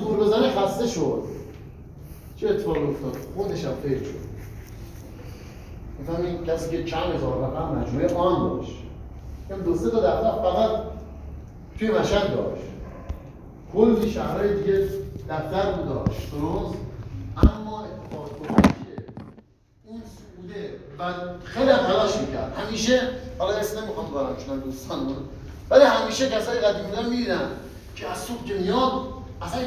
زور بزنه خسته شد. چه اتفاقی افتاد؟ خودش هم فیل شد. این کسی که چند هزار رقم مجموعه آن داشت. دو سه تا دفتر فقط توی مشهد داشت. کلی شهرهای دیگه دفتر بود داشت درست؟ اما اتفاق اون سعوده و خیلی تلاش می‌کرد. همیشه حالا اسم نمی‌خوام بارم چون دوستان ولی همیشه کسای قدیمی می‌دیدن که از صبح که میاد اصلا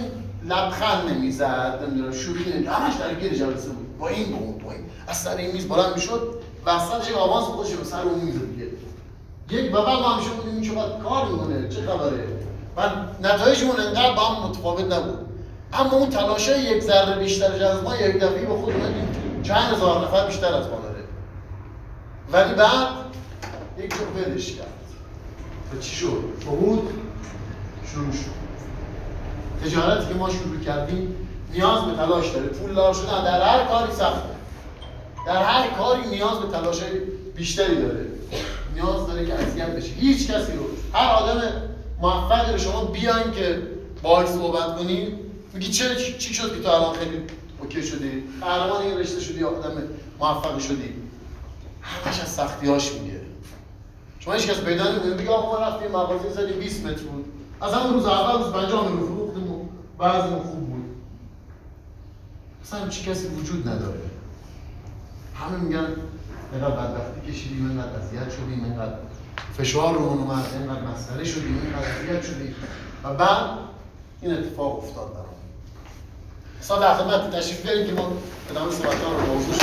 لبخند نمی‌زد نمی‌دونم شوخی نمی‌زد همش درگیر جلسه بود. با این بود با این. از سر این میز بلند می‌شد وسطش یک آواز خودش به سر اون میز یک بغل ما همیشه بودیم این چقدر کار می‌کنه چه خبره. و نتایجمون انقدر با هم متفاوت نبود. اما اون تلاشه یک ذره بیشتر از ما یک دفعه به خود چند هزار نفر بیشتر از ما داره. ولی بعد یک جور ولش کرد. و چی شد؟ بود؟ شروع شد. تجارتی که ما شروع کردیم نیاز به تلاش داره. پول دار شدن در هر کاری سخته. در هر کاری نیاز به تلاش بیشتری داره. نیاز داره که اذیت بشه. هیچ کسی رو. هر آدم موفقی رو شما بیاین که باهاش صحبت کنید میگی چه چی شد که تو الان خیلی اوکی شدی؟ قهرمان این رشته شدی یا آدم موفق شدی؟ همش از سختیاش میگه. شما هیچ کس پیدا نمی‌کنه. بگه آقا ما رفتیم مغازه زدیم 20 متر بود. از همون روز اول روز پنجم رو فروختیم و بعضی خوب بود. اصلا چی کسی وجود نداره. همه میگن اینقدر بدبختی کشیدیم اینقدر اذیت شدیم اینقدر فشار رو اومد اینقدر مسئله شدیم اینقدر اذیت شدیم. و بعد این اتفاق افتاد برام. اصلا در خدمت تشریف بیاریم که ما ادامه صحبت‌ها رو موضوع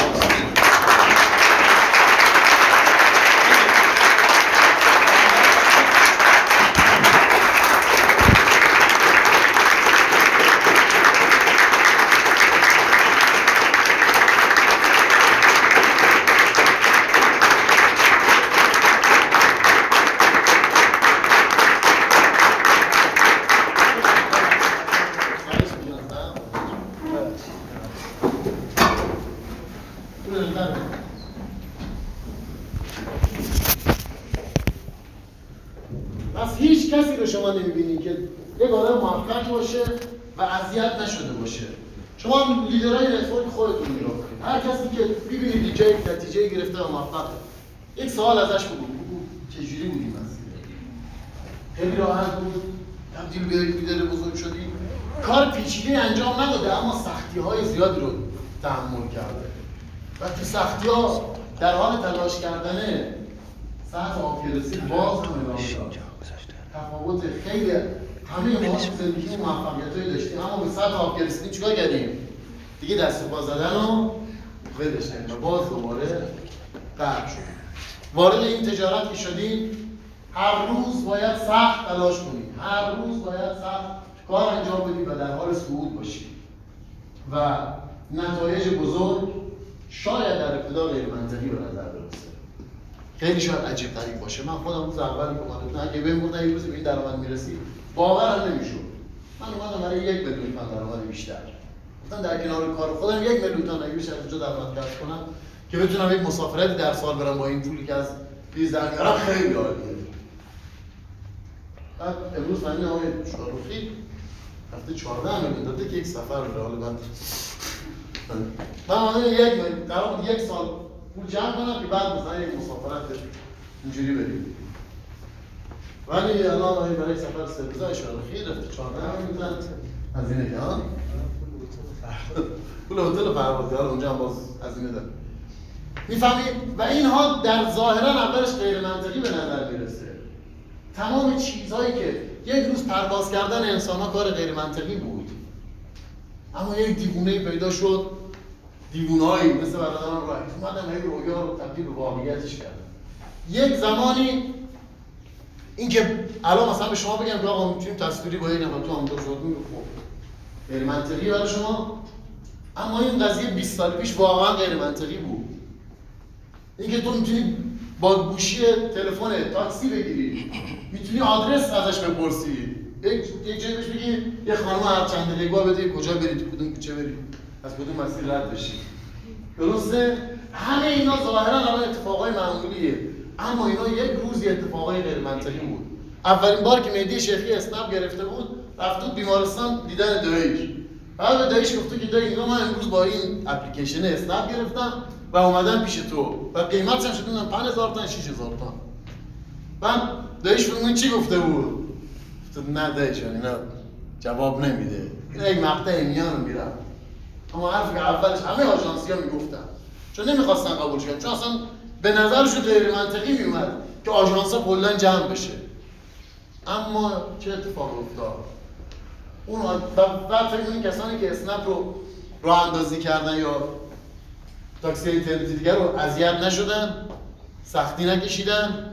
شما leader های network خودتون نگاه کنید هر کسی که ببینید که نتیجه گرفته و موفق یک سوال ازش بگو. بگو چجوری بودی مسیر؟ خیلی راحت بود. تبدیل به لیدر بزرگ شدی. کار پیچیده انجام نداده اما سختی های زیادی رو تحمل کرده. و تو سختی ها در حال تلاش کردنه سطح آفیرسی باز تفاوت خیلی همه ما زندگی موفقیت داشتیم اما به سطح رسیدیم چیکار کردیم؟ دیگه دست پا زدن رو ولش و باز دوباره قرب شد وارد این تجارت که شدیم هر روز باید سخت تلاش کنیم. هر روز باید سخت کار انجام بدیم و در حال صعود باشیم. و نتایج بزرگ شاید در ابتدا غیر منطقی به نظر برسه. خیلی شاید عجیب غریب باشه. من خودم روز اولی که اومدم اگه بهم گفتن یه روز به این درآمد می‌رسی باورم نمی‌شد. من اومدم برای یک میلیون تومن درآمد بیشتر. گفتم در کنار کار خودم یک میلیون تومن اگه بشه از اونجا درآمد کسب کنم که بتونم یک مسافرتی در سال برم با این پولی که از بیز در میارم خیلی عالیه. بعد امروز فهمیدم آقای شاروخی هفته 14 میلیون داده که یک سفر رو حالا من من یک درآمد یک سال پول جمع کنم که بعد مثلا یک مسافرت اینجوری بریم. ولی الان آقای برای سفر سه روزه اشارخی رفته 14 میلیون از اینه ها؟ پول هتل پرواز اونجا هم باز هزینه داره می‌فهمید و اینها در ظاهرا اولش غیر منطقی به نظر می‌رسه. تمام چیزهایی که یک روز پرواز کردن انسان ها کار غیر منطقی بود. اما یک دیوونه پیدا شد. دیوونهایی مثل برادران راه اومدن هی رویا رو تبدیل به واقعیتش کردن. یک زمانی اینکه الان مثلا به شما بگم که آقا می‌تونیم تصویری با این تو هم صحبت خب غیر منطقی برای شما. اما این قضیه 20 سال پیش واقعا غیر منطقی بود. اینکه تو می‌تونی با گوشی تلفن تاکسی بگیری. می‌تونی آدرس ازش بپرسی. یک یک جایی بهش بگی یه خانم هر چند دقیقه بده کجا بری تو کدوم کوچه بری. از کدوم مسیر رد بشی. درسته؟ همه اینا ظاهرا الان اتفاقای معمولیه. اما اینا یک روزی اتفاقای غیر منطقی بود. اولین بار که مهدی شیخی اسنپ گرفته بود رفت بیمارستان دیدن دایش. بعد دایش گفته که دایی اینا من امروز با این اپلیکیشن اسنپ گرفتم. و اومدم پیش تو. و قیمتش هم شده 5000 تا 6000 تا. بعد دایش به چی گفته بود؟ گفته نه دایش اینا جواب نمیده. این یک مقطع میان میرم اما حرفی که اولش همه آژانسی ها می‌گفتن. چون نمی‌خواستن قبول کنن. چون اصلا به نظرشون غیر منطقی میومد که آژانس ها کلا جمع بشه. اما چه اتفاق افتاد؟ اون بعد فکر کسانی که اسنپ رو راه اندازی کردن یا تاکسی اینترنتی دیگر رو اذیت نشدن سختی نکشیدن.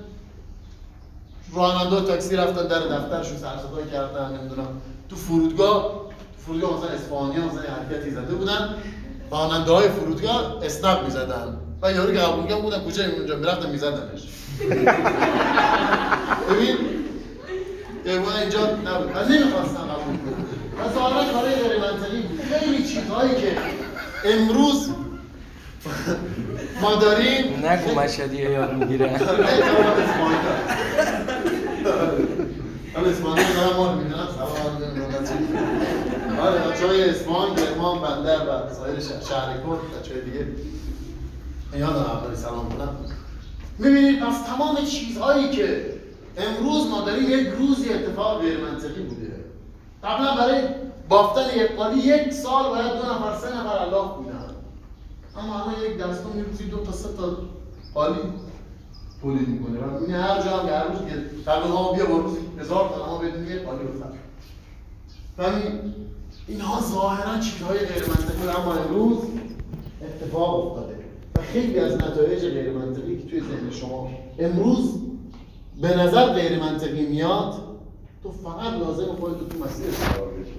راننده تاکسی رفتن در دفترشون سر صدا کردن نمی‌دونم. تو فرودگاه فرودگاه مثلا اسپانیا مثلا حرکتی زده بودن. راننده های فرودگاه اسنپ می‌زدن. و یارو که قبول بودن کجا اونجا می‌رفتن میزدنش. ببین ما اینجا نبود. من نمی‌خواستم قبول کنم. و ظاهرا کارهای غیر منطقی خیلی چیزهایی که امروز ما داریم؟ نگو مشهدیه یاد می‌گیره. حالا اسمانی دارم. ما رو می‌دونم آره بچه های اسمان، گرمان، بندر و سایر شهر کرد بچه های دیگه. یادم اولی سلام کنم می‌بینید پس تمام چیزهایی که امروز ما داریم یک روزی اتفاق غیر منطقی بوده. قبلا برای بافتن یک قالی یک سال باید دو نفر سه نفر الله بودن اما الان یک دستون روزی دو تا سه تا قالی تولید می‌کنه. و این هر جا هم هر روز که قبل ها بیا با روزی هزار ما بدون یک قالی بزن و اینها ظاهرا چیزهای غیر منطقی اما امروز اتفاق افتاده. و خیلی از نتایج غیر منطقی که توی ذهن شما امروز به نظر غیر منطقی میاد تو فقط لازم خودت تو مسیر قرار بدی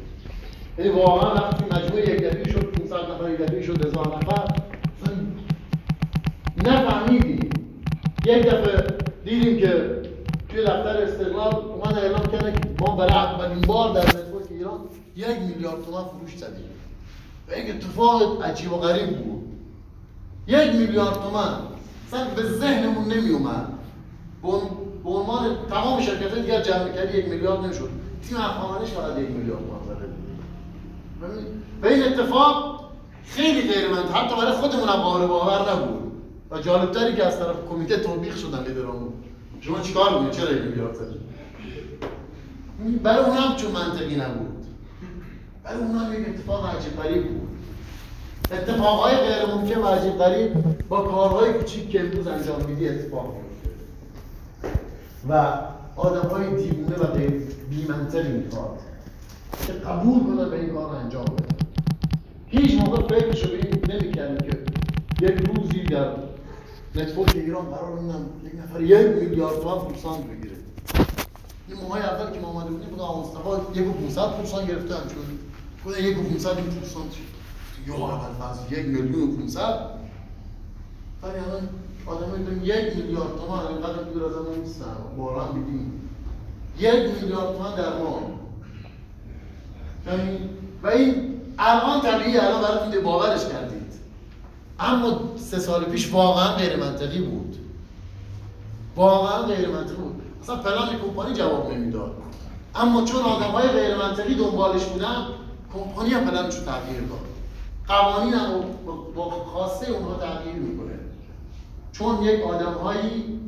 یعنی واقعا وقتی مجموع یک دفعه شد 500 نفر یک دفعه شد 1000 نفر نفهمیدی یک دفعه دیدیم که توی دفتر استقلال اومد اعلام کردن که ما برای اولین بار در نتورک ایران یک میلیارد تومان فروش زدیم. و یک اتفاق عجیب و غریب بود. یک میلیارد تومان اصلا به ذهنمون نمی اومد به عنوان تمام شرکت دیگر جمع کردی یک میلیارد نشد تیم افغانش فقط یک میلیارد تومان زده به این اتفاق خیلی غیر حتی برای خودمون هم باور نبود. و جالبتری که از طرف کمیته توبیخ شدن لیدرامون. شما چیکار می‌کنید چرا این میلیارد زدید برای اون هم چون منطقی نبود. برای اون هم یک اتفاق عجیب غریب بود. اتفاقهای غیر ممکن و عجیب غریب با کارهای کوچیک که امروز انجام میدی اتفاق میفته و آدم های دیوونه و غیر بیمنطقی می‌خواد که قبول کنن به این کار انجام بدن هیچ موقع فکرشو به این نمی‌کردیم که یک روزی در نتورک ایران قرار بودم یک نفر یک میلیارد تومان پورسان بگیره این ماهای اول که ما آمده بودیم بود آمستقا یک و 500 پورسان گرفته همچون بود یک و 500 این پورسان یا اول فصل یک میلیون و 500 ولی الان آدم می‌دونم یک میلیارد تومان اینقدر دور از همون نیستن باران بیدیم یک میلیارد تومان در ماه و این الان طبیعی الان براتون باورش کردید اما سه سال پیش واقعا غیر منطقی بود. واقعا غیر منطقی بود. اصلا پلان کمپانی جواب نمی‌داد. اما چون آدم های غیر منطقی دنبالش بودن کمپانی هم پلانش رو تغییر داد. قوانین هم با خواسته اونها تغییر می‌کنه. چون یک آدم هایی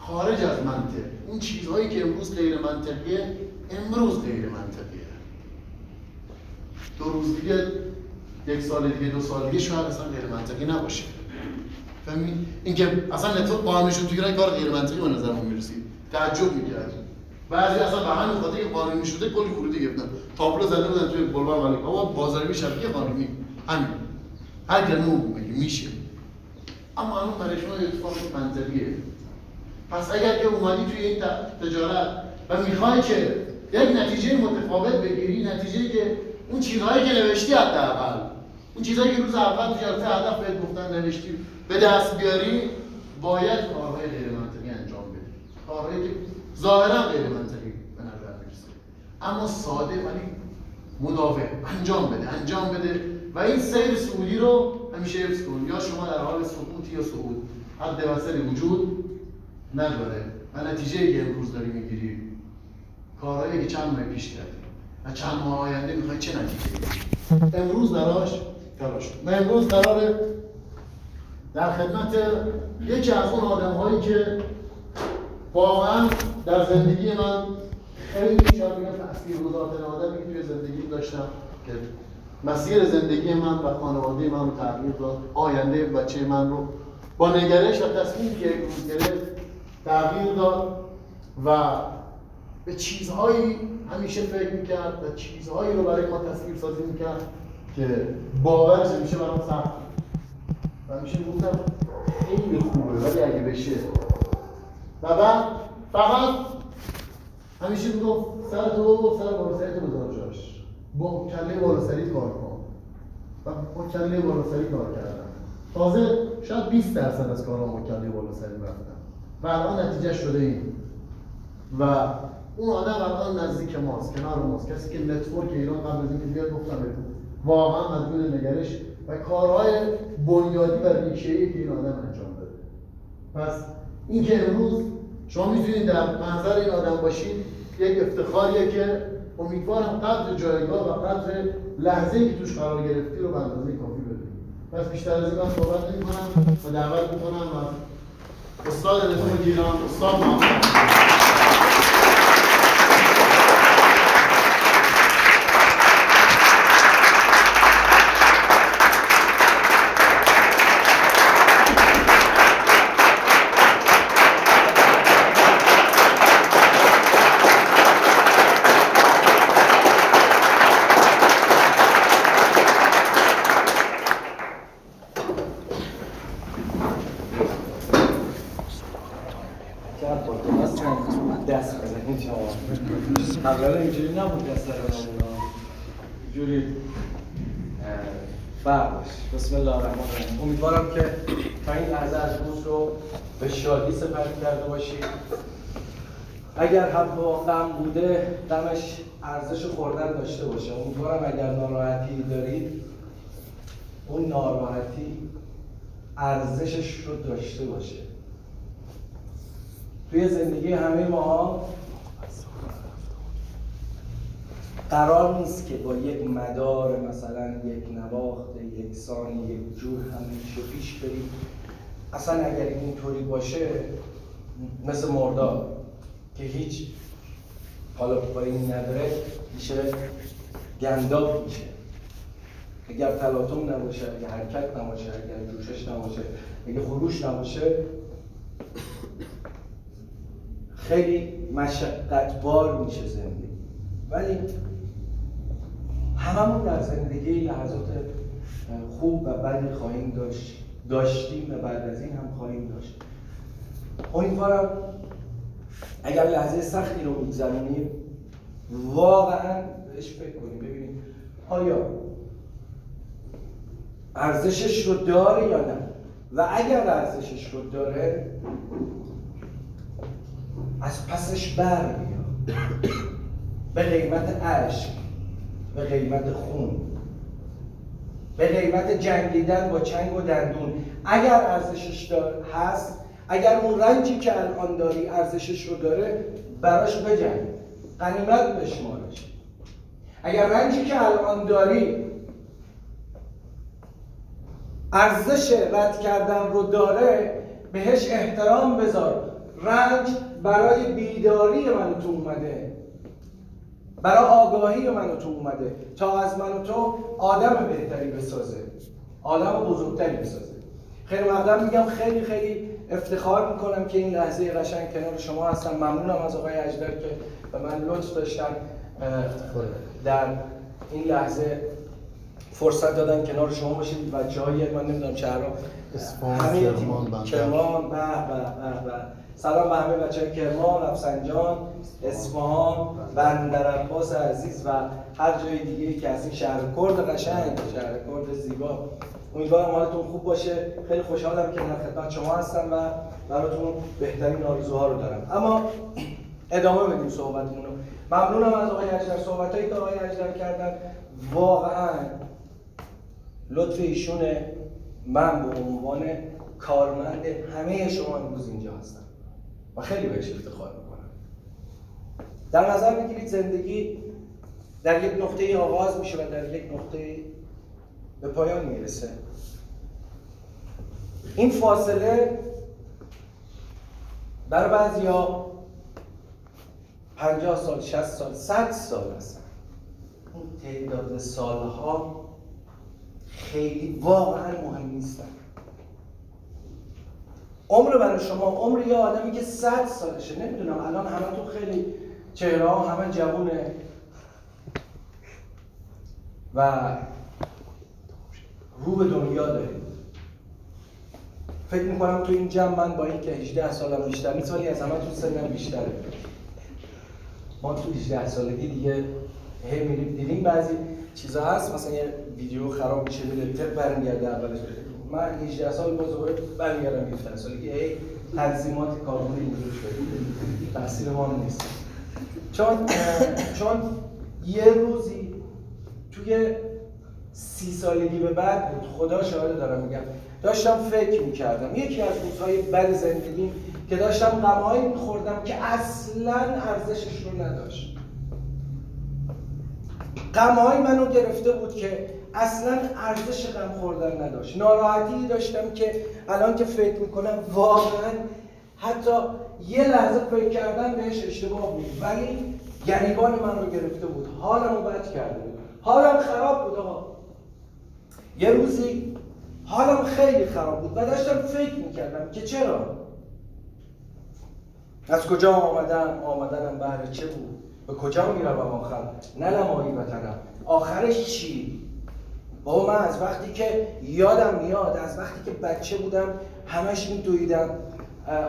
خارج از منطق. اون چیزهایی که امروز غیر منطقیه امروز غیر منطقیه. دو روز دیگه یک سال دیگه دو سال دیگه شاید اصلا غیر منطقی نباشه. فهمی؟ اینکه اصلا نتورک قانونشون تو ایران کار غیر منطقی به نظر می‌رسید. تعجب می‌کرد بعضی اصلا به همین خاطر که قانونی شده کلی ورودی گرفتن. تابلو زده بودن توی بلوار ملک آقا بازاریابی شبکه قانونی. همین. هر جنو میگه میشه. اما الان برای شما اتفاق منطقیه. پس اگر که اومدی توی این تجارت و می‌خوای که یک نتیجه متفاوت بگیری نتیجه که اون چیزهایی که نوشتی حداقل اون چیزهایی که روز اول جلسه هدف بهت گفتن نوشتی به دست بیاری باید کارهای غیر منطقی انجام بدی. کارهایی که ظاهرا غیر منطقی به نظر می‌رسه. اما ساده ولی مدافع انجام بده انجام بده. و این سیر سعودی رو همیشه حفظ کن. یا شما در حال سقوط یا صعود. حد وصل وجود نداره. و نتیجه که امروز داری می‌گیری کارهایی که چند ماه پیش کردی. و چند ماه آینده می‌خوای چه نتیجه امروز براش تلاش من امروز قراره در خدمت یکی از اون آدم هایی که واقعا در زندگی من خیلی شاید بگم تاثیر گذارترین آدمی که توی زندگی داشتم که مسیر زندگی من و خانواده من رو تغییر داد. آینده بچه من رو با نگرش و تصمیمی که روز گرفت تغییر داد و به چیزهایی همیشه فکر می‌کرد و چیزهایی رو برای ما تصویر سازی می‌کرد. که باورش همیشه برام سخت و همیشه گفتم خیلی خوبه ولی اگه بشه. و بعد فقط همیشه می‌گفت سر تو سر بالا سری تو بذار جاش. با کله بالا سری کار کن. و با کله بالا سری کار کردم. تازه شاید 20 درصد از کارها با کله بالا سری رفتم. و الان نتیجه شده این. و اون آدم الان نزدیک ماست کنار ماست. کسی که network ایران قبل از اینکه بیاد گفتم واقعا مدیون نگرش و کارهای بنیادی و ریشه‌ای که این آدم انجام داده. پس اینکه امروز شما می‌تونید در منظر این آدم باشید یک افتخاریه که امیدوارم قدر جایگاه و قدر لحظه که توش قرار گرفتی رو به اندازه کافی بدونید. پس بیشتر از این من صحبت نمی کنم و دعوت می‌کنم و استاد نظام گیلان استاد محمد کرد با دست دست بزنید شما اولا اینجوری نبود دست رو اینجوری فرق داشت بسم الله الرحمن الرحیم. امیدوارم که تا این لحظه از روز رو به شادی سپری کرده باشید. اگر هم غم بوده غمش ارزش خوردن داشته باشه. امیدوارم اگر ناراحتی دارید اون ناراحتی ارزشش رو داشته باشه. توی زندگی همه ما قرار نیست که با یک مدار مثلا یک نواخت یکسانی یک جور همیشه پیش بریم. اصلا اگر اینطوری باشه مثل مردار که هیچ حالا پایین نداره میشه گنداب میشه. اگر تلاطم نباشه اگر حرکت نباشه اگر جوشش نباشه اگر خروش نباشه خیلی مشقتبار میشه زندگی. ولی هممون در زندگی لحظات خوب و بدی خواهیم داشت. داشتیم و بعد از این هم خواهیم داشت. امیدوارم اگر لحظه سختی رو میگذرونیم واقعا بهش فکر کنیم ببینیم آیا ارزشش رو داره یا نه؟ و اگر ارزشش رو داره از پسش بر بیا به قیمت عشق به قیمت خون. به قیمت جنگیدن با چنگ و دندون. اگر ارزشش هست اگر اون رنجی که الان داری ارزشش رو داره براش بجنگ. غنیمت بشمارش اگر رنجی که الان داری ارزش رد کردن رو داره بهش احترام بذار. رنج برای بیداری من تو اومده. برای آگاهی من تو اومده. تا از من و تو آدم بهتری بسازه. آدم بزرگتری بسازه. خیلی مقدم میگم خیلی خیلی افتخار می‌کنم که این لحظه قشنگ کنار شما هستم. ممنونم از آقای اجدر که به من لطف داشتن. در این لحظه فرصت دادن کنار شما باشید و جای من نمی‌دونم چهرها اصفهان، همه کرمان، به به به به سلام به همه بچه کرمان، رفسنجان، اصفهان، بندر عباس عزیز و هر جای دیگه که از این شهر کرد قشنگ شهر کرد زیبا. امیدوارم حالتون خوب باشه. خیلی خوشحالم که در خدمت شما هستم و براتون بهترین آرزوها رو دارم. اما ادامه بدیم صحبتمون رو. ممنونم از آقای اجدر صحبتایی که آقای اجدر کردن. واقعا لطف ایشونه من به عنوان کارمند همه شما امروز اینجا هستم. و خیلی بهش افتخار می‌کنم. در نظر بگیرید زندگی در یک نقطه آغاز میشه و در یک نقطه به پایان می‌رسه. این فاصله برای بعضی ها 50 سال 60 سال 100 سال هستن این تعداد سالها خیلی واقعا مهم نیستن. عمر برای شما عمر یه آدمی که 100 سالشه. نمی‌دونم الان همه تو خیلی چهره ها همه جوونه. و رو به دنیا داریم فکر می‌کنم تو این جمع من با اینکه 18 سالم بیشتر نیست از همه تو سنم بیشتره. ما تو 18 سالگی دیگه هی میریم. دیدیم بعضی چیزا هست؟ مثلا یه ویدیو خراب میشه میره تق برمیگرده اولش. من 18 سال باز دوباره برمیگردم 17 سالگی هی تنظیمات کاربردی اینجوری شده تحصیل ما نیست. چون چون یه روزی توی سی سالگی به بعد بود. خدا شاهد دارم میگم. داشتم فکر می‌کردم. یکی از روزهای بد زندگیم که داشتم غمهایی میخوردم که اصلا ارزشش رو نداشت. غمهای منو گرفته بود که اصلا ارزش غم خوردن نداشت. ناراحتی داشتم که الان که فکر می‌کنم واقعا حتی یه لحظه فکر کردن بهش اشتباه بود. ولی گریبان من رو گرفته بود. حالم رو بد کرده بود. حالم خراب بود آقا. یه روزی حالم خیلی خراب بود و داشتم فکر می‌کردم که چرا؟ از کجا آمدم؟ آمدنم بهر چه بود؟ به کجا می‌روم آخر؟ نه نمایی وطنم آخرش چی؟ بابا من از وقتی که یادم میاد از وقتی که بچه بودم همش میدویدم.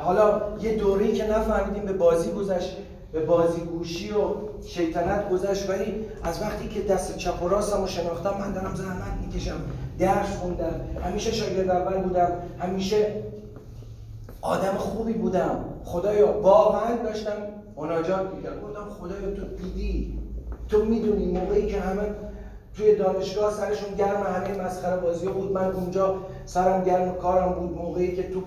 حالا یه دوری که نفهمیدیم به بازی گذشت به بازی گوشی و شیطنت گذشت ولی از وقتی که دست چپ و راستم رو شناختم من دارم زحمت می‌کشم. درس خوندم. همیشه شاگرد اول بودم. همیشه آدم خوبی بودم. خدایا واقعا داشتم مناجات می‌کردم. گفتم خدایا تو دیدی. تو می‌دونی موقعی که همه توی دانشگاه سرشون گرم همه مسخره بازی بود. من اونجا سرم گرم کارم بود. موقعی که تو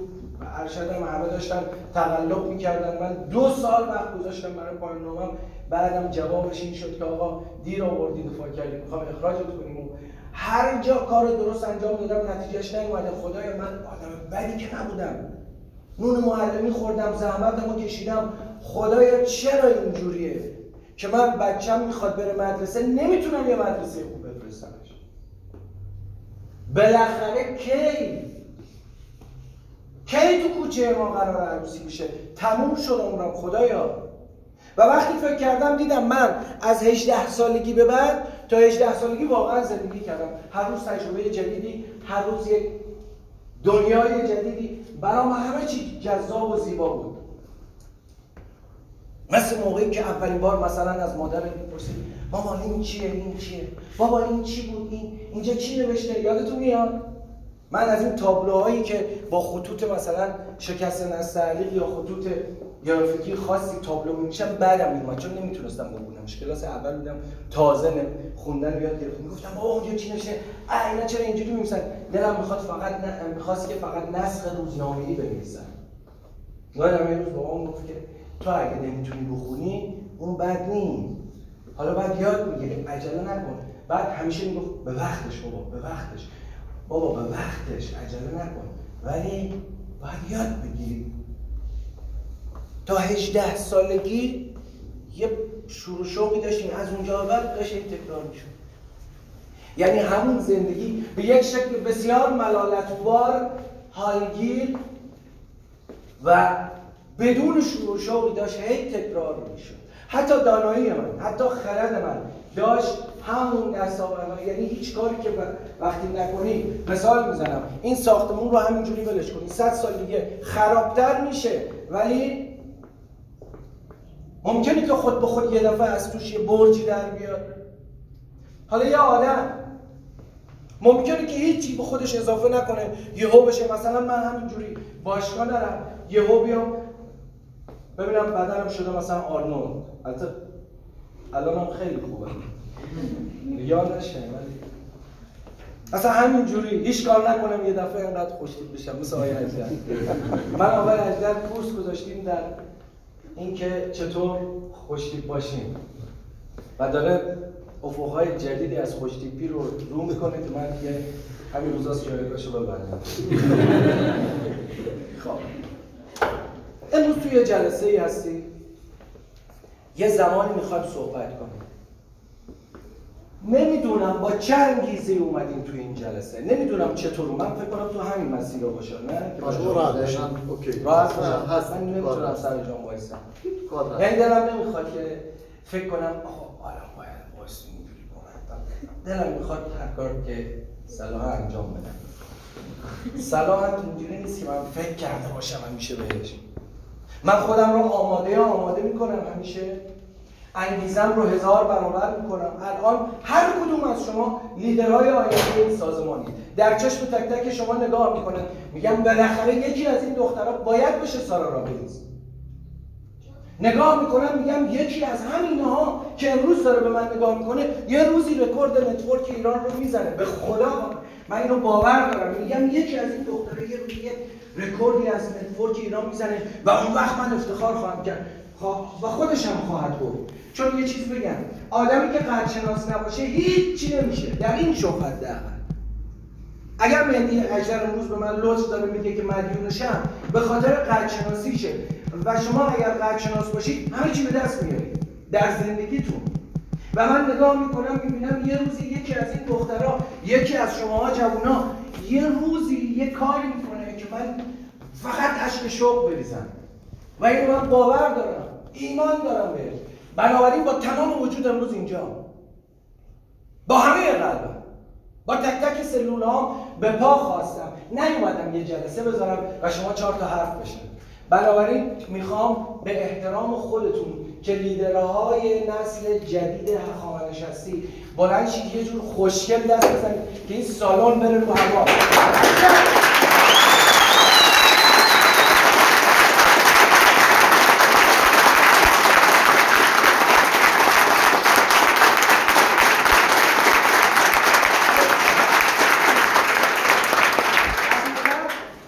ارشدم همه داشتن تقلب می‌کردن من دو سال وقت گذاشتم برای پایان نامم بعدم جوابش این شد که آقا دیر آوردی دفاع کردی می‌خوام اخراجت کنیم و هر جا کار درست انجام دادم نتیجهش نیومده. خدای من آدم بدی که نبودم. نون معلمی خوردم زحمتمو کشیدم. خدایا چرا اینجوریه؟ که من بچم می‌خواد بره مدرسه نمی‌تونم یه مدرسه خوب بفرستمش. بالاخره کی؟ کی تو کوچه ما قرار عروسی میشه تموم شد عمرم خدایا. و وقتی فکر کردم دیدم من از 18 سالگی به بعد تا 18 سالگی واقعا زندگی کردم. هر روز تجربه جدیدی هر روز یک دنیای جدیدی. برام همه چی جذاب و زیبا بود. مثل موقعی که اولین بار مثلا از مادر می‌پرسید مامان این چیه؟ این چیه؟ بابا این چی بود؟ این اینجا چی نوشته؟ یادتون میاد؟ من از این تابلوهایی که با خطوط مثلا شکست نستعلیق یا خطوط گرافیکی خاصی تابلو میشم بعدم میومد چون نمی‌تونستم بخونمش کلاس اول بودم تازه خوندن یاد گرفتم. می‌گفتم بابا اونجا چی نوشته؟ اینا چرا اینجوری میمیسن دلم می‌خواد فقط نه می‌خواست که فقط نسخ روزنامه‌ای بنویسن یادم یه روز بابام گفت که تو اگه نمی‌تونی بخونی اون بد نیست. حالا بعد یاد می‌گیری. عجله نکن. بعد همیشه می‌گفت به وقتش بابا به وقتش. بابا به وقتش. عجله نکن. ولی باید یاد بگیری. تا 18 سالگی یه شروع شوقی داشتیم. از اونجا بعد داشت این تکرار می‌شد. یعنی همون زندگی به یک شکل بسیار ملالتبار حالگیر و بدون شروع شوقی داشت هی تکرار می‌شد. حتی دانایی من حتی خرد من داشت همون دستاوردها یعنی هیچ کاری که وقتی نکنی مثال می‌زنم. این ساختمون رو همینجوری ولش کنی. صد سال دیگه خرابتر میشه. ولی ممکنه که خود به خود یه دفعه از توش یه برجی در بیاد. حالا یه آدم ممکنه که هیچی به خودش اضافه نکنه. یهو بشه. مثلا من همینجوری باشگاه نرم یهو بیام ببینم بدنم شده مثلا آرنولد. البته الانم خیلی خوبه. یاد نشه ولی. اصلا همینجوری هیچ کار نکنم یه دفعه انقدر خوشتیپ بشم. مثل آقای اجدر. من آقای اجدر کورس گذاشتیم در اینکه چطور خوشتیپ باشیم. و داره افقهای جدیدی از خوشتیپی رو رو می‌کنه که من یه همین روزاست جایگاهشو ببندم. خب. امروز توی جلسه ای هستی. یه زمانی می‌خوایم صحبت کنیم. نمی‌دونم با چه انگیزه اومدیم تو این جلسه. نمی‌دونم چطور من فکر کنم تو همین مسیر باشه نه؟ که شما راحت باشین. اوکی. راحت باشم هست. من نمی‌تونم سر جام وایسم. یعنی دلم نمی‌خواد که فکر کنم آقا الان باید وایس اینجوری کنم دلم می‌خواد هر کار که صلاح انجام بدم صلاح اینجوری نیست که من فکر کرده باشم همیشه بهش. من خودم رو آماده آماده می‌کنم همیشه. انگیزم رو هزار برابر می‌کنم. الان هر کدوم از شما لیدرهای آینده این سازمانی. در چشم تک تک شما نگاه می‌کنن. میگم بالاخره یکی از این دخترها باید بشه سارا رابینز نگاه می‌کنم میگم یکی از همینها که امروز داره به من نگاه می‌کنه یه روزی رکورد network ایران رو می‌زنه. به خدا! من اینو باور دارم. میگم یکی از این دختره یه روزی یه رکوردی از network ایران می‌زنه و اون وقت من افتخار خواهم کرد. خوا- و خودش هم خواهد بود. چون یه چیز بگم. آدمی که قدرشناس نباشه هیچی نمیشه. در این شوق حداقل اگر مهدی اژدر امروز به من لطف داره میگه که مدیونشم به خاطر قدرشناسیشه. و شما اگر قدرشناس باشید همه چی به دست میارید. در زندگیتون. و من نگاه می‌کنم می‌بینم یه روزی یکی از این دخترها یکی از شماها جوونا یه روزی یه کاری می‌کنه که من فقط اشک شوق بریزم. و اینو من باور دارم ایمان دارم بهش. بنابراین با تمام وجود امروز اینجا با همه قلبم با تک تک سلول ها به پا خواستم. نیومدم یه جلسه بذارم و شما چهار تا حرف بشن بنابراین می‌خوام به احترام خودتون که لیدرهای نسل جدید هخامنش هستی بلند یه جور خوشگل دست بزنید که این سالن بره رو هوا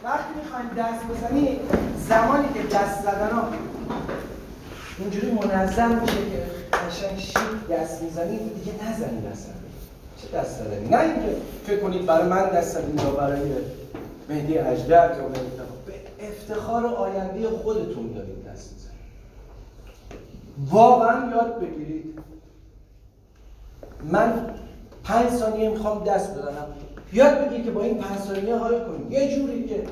وقتی می‌خوایم دست بزنید زمانی که دست زدن ها منظم میشه که قشنگ شیک دست می‌زنید دیگه نزنید اصلا چه دست زدنی نه اینکه فکر کنید برای من دست زدید یا برای مهدی اجدر یا به افتخار به افتخار آینده خودتون دارید دست می‌زنید. واقعا یاد بگیرید. من پنج ثانیه می‌خوام دست بزنم. یاد بگیر که با این پنج ثانیه حال کنید. یه جوری که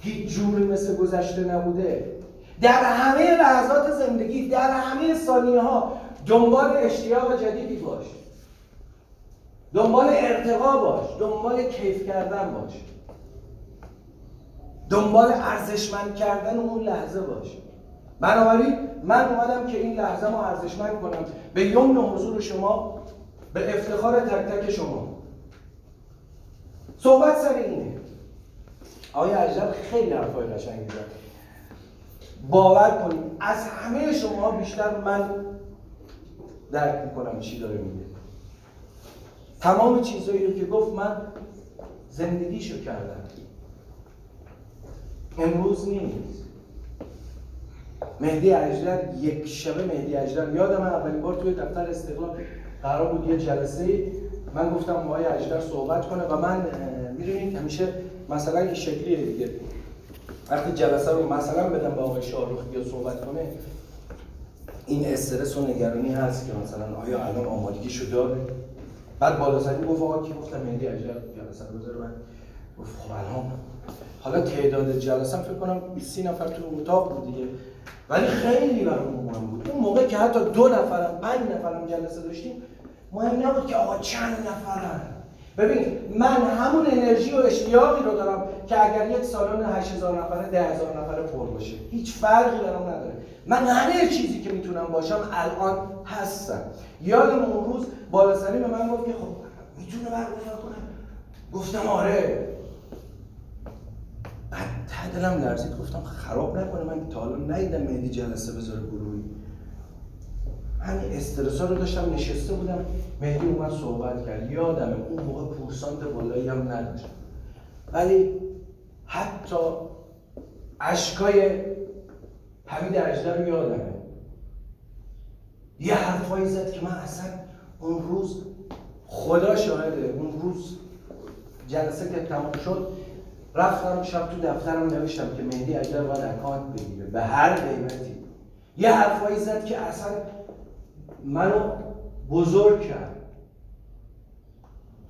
هیچ جوری مثل گذشته نبوده. در همه لحظات زندگی در همه ثانیه ها دنبال اشتیاق جدیدی باش. دنبال ارتقا باش. دنبال کیف کردن باش. دنبال ارزشمند کردن اون لحظه باش. بنابراین من اومدم که این لحظه ما ارزشمند کنم. به یمن حضور شما به افتخار تک تک شما. صحبت سر اینه. آقای اجدر خیلی حرفای قشنگی زد. باور کنید از همه شما بیشتر من درک می‌کنم چی داره میگه. تمام چیزایی رو که گفت من زندگیشو کردم. امروز نیست. مهدی اجدر یک شبه مهدی اجدر یادم اولین بار توی دفتر استقلال قرار بود یه جلسه من گفتم آقای اجدر صحبت کنه و من می‌دونید همیشه مثلا این شکلیه دیگه. وقتی جلسه رو مثلا بدم به آقای شاروخ یا صحبت کنه این استرس و نگرانی هست که مثلا آیا الان آمادگی شده؟ بعد بالا سری گفت آقا کی گفتم مهدی اجدر جلسه رو بذاره من گفت خب الان. حالا تعداد جلسه فکر کنم 20 نفر تو اتاق بود دیگه. ولی خیلی برام مهم بود. اون موقع که حتی دو نفرم پنج نفرم جلسه داشتیم مهم نبود که آقا چند نفرن. ببین من همون انرژی و اشتیاقی رو دارم که اگر یک سالن 8000 نفره 10000 نفره پر باشه. هیچ فرقی برام نداره. من همه چیزی که می‌تونم باشم الان هستم. یادم اون روز بالاسری به من گفت که خب می‌تونه برگزار کنه؟ گفتم آره. بعد ته دلم لرزید. گفتم خراب نکنه من تا حالا ندیدم مهدی جلسه بذاره گروهی. همین استرس رو داشتم نشسته بودم. مهدی اومد صحبت کرد. یادمه اون موقع پورسانت بالایی هم نداشت. ولی حتی اشکای حمید اجدر رو یادمه. یه حرفایی زد که من اصلا اون روز خدا شاهده. اون روز جلسه که تمام شد رفتم شب تو دفترم نوشتم که مهدی اگر باید اکانت بگیره. به هر قیمتی. یه حرفایی زد که اصلا منو بزرگ کرد.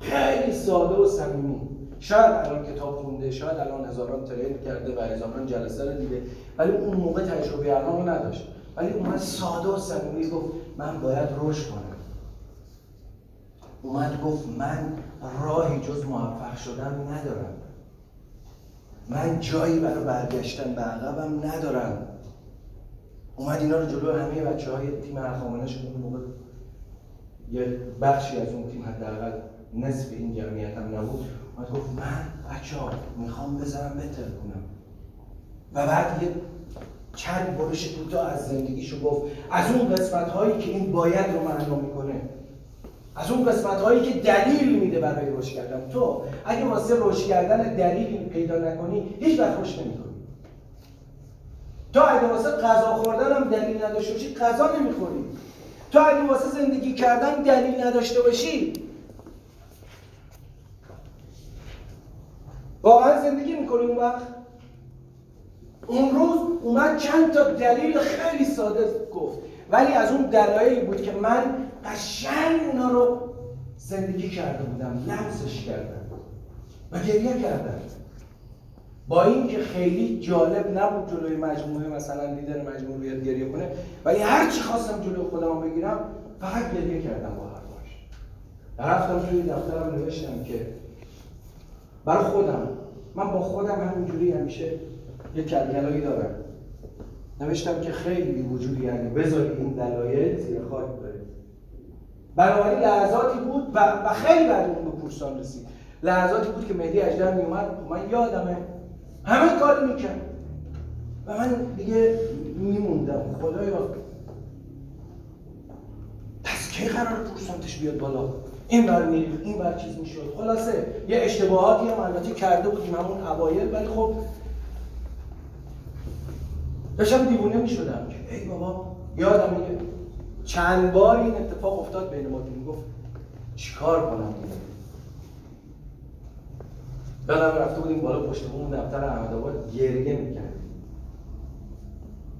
خیلی ساده و صمیمی. شاید الان کتاب خونده شاید الان هزاران ترین کرده و هزاران جلسه رو دیده ولی اون موقع تجربه الان رو نداشت. ولی اومد ساده و صمیمی گفت من باید رشد کنم. اومد گفت من راهی جز موفق شدن ندارم. من جایی برای برگشتن به عقبم ندارم. اومد اینا رو جلو همه بچه های تیم اخوانش اون موقع. یه بخشی از اون تیم حداقل نصف این جمعیت هم نبود. اومد گفت من بچه ها می‌خوام بذارم بتر کنم و بعد یه چند برش کوتاه از زندگیشو گفت از اون قسمت هایی که این باید رو معنا می‌کنه از اون قسمت هایی که دلیل میده برای رشد کردن. تو اگه واسه رشد کردن دلیل پیدا نکنی هیچ وقت رشد نمی‌کنی. تو اگه واسه غذا خوردن هم دلیل نداشته باشی غذا نمی‌خوری. تو اگه واسه زندگی کردن دلیل نداشته باشی واقعا زندگی می‌کنی اون وقت؟ اون روز اومد چند تا دلیل خیلی ساده گفت ولی از اون دلایلی بود که من قشنگ اونا رو زندگی کرده بودم لمسش کردم و گریه کردم. با اینکه خیلی جالب نبود جلوی مجموعه مثلا لیدر مجموعه بیاد گریه کنه ولی هر چی خواستم جلوی خودم بگیرم فقط گریه کردم با حرفاش. رفتم توی دفترم نوشتم که برای خودم من با خودم همینجوری همیشه یه کلکلایی دارم. نوشتم که خیلی وجودی یعنی بذاری این دلایل زیر خاک بره بنابراین لحظاتی بود و, و خیلی بعد اون به پورسان رسید. لحظاتی بود که مهدی اجدر میومد من یادمه همه کار می‌کرد و من دیگه میموندم. خدایا. پس کی قرار پورسانتش بیاد بالا؟ این بر میریخ این بر چیز می‌شد. خلاصه یه اشتباهاتی هم البته کرده بودیم همون اوایل ولی خب داشتم دیوونه می‌شدم. که ای بابا یادم میگه چند بار این اتفاق افتاد بین ما. می‌گفت چیکار کنم دیگه؟ یادم رفته بودیم بالا پشت اون دفتر احمدآباد گریه می‌کرد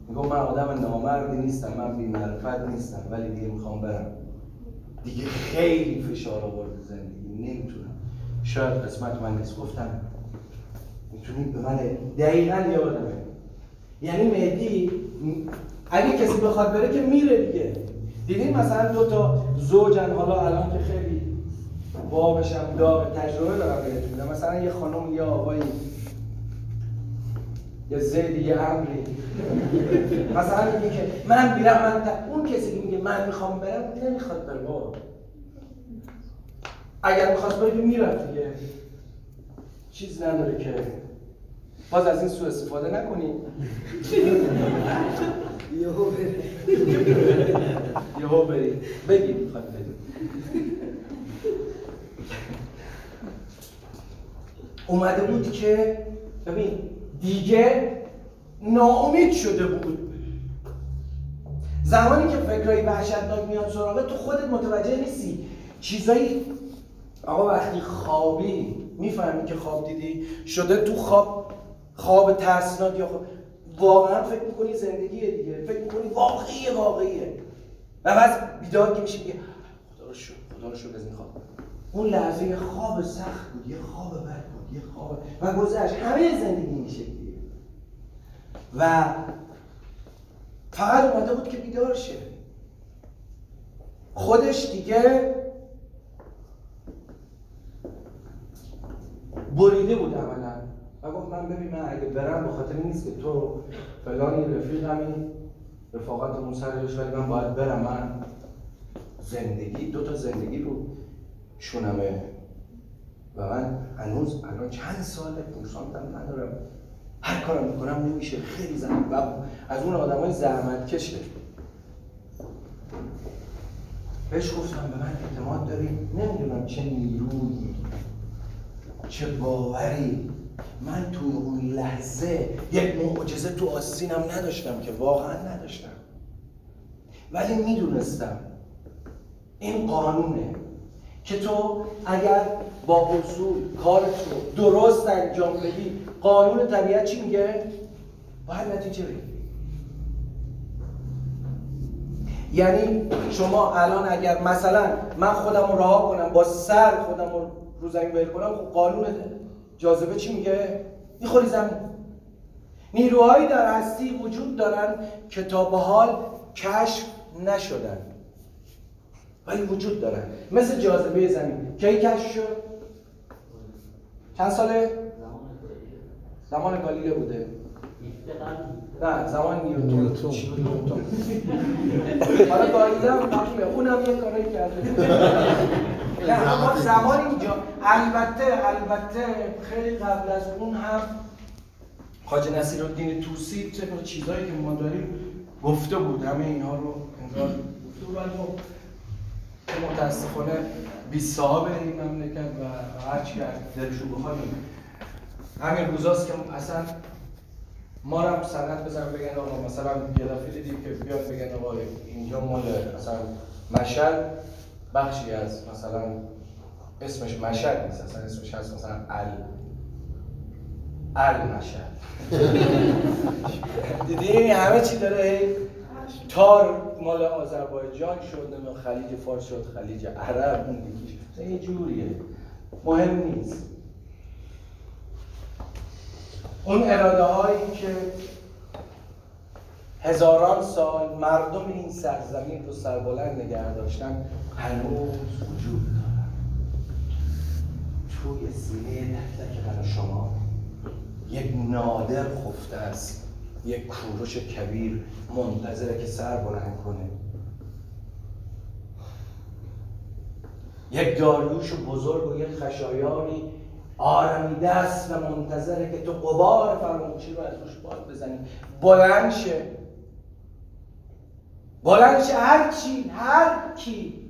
میگم من آدم نامردی نیستم من بی معرفت نیستم ولی دیگه می‌خوام برم. دیگه خیلی فشار آورد زندگی نمی‌تونم. شاید قسمت من نیست. گفتم می‌تونید به من دقیقا یادمه یعنی مهدی اگه کسی بخواد بره که میره دیگه. دیدین مثلا دو تا زوجن حالا الان که خیلی بابشم داغ تجربه دارم بهتون. مثلا یه خانم یا آقایی. یه زیدی یه امری مثلا میگه که من میرم من اون کسی که میگه من می‌خوام برم نمی‌خواد بره. بابا. اگر می‌خواست بره می‌رفت دیگه. چیز نداره که. باز از این سو استفاده نکنید یهو برید یهو برید بگید می‌خواد برید اومده بود که ببین دیگه ناامید شده بود. زمانی که فکرهای وحشتناک میاد سراغه تو خودت متوجه نیستی. چیزایی آقا وقتی خوابی می‌فهمی که خواب دیدی. شده تو خواب خواب ترسناک یا خواب واقعا فکر می‌کنی زندگیه دیگه. فکر می‌کنی واقعیه واقعیه. و بعد بیدار که میشه میگه خدا رو شکر خدا رو شکر از این خواب. اون لحظه خواب سخت بود یه خواب بود یه خواب و گذشت. همه زندگی این شکلیه. و فقط اومده بود که بیدار شه. خودش دیگه بریده بود عملا. و گفت من ببین من اگه برم به خاطر نیست که تو فلانی رفیقمی رفاقتمون سرش ولی من باید برم. من زندگی دو تا زندگی رو شونمه و من هنوز الان چند ساله پورسانتم ندارم هر کارم می‌کنم نمیشه. خیلی زحمت. و از اون آدم های زحمت کشه بهش گفتم به من اعتماد داری؟ نمی‌دونم چه نیرویی چه باوری. من تو اون لحظه یک معجزه تو آستینم نداشتم که واقعا نداشتم. ولی می‌دونستم. این قانونه که تو اگر با اصول کارت رو درست انجام بدی. قانون طبیعت چی میگه؟ باید نتیجه بگیری یعنی شما الان اگر مثلا من خودم رو رها کنم با سر خودم رو رو زمین ول کنم خب قانون جاذبه چی میگه؟ می‌خوری زمین. نیروهایی در هستی وجود دارن که تا به حال کشف نشدن. ولی وجود دارن. مثل جاذبه زمین. کی کشف شد چند ساله؟ زمان گالیله بوده. نه زمان نیوتون حالا گالیله هم تقریبه اونم یه کاری کرده. نه اما زمان اینجا. البته البته خیلی قبل از اون هم حاج نصیر الدین توسی طبق چیزایی که ما داریم گفته بود. همه اینها رو انگار گفته بود ولی خب متاسفانه بی صاحب این مملکت و هر چی دلشون بخواد همین روزاست که اصلا ما هم سنت بزن بگن آقا مثلا یه دفعه دیدیم که بیان بگن آقا اینجا مال مثلا مشهد بخشی از مثلا اسمش مشهد نیست اصلا اسمش هست مثلا ال. ال مشهد. دیدی؟ همه چی داره تار مال آذربایجان شد نمی‌دونم خلیج فارس شد خلیج عرب اون دیگه یه جوریه. مهم نیست. اون اراده هایی که هزاران سال مردم این سرزمین رو سربلند نگه داشتن هنوز وجود دارن. توی سینه تک تک شما یک نادر خفته است. یک کوروش کبیر منتظره که سر بلند کنه. یک داریوش بزرگ و یک خشایاری آرمیده است و منتظره که تو قبار فراموشی رو از روش باد بزنی. بلند شه. بلند شه. هر چی هر کی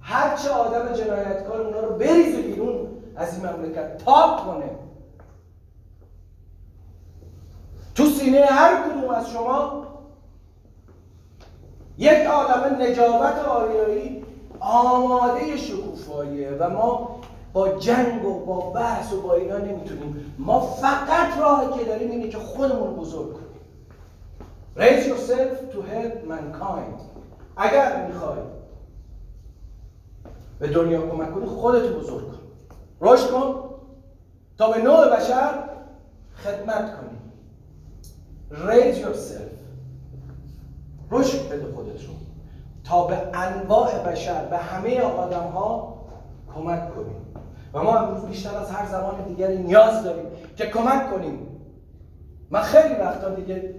هر چه آدم جنایتکار اونا رو بریزه بیرون از این مملکت پاک کنه. تو سینه هر کدوم از شما یک عالم نجابت آریایی آماده شکوفاییه و ما با جنگ و با بحث و با اینا نمی‌تونیم. ما فقط راهی که داریم اینه که خودمون بزرگ کنیم. Raise yourself to help mankind. اگر می‌خوای به دنیا کمک کنی خودتو بزرگ کن. رشد کن. تا به نوع بشر خدمت کنی. Raise yourself. رشد بده خودت رو تا به انواع بشر به همه آدم ها کمک کنیم. و ما امروز بیشتر از هر زمان دیگری نیاز داریم که کمک کنیم. من خیلی وقتا دیگه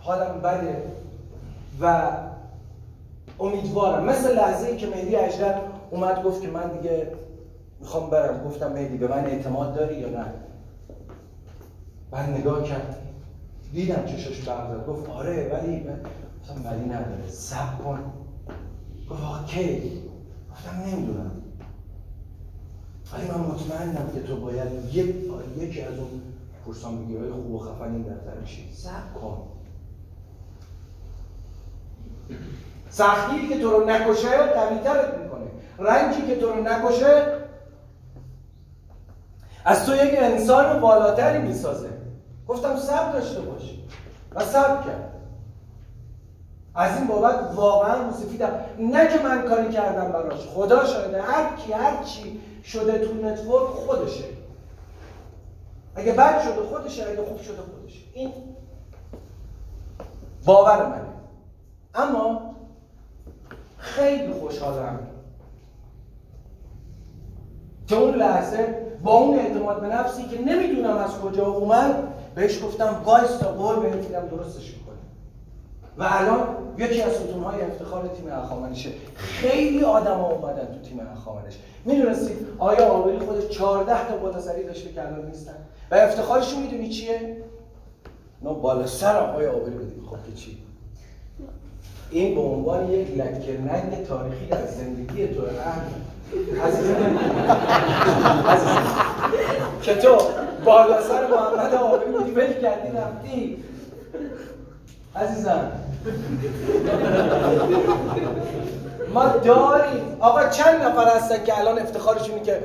حالم بده و امیدوارم. مثل لحظه ای که مهدی اجدر اومد گفت که من دیگه می‌خوام برم. گفتم مهدی به من اعتماد داری یا نه؟ بعد نگاه کرد. دیدم چشش برم گفت آره ولی من گفتم ولی نداره. سب کن. گفت آقا کی؟ گفتم نمی‌دونم. ولی من مطمئنم که تو باید یک یکی از اون پرسان های خوب و خفن این دفتر میشی سب کن. سختی که تو رو نکشه قویترت می‌کنه. رنجی که تو رو نکشه از تو یک انسان بالاتری می‌سازه. گفتم صبر داشته باش. و صبر کرد. از این بابت واقعا مصیفیدم نه که من کاری کردم براش. خدا شاهده هر کی هر چی شده تو نتورک خودشه. اگه بد شده خودشه اگه خوب شده خودشه. این باور منه. اما خیلی خوشحالم که اون لحظه با اون اعتماد به نفسی که نمی‌دونم از کجا اومد بهش گفتم وایستا قول به فیلم درستش می‌کنه و الان یکی از ستونهای افتخار تیم اخامنشه خیلی آدم ها اومدن تو تیم اخامنش. می‌دونستید آیا آوری خودش 14 تا بالاسری داشته که الان نیستن؟ و افتخارش می‌دونی چیه؟ نه بالا سر آقای آوری بدیم. خب که چی؟ این به عنوان یک لکه ننگ تاریخی از زندگی تو عزیزم که تو بالا سر محمد آبی بودی ول کردی رفتی. عزیزم. ما داریم. آقا چند نفر هستن که الان افتخارشونه که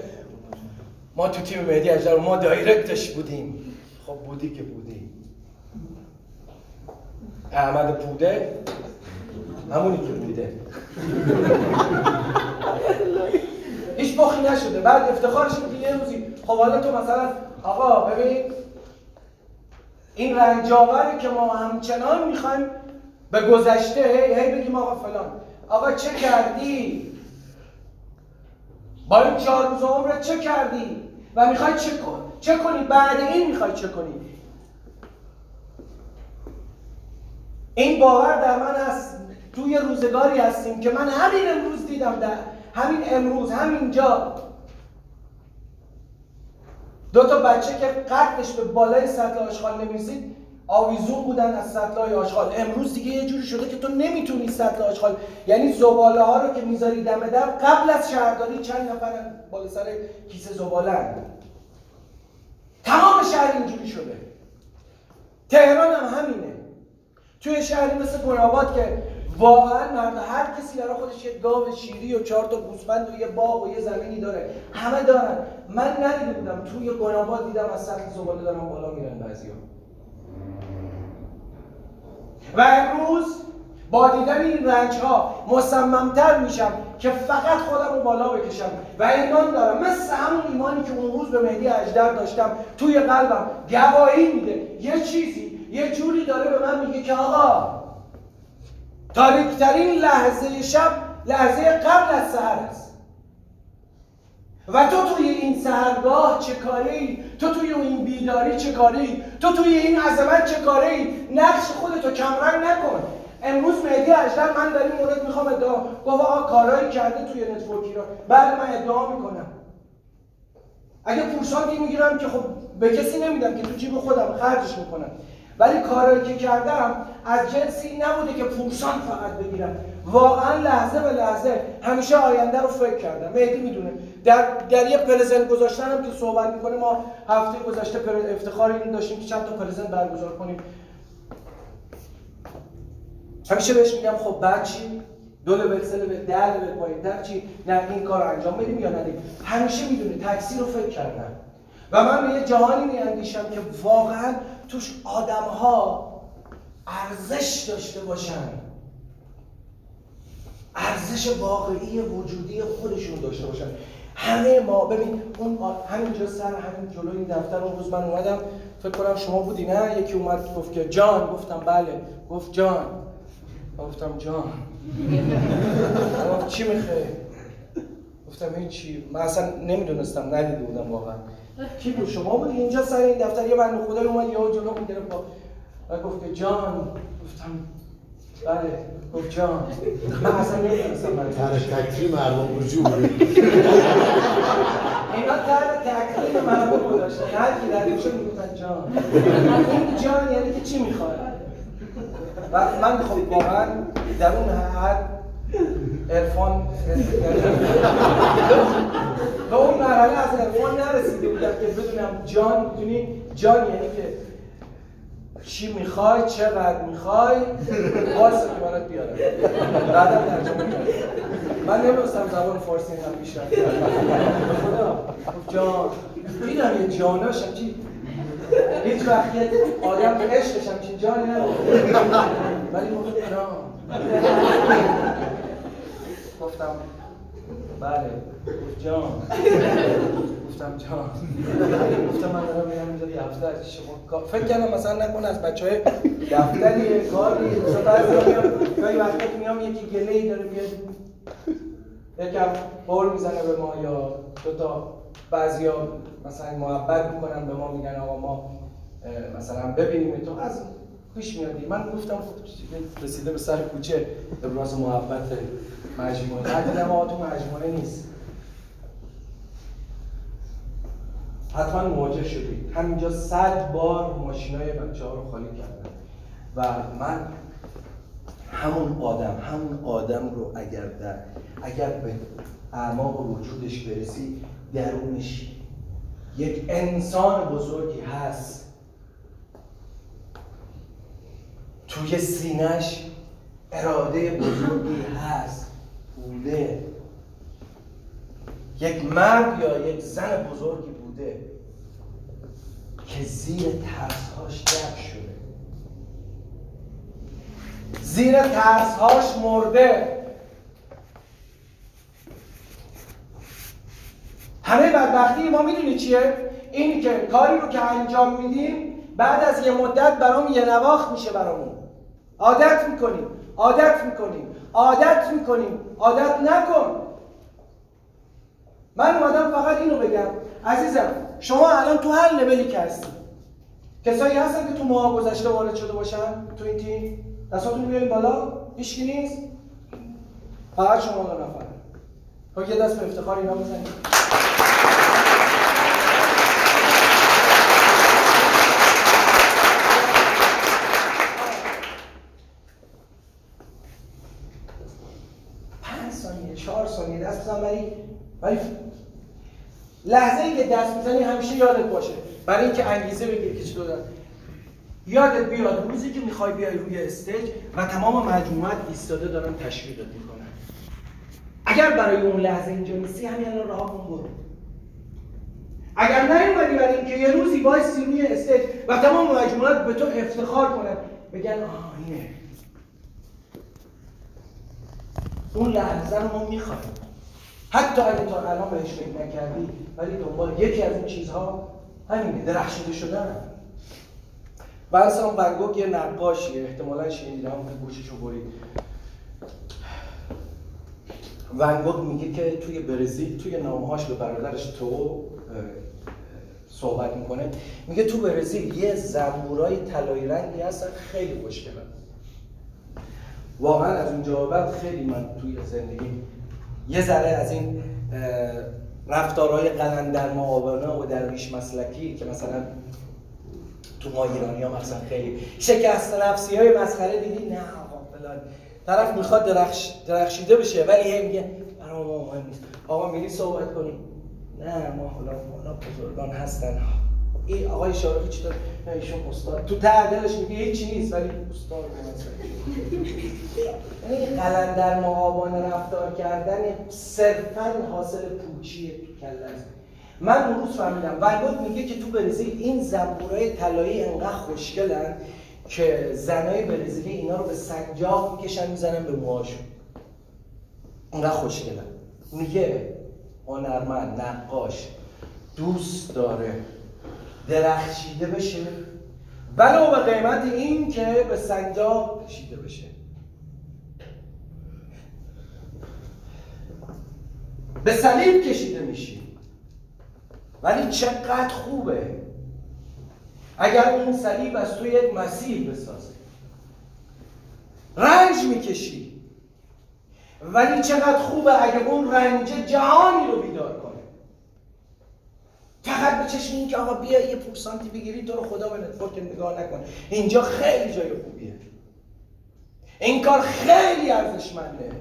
ما تو تیم مهدی اجدر ما دایرکتش بودیم. خب بودی که بودی. احمد پوده همونی که بوده. هیچ بخی نشده. بعد افتخارش که یه روزی خب حالا تو مثلا آقا ببین این رنجاوری که ما همچنان می‌خوایم به گذشته هی, هی بگیم آقا فلان. آقا چه کردی؟ با این چهار روز عمرت چه کردی؟ و می‌خوای چه, چه کنی؟ بعد این می‌خوای چه کنی؟ این باور در من هست. توی روزگاری هستیم که من همین امروز دیدم در همین امروز همینجا. دو تا بچه که قدش به بالای سطل آشغال نمی‌رسید آویزون بودن از سطل آشغال. امروز دیگه یه جوری شده که تو نمی‌تونی سطل آشغال یعنی زباله ها رو که می‌ذاری دم در قبل از شهرداری چند نفر بالا سر کیسه زباله تمام شهر اینجوری شده. تهران هم همینه. توی شهری مثل گناباد که واقعا مرد هر کسی برای خودش یه گاو شیری و چهار تا گوسفند و یه باغ و یه زمینی داره. همه دارن. من ندیده بودم توی گناباد دیدم از سطح زباله دارن بالا میرن بعضیا و امروز با دیدن این رنج ها مصممتر میشم که فقط خودم رو بالا بکشم. و ایمان دارم. مثل همون ایمانی که اون روز به مهدی اجدر داشتم توی قلبم گواهی میده. یه چیزی یه جوری داره به من میگه که آقا تاریکترین لحظه شب لحظه قبل از سهر است. و تو توی این سهرگاه چه کاری؟ تو توی این بیداری چه کاری؟ تو توی این عظمت چه کاری؟ نقش خودتو کمرنگ نکن. امروز مهدی اجدر من در این مورد می‌خوام ادعا گفت آقا کارایی کرده توی نتورکی را بعد من ادعا می‌کنم. اگه پورسانتی می‌گیرم که خب به کسی نمیدم که تو جیب خودم خرجش می‌کنم. ولی کارایی که کردم از جنسی نبوده که پورسان فقط بگیرم. واقعا لحظه به لحظه همیشه آینده رو فکر کردم. مهدی می‌دونه. در, در یه پرزنت گذاشتنم که صحبت می‌کنه ما هفته گذشته افتخار این داشتیم که چند تا پرزنت برگزار کنیم. همیشه بهش میگم خب بعد چی؟ دو لول سه لول ده لول چی؟ نه این کار انجام بدیم یا ندیم همیشه می‌دونه. تکثیر رو فکر کردم. و من به یه جهانی میاندیشم که واقعا توش آدم ها ارزش داشته باشن. ارزش واقعی وجودی خودشون داشته باشن. همه ما ببین اون همینجا سر همین جلو این دفتر اون روز من اومدم فکر کنم شما بودی نه؟ یکی اومد گفت که جان گفتم بله. گفت جان. گفتم جان. گفت چی می‌خوای؟ گفتم این چی؟ من اصلا نمی‌دونستم ندیده بودم واقعا. کی بود؟ شما بودی؟ اینجا سر این دفتر یه بنده خدای اومد یهو جلو می‌گرفت و گفت که جان. گفتم بله. گفت جان. من اصلا نمی‌دونستم من تکریم مردم رجوع اینا تر تکریم مردم گذاشتن هر کی در می‌گفتن جان. این جان یعنی که چی می‌خواد؟ و من خب واقعا در اون حد عرفان. به اون مرحله از عرفان نرسیده بودم که بدونم جان می‌دونی؟ جان یعنی که چی می‌خوای چقدر می‌خوای واسه که برات بیارم. بعدم ترجمه کردم. من نمیستم زبان فارسی هم پیش رفت خدا. جان. دیدم یه جاناشم چی؟ هیچ وقت آدم عشقش همچین جانی نبود ولی گفت گفتم بله جان. گفتم جان. گفتم من دارم میرم اینجا یه شما فکر کردم مثلا نکن از بچه های دفتری کاری مثلا بعضی میام وقتا که میام یکی گله ای داره میاد یکم بول می‌زنه به ما یا دو تا. بعضیا مثلا محبت می‌کنن به ما میگن آقا ما مثلا ببینیم تو از پیش میادی من گفتم خب رسیده به سر کوچه. ابراز محبت. مجموعه. حتی ما تو مجموعه نیست. حتما مواجه شدید. همینجا صد بار ماشینای بچه ها رو خالی کردن. و من همون آدم همون آدم رو اگر در اگر به اعماق وجودش برسی درونش یک انسان بزرگی هست. توی سینش اراده بزرگی هست. بوده. یک مرد یا یک زن بزرگی بوده که زیر ترسهاش دب شده. زیر ترسهاش مرده. همه بدبختی ما می‌دونی چیه؟ اینی که کاری رو که انجام میدیم بعد از یه مدت برام یه نواخت میشه برامون. عادت می‌کنیم عادت می‌کنیم. عادت می‌کنیم. عادت نکن. من اومدم فقط اینو بگم. عزیزم شما الان تو هر لولی که هستی کسایی هستن که تو ماه گذشته وارد شده باشن؟ تو این تیم؟ دستاتون بیارین بالا. هیچکی نیست؟ فقط شما دو نفر. خب یه دست به افتخار اینا بزنید ثانیه چهار بزن ولی ولی لحظه ای که دست می‌زنی همیشه یادت باشه. برای اینکه انگیزه بگیری که چطور یادت بیاد روزی که می‌خوای بیای روی stage و تمام مجموعت ایستاده دارن تشویقت می‌کنن. اگر برای اون لحظه اینجا نیستی همین الان رها کن برو. اگر نیومدی برای اینکه یه روزی وایسی روی stage و تمام مجموعت به تو افتخار کنن بگن آه اینه. اون لحظه رو ما می‌خوایم. حتی اگه تا الان بهش فکر نکردی ولی دنبال یکی از این چیزها همینه درخشیده شدن. ونسان ونگوگ یه نقاشیه احتمالا شنیدم که گوششو برید. ونگوگ میگه که توی برزیل توی نامهاش به برادرش تو صحبت می‌کنه. میگه تو برزیل یه زنبورای طلایی رنگی هستن خیلی خوشگلن. واقعا از اونجا بعد خیلی من توی زندگی یه ذره از این رفتارهای قلندر معاونه و درویش مسلکی که مثلا تو ما ایرانی ها مثلا خیلی شکست نفسی های مسخره دیدی؟ نه آقا فلان. طرف می‌خواد درخش درخشیده بشه ولی هی میگه برای ما مهم نیست. آقا میری صحبت کنیم. نه ما حالا بزرگان هستن. این آقای شارقی چطور ایشون استاد. تو تعدلش میگه هیچی نیست ولی استاد یعنی قلندر معابانه رفتار کردن صرفا حاصل پوچی کله من اون روز فهمیدم. ونگوت میگه که تو برزیل این زنبورای طلایی انقدر خوشگلن که زنای برزیلی اینا رو به سنجاق می‌کشن می‌زنن به موهاشون. انقدر خوشگلن. میگه هنرمند نقاش دوست داره. درخشیده بشه. ولو به قیمت این که به سنجاق کشیده بشه. به صلیب کشیده میشی ولی چقدر خوبه اگر اون صلیب از تو یک مسیح بسازه. رنج می‌کشی. ولی چقدر خوبه اگر اون رنج جهانی رو بیدار فقط به چشم این که آقا بیا یه پورسانتی بگیری تو رو خدا به network نگاه نکن اینجا خیلی جای خوبیه. این کار خیلی ارزشمنده.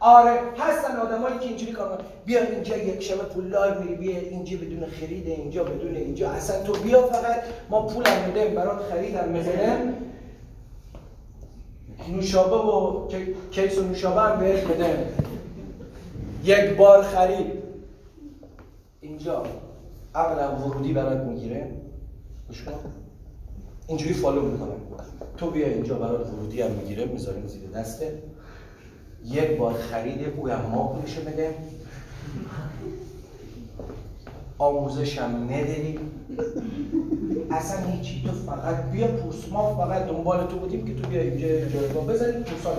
آره هستن آدمایی که اینجوری کار بیا اینجا یک شب پولدار میری بیا اینجا بدون خرید اینجا بدون اینجا. اصلا تو بیا فقط ما پولم میدیم برات خریدم می‌زنم نوشابه و کیک و نوشابه هم بهت بده یک بار خرید. اینجا. اولا ورودی برات می‌گیره. گوش کن. اینجوری فالو می‌کنه. تو بیا اینجا برات ورودی هم می‌گیره می‌ذاریم زیر دسته. یک بار خریده هم ما پولشو بده. آموزش هم نداری. اصلا هیچی. تو فقط بیا پورس. ما فقط دنبال تو بودیم که تو بیا اینجا جایگاه بزنی پورسان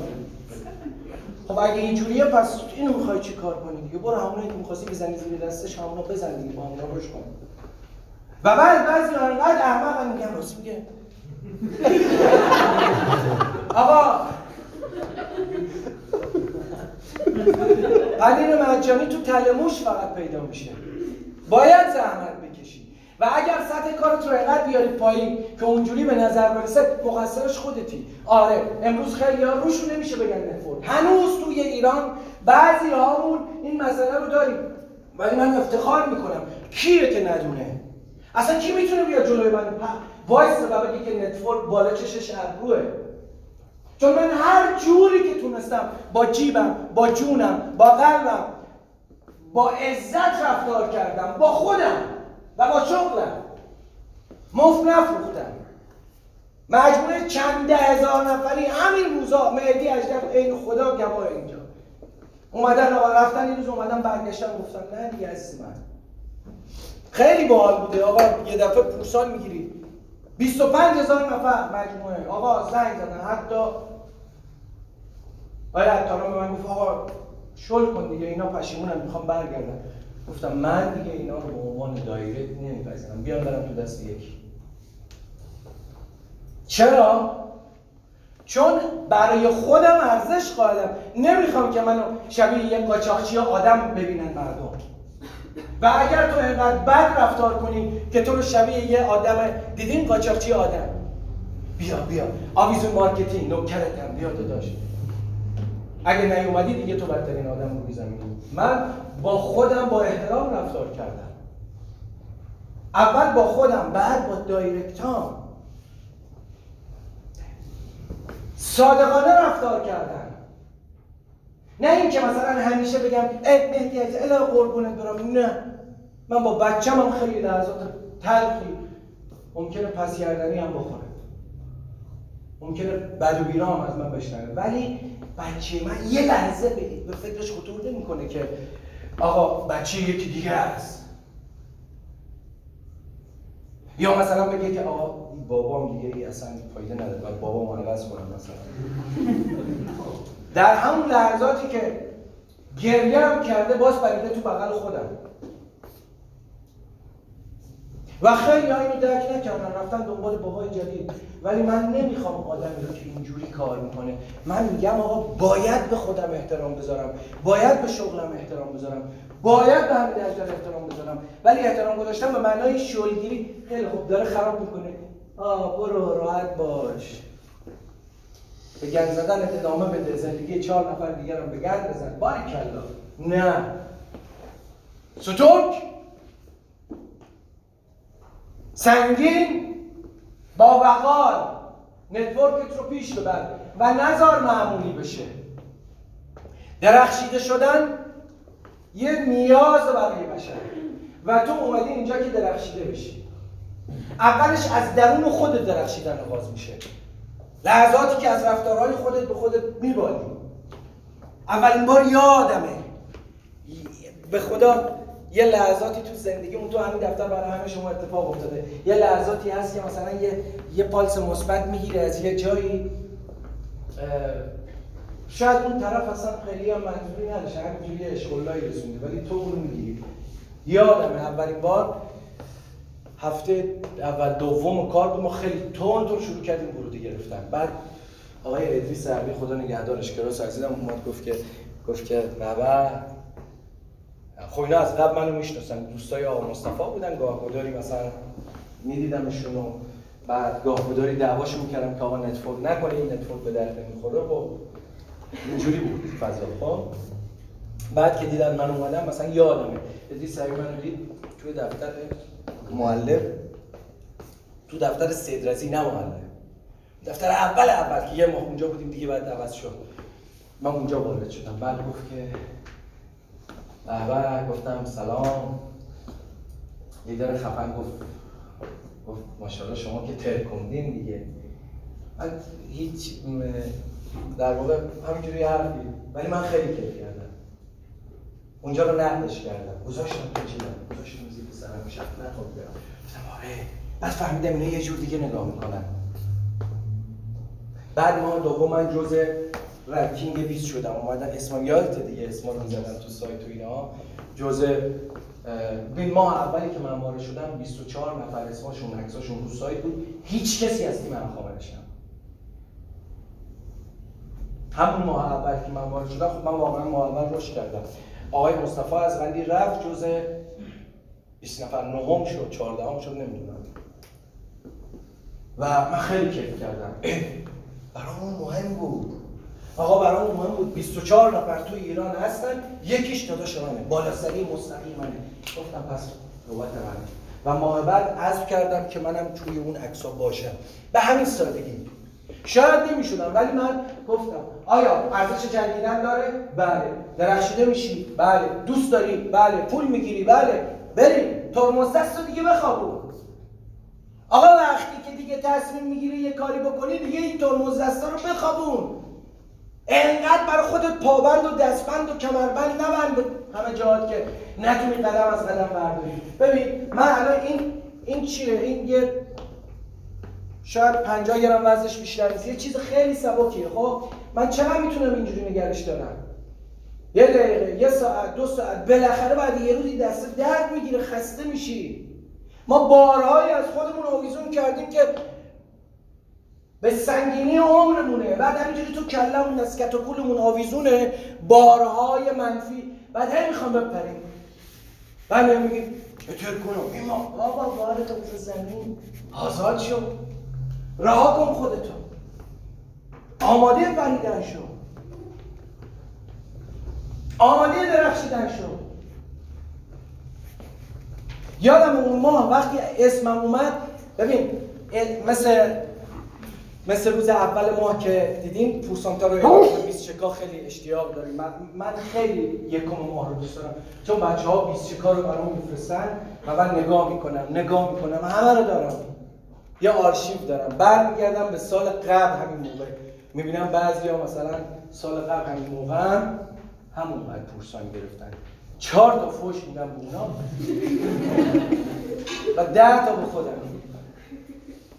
خب اگه اینجوریه پس اینو می‌خوای چی کار کنی دیگه؟ برو همونایی که می‌خواستی بزنی زیر دستش همونو بزن دیگه با همونا روش کن. و بعد بعضی انقدر احمق هم میگن میگه. آقا. قلیل مجانی تو تلموش فقط پیدا میشه. باید زحمت بکشی. و اگر سطح کارت رو اینقدر بیاری پایین که اونجوری به نظر برسه مقصرش خودتی. آره امروز خیلی ها روشون نمیشه بگن نفورد هنوز توی ایران بعضی هامون این مسئله رو داریم. ولی من افتخار می‌کنم. کیه که ندونه؟ اصلا کی می‌تونه بیاد جلوی من؟ وایس و بگه که network بالا چشش ابروه. چون من هر جوری که تونستم با جیبم با جونم با قلبم با عزت رفتار کردم با خودم. و با شغلم. مفت نفروختم. مجموعه چند ده هزار نفری همین روزا مهدی اژدر این خدا گواه اینجا. اومدن آقا رفتن این روز اومدن برگشتن گفتن نه دیگه عزیز من. خیلی باحال بوده. آقا یه دفعه پورسان می‌گیری. 25 هزار نفر مجموعه. آقا زنگ زدن. حتی آیا عطاران به من گفت آقا شل کن دیگه اینا پشیمونم می‌خوام برگردم. گفتم من دیگه اینا رو به عنوان دایرکت نمیپذیرم. بیان برم تو دست یکی. چرا؟ چون برای خودم ارزش قائلم. نمی‌خوام که منو شبیه یک قاچاقچی آدم ببینن مردم. و اگر تو اینقدر بد رفتار کنی که تو رو شبیه یه آدم دیدین قاچاقچی آدم. بیا بیا. آویزون marketing نوکرتم. بیا داداش اگه نیومدی دیگه تو بدترین آدم رو زمین من با خودم با احترام رفتار کردم. اول با خودم بعد با direct ام. صادقانه رفتار کردن نه اینکه مثلا همیشه بگم ای مهدی الا قربونت برم. نه. من با بچم هم خیلی لحظات تلخی ممکنه پس گردنی هم بخوره ممکنه بد و بیرا هم از من بشنوه. ولی بچه من یه لحظه به فکرش خطور نمی‌کنه که آقا بچه یکی دیگه است. یا مثلا بگه که آقا بابام دیگه ای اصلا فایده نداره باید بابام عوض کنم مثلا. در همون لحظاتی که گریه هم کرده باز پریده تو بغل خودم. و خیلی ها اینو درک نکردن رفتن دنبال بابای جدید. ولی من نمی‌خوام آدمی رو که اینجوری کار می‌کنه. من میگم آقا باید به خودم احترام بذارم. باید به شغلم احترام بذارم. باید به همین احترام بذارم. ولی احترام گذاشتم به معنای شلگیری خیلی خوب داره خراب می‌کنه. آه برو راحت باش. به گند زدن ادامه بده. زندگی چهار نفر دیگر هم به گند بزن. باری کلا نه. ستوک! سنگین با وقار network ت رو پیش ببر و نظر معمولی بشه. درخشیده شدن یه نیاز برای بشر. و تو اومدی اینجا که درخشیده بشی. اولش از درون خودت درخشیدن آغاز میشه. لحظاتی که از رفتارهای خودت به خودت میبالی. اولین بار یادمه. به خدا یه لحظاتی تو زندگیمون تو همین دفتر برای همه شما اتفاق افتاده. یه لحظاتی هست که مثلا یه یه پالس مثبت می‌گیره از یه جایی. شاید اون طرف اصلا خیلی هم منظوری نداشته. همینجوری آشغالی رسونده ولی تو اون می‌گیری یادمه اولین بار هفته اول دوم کار بود. ما خیلی تند شروع کردیم ورودی گرفتن. بعد آقای ادریس عربی خدا نگهدارش cross عزیزم اومد گفت که گفت که بابا خب اینا از قبل منو می‌شناسن. دوستای آقا مصطفی بودن گاهگداری مثلا میدیدمشون و بعد گاهگداری دعواشو می‌کردم که آقا network نکنه این network به درد نمی‌خوره. و اینجوری بود فضا. خب بعد که دیدن من اومدم مثلا یادمه. ادی سعی منو دید توی دفتر معلم تو دفتر سیدرزی نه معلم. دفتر اول اول که یه ماه اونجا بودیم دیگه بعد عوض شد. من اونجا وارد شدم. بعد گفت که بعد گفتم سلام. یه خفن گفت گفت ماشاءالله شما که ترکوندین دیگه. من هیچ در واقع همینجوری حرفی ولی من خیلی کیف کردم. اونجا رو نقدش کردم. گذاشتم کشیدم گذاشتم زیر سرم. شب نخواب برم. گفتم آره. بعد فهمیدم اینا یه جور دیگه نگاه می‌کنن. بعد ما دوم من جز رنکینگ 20 شدم. اومدن اسمم یادت دیگه اسما رو می‌زدن تو سایت و اینا. جز بین ماه اولی که من وارد شدم 24 نفر اسمشون عکساشون رو سایت بود. هیچ کسی از تیم من خبرش همون ماه اول که من وارد شدم خب من واقعا ماه اول کردم. آقای مصطفی از غندی رفت جز 20 نفر نهم شد 14 هم شد نمی‌دونم. و من خیلی کیف کردم. برامون مهم بود. آقا برامون مهم بود 24 نفر تو ایران هستن یکیش داداش منه بالاسری مستقیم منه گفتم پس نوبت منه و ماه بعد عزم کردم که منم توی اون عکسا باشم. به همین سادگی. شاید نمی‌شدم ولی من گفتم آیا ارزش جنگیدن داره؟ بله. درخشیده میشی؟ بله. دوست داری؟ بله. پول می‌گیری؟ بله. بریم. ترمز دست دیگه بخوابون. آقا وقتی که دیگه تصمیم می‌گیری یه کاری بکنی دیگه این ترمز دستا رو بخوابون. انقدر برای خودت پابند و دستبند و کمربند نبند. همه جهات که نتونی قدم از قدم برداری. ببین من الان این این چیه؟ این یه شاید 50 گرم وزنش بیشتر نیست. یه چیز خیلی سبکیه خب؟ من چقدر می‌تونم اینجوری نگرش دارم؟ یه دقیقه یه ساعت دو ساعت بالاخره بعد یه روزی دست درد می‌گیره خسته میشی. ما بارهایی از خودمون آویزون کردیم که به سنگینی عمرمونه. بعد همینجوری تو کلمون از کتوکولمون آویزونه. بارهای منفی. بعد هی می‌خوام بپریم. بعد میگیم چطور کنم؟ این ما بابا بارت تو زمین. آزاد شو. رها کن خودتو. آماده پریدن شو. آماده درخشیدن شو. یادم اون ماه وقتی اسمم اومد ببین مثل مثل روز اول ماه که دیدیم پورسانتا رو 20 چکا خیلی اشتیاق داریم. من, من خیلی یکم ماه رو دوست دارم. چون بچه ها 20 چکا رو برام میفرستن و من نگاه می‌کنم نگاه می‌کنم. همه رو دارم. یه آرشیو دارم. برمیگردم به سال قبل همین موقع. می‌بینم بعضی ها مثلا سال قبل همین موقع هم همون باید پورسان گرفتن. چهار تا فوش میدم به اونا. و ده تا به خودم.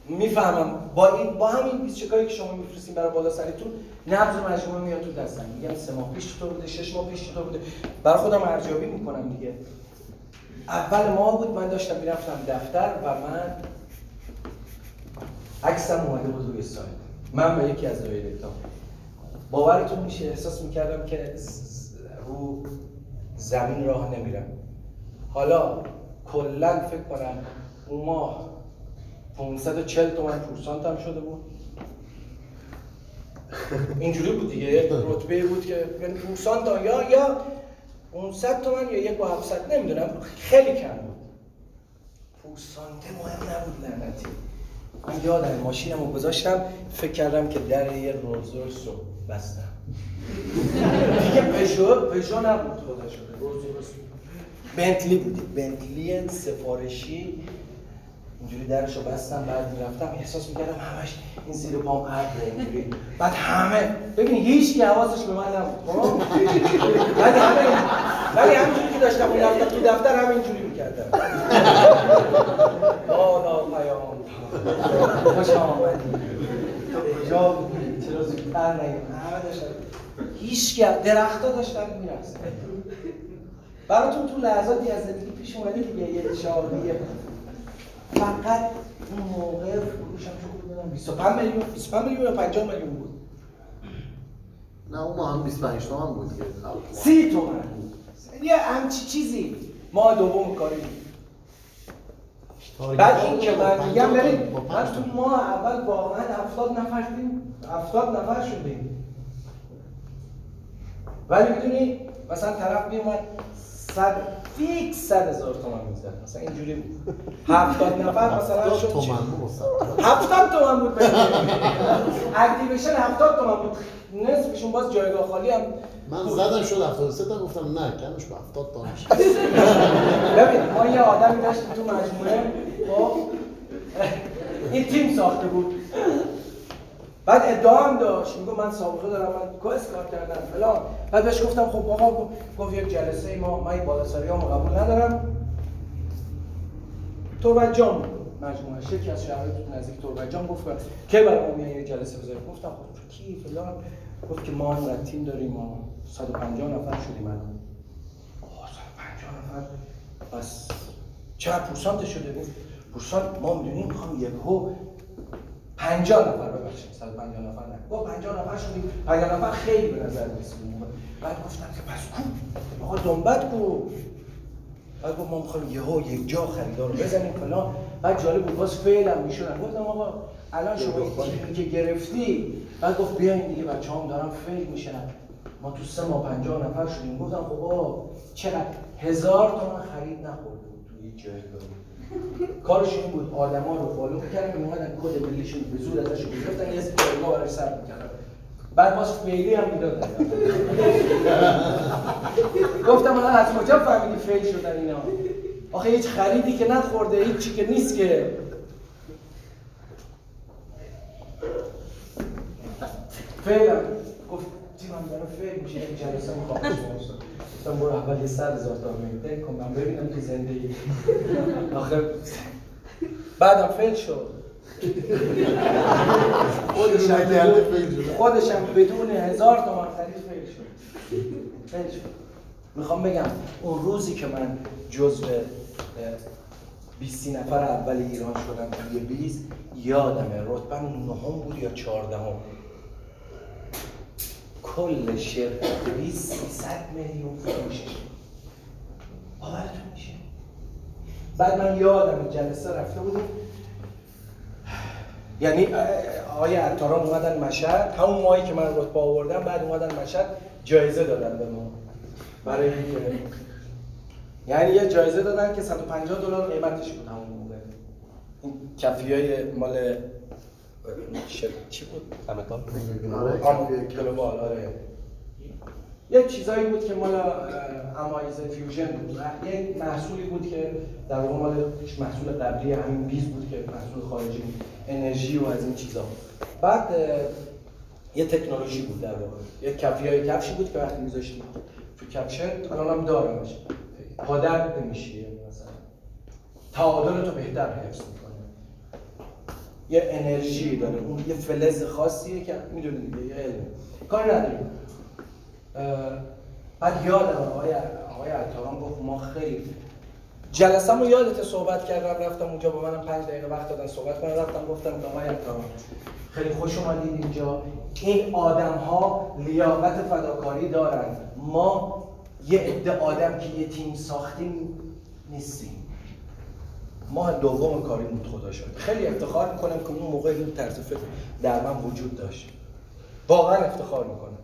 می‌فهمم. با این با همین 20 چکایی که شما میفرستین برای بالا سریتون نبض مجموعه میاد تو دستم میگم سه ماه پیش تو بوده شش ماه پیش تو بوده. برای خودم ارزیابی می‌کنم دیگه. اول ماه بود من داشتم می‌رفتم دفتر و من عکسم اومده بود روی سایت. من به یکی از دایرکتام باورتون میشه احساس می‌کردم که رو زمین راه نمیرم. حالا کلا فکر کنم اون ماه 540 تومن پورسانت هم شده بود. اینجوری بود دیگه رتبه بود که یعنی پورسانت یا یا 500 تومن یا یک با 700 نمی‌دونم خیلی کم بود. پورسانت مهم نبود لعنتی. من یادم ماشینم رو گذاشتم فکر کردم که در یه روز رو بستم. دیگه پژو پژو نبود خدا شده بنتلی بود بنتلی سفارشی اینجوری درشو بستم بعد می‌رفتم احساس می‌کردم همش این زیر پام عرضه اینجوری. بعد همه ببین هیچ کی حواسش به من نبود خب؟ بعد همه ولی همینجوری که داشتم می‌رفتم تو دفتر همه اینجوری می‌کردم بالا پیام. خوش آمدی. کجا بودی؟ چرا زودتر نگیم همه داشتن. هیچ کی درختا داشتن می‌رفتن. براتون تو لحظاتی از زندگی پیش اومده دیگه یه اشاره فقط اون موقع فروشم چه کنم 25 میلیون 25 میلیون یا 50 میلیون بود؟ نه اون ما هم 25 تومن بود که. 30 تومن. بود یه همچی چیزی. ما دوم کاری بعد این که من میگم ببین من تو ماه اول واقعا 70 نفر شدیم 70 نفر شدیم ولی می‌دونی مثلا طرف میومد صد fix صد هزار تومن می‌زد. مثلا اینجوری بود. هفتاد نفر مثلا شد تومن بود. هفتاد تومن بود activation هفتاد تومن بود. نصفشون باز جایگاه خالی هم من زدم شد 73 تا گفتم نه کمش به 70 تا ببین ما یه آدمی داشتیم تو مجموعه خب این تیم ساخته بود. بعد ادعا هم داشت. میگه من سابقه دارم من کوس کار کردم فلان. بعد بهش گفتم خب آقا گفت یک جلسه ما من بالاسری ها قبول ندارم. تربتجان مجموعه یکی از شهرهای نزدیک تربتجان گفت که برای ما یه جلسه بذاریم گفتم خب کی؟ فلان. گفت که ما اینقدر تیم داریم ما 150 نفر شدیم الان. 150 نفر. بس چقدر پورسانت شده؟ گفت پورسانت ما می‌دونیم می‌خوام یکهو 50 نفر ببخشید 150 نفر نه با 50 نفر شدیم. 50 نفر خیلی به نظر میسید بعد گفتم که پس کو. آقا دنبت کو. بعد گفت ما می‌خوایم یهو یک جا خریدار رو بزنیم فلان. بعد جالب بود واسه فعلا می‌شدن. گفتم آقا الان شما که گرفتی. بعد گفت بیاین دیگه بچه‌هام دارن فیل میشن. ما تو سه ماه پنجاه نفر شدیم. گفتم خب آقا چقدر هزار تومن خرید نخورده بود تو جایگاه کارش این بود آدما رو فالو می‌کردن میومدن کد ملیشون به زور ازش می‌گرفتن یه جایگاه براش ثبت می‌کردن. بعد باز فعلی هم می‌دادن. گفتم الان از کجا فهمیدی فیل شدن اینا. آخه هیچ خریدی که نخورده هیچ چی که نیست که. فعلا گفت تیمم داره فعل میشه یک جلسه می‌خوام. گفتم برو اول یه صد هزار تا میده. کن من ببینم تو زندگی. آخه بعدم فیل شد. خودش هم نکرده فیل شد. خودش هم بدون هزار تومن خرید فیل شد. فیل شد. می‌خوام بگم اون روزی که من جزو 20 نفر اول ایران شدم توی 20 یادمه رتبه نهم بود یا چهاردهم. کل شرکت 20 300 میلیون فروشش باورتون میشه؟ بعد من یادم جلسه رفته بودیم یعنی آقای عطاران اومدن مشهد. همون ماهی که من رتبه آوردم بعد اومدن مشهد جایزه دادن به ما. برای یعنی یه جایزه دادن که 150 دلار قیمتش بود همون موقع. این کفی های مال. چی بود؟ آره، آم- کفی- global آره. یه چیزایی بود که مال امایز fusion بود. یه محصولی بود که در واقع مال محصول قبلی همین بیز بود که محصول خارجی انرژی و از این چیزا. بعد یه تکنولوژی بود در واقع. یه کفی های کفشی بود که وقتی میذاشتیم تو کفشن الان هم دارمش. پادر نمیشه یعنی مثلا. تعادل تو بهتر حفظ می‌کنه یه انرژی داره. اون یه فلز خاصیه که می‌دونید دیگه یه علمه کاری نداریم. بعد یادم آقای آقای عطاران گفت ما خیلی جلسه رو یادت صحبت کردم رفتم اونجا با منم پنج دقیقه وقت دادن صحبت کنم رفتم گفتم که آقای عطاران خیلی خوش اومدید اینجا. این آدم ها لیاقت فداکاری دارن. ما یه عده آدم که یه تیم ساختیم نیستیم. ماه دوم کاری بود خدا شد خیلی افتخار می‌کنم که اون موقع این طرز فکر در من وجود داشت. واقعا افتخار می‌کنم.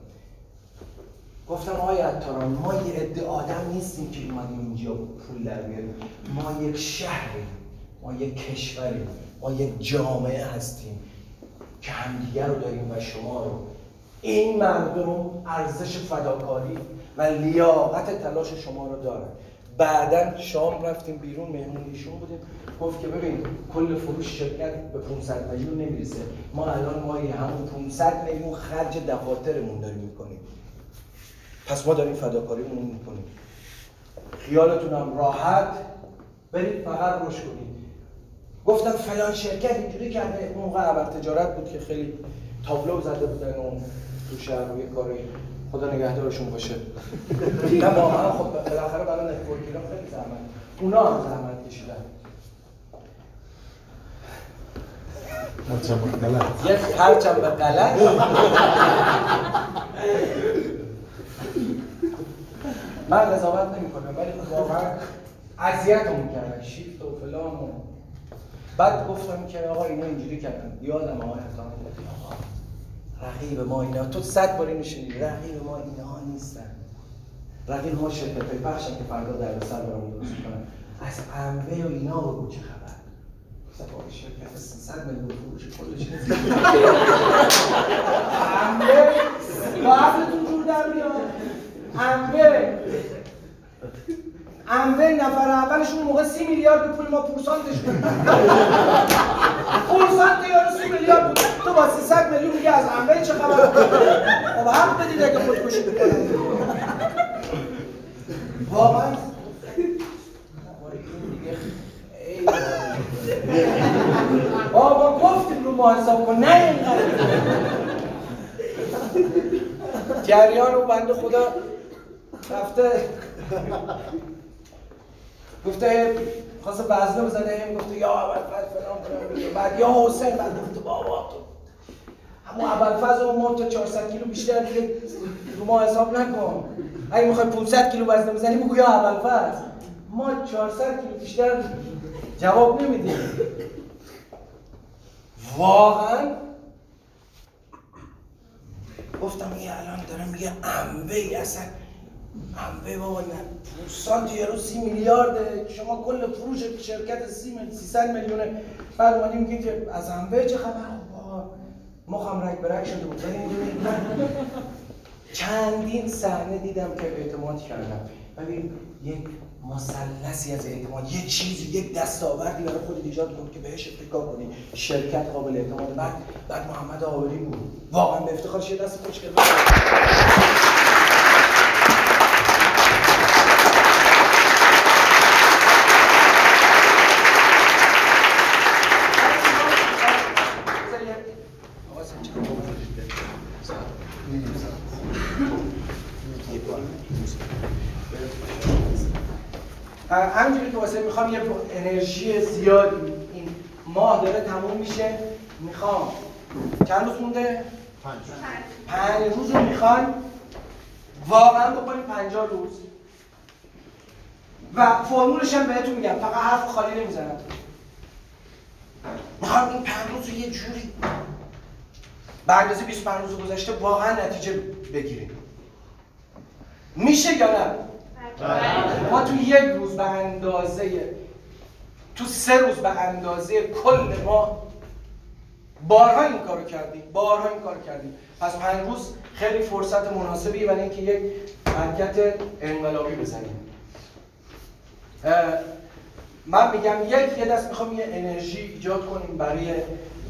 گفتم آقای عطاران ما یه عده آدم نیستیم که اومدیم اینجا پول در بیاریم. ما یک شهریم ما یک کشوریم ما یک جامعه هستیم که همدیگه رو داریم و شما رو. این مردم ارزش فداکاری و لیاقت تلاش شما رو دارن. بعدا شام رفتیم بیرون مهمون ایشون بودیم. گفت که ببین کل فروش شرکت به 500 میلیون نمی‌رسه. ما الان ماهی همون 500 میلیون خرج دفاترمون داریم می‌کنیم. پس ما داریم فداکاریمون می‌کنیم. خیالتون هم راحت. برید فقط روش کنید. گفتم فلان شرکت اینجوری کرده. اون موقع تجارت بود که خیلی تابلو زده بودن و تو شهر روی کاری. خدا نگهدارشون باشه. نه واقعا خب بالاخره برای networking خیلی زحمت اونا هم زحمت کشیدن. یه پرچم به غلط. من قضاوت نمی کنم ولی خب واقعا اذیتمون کردن شیفت و فلان و بعد گفتم که آقا اینا اینجوری کردن. یادم آقای آقا رقیب ما اینا. تو صد باری میشینی رقیب ما اینها نیستن. رقیب ما شرکت های بخشن که فردا در سر برامون درست کنن از انبه و اینا بگو چه خبر؟ آقا شرکت 300 میلیون فروش خودش با عقلتون جور در میاد انبه انبه نفر اولش اون موقع سی میلیارد پول ما پورسانتش بود. پورسانت یارو سی میلیارد بود. تو با 300 میلیون میگه از انبه چه خبر؟ خب حق بدید اگه خودکشی بکنن واقعا. بابا گفتیم رو ما حساب کن نه اینقدر. جریان رو بنده خدا رفته. گفته خواست وزنه بزنه هم گفته یا اول فلان فلان. بعد یا حسین بعد گفته بابا تو همون اول فاز اون ما تا 400 کیلو بیشتر دیگه رو ما حساب نکن. اگه می‌خوای 500 کیلو وزن بزنی بگو یا اول فاز ما 400 کیلو بیشتر جواب نمیدیم. واقعا؟ گفتم این الان داره میگه انبه اصلا. انبه بابا نه. سانتی یه روز سی میلیارده. شما کل فروش شرکت سی میلیون 300 میلیونه. بعد اومدیم که از انبه چه خبر؟ خب مخم رک برک شده بود. ولی می‌دونی من چندین صحنه دیدم که اعتماد کردم. ولی یک مثلثی از اعتماد یه چیزی یک دستاوردی برای خود ایجاد کن که بهش اتکا کنی. شرکت قابل اعتماد. بعد بعد محمد آوری بود. واقعا به افتخارش یه دست خوش کرد همینجوری که واسه می‌خوام یه انرژی زیادی. این ماه داره تموم میشه. می‌خوام. چند روز مونده؟ پنج. پنج روز رو می‌خوان. واقعا بکنیم پنجاه روز. و فرمولش هم بهتون میگم. فقط حرف خالی نمی‌زنم. می‌خوام این پنج روز رو یه جوری به اندازه 25 روز گذشته واقعا نتیجه بگیریم. میشه یا نه؟ ما تو یک روز به اندازه تو سه روز به اندازه کل ما بارها این کارو کردیم بارها این کارو کردیم. پس پنج روز خیلی فرصت مناسبی برای اینکه یک حرکت انقلابی بزنیم. من میگم یک یه دست می‌خوام یه انرژی ایجاد کنیم برای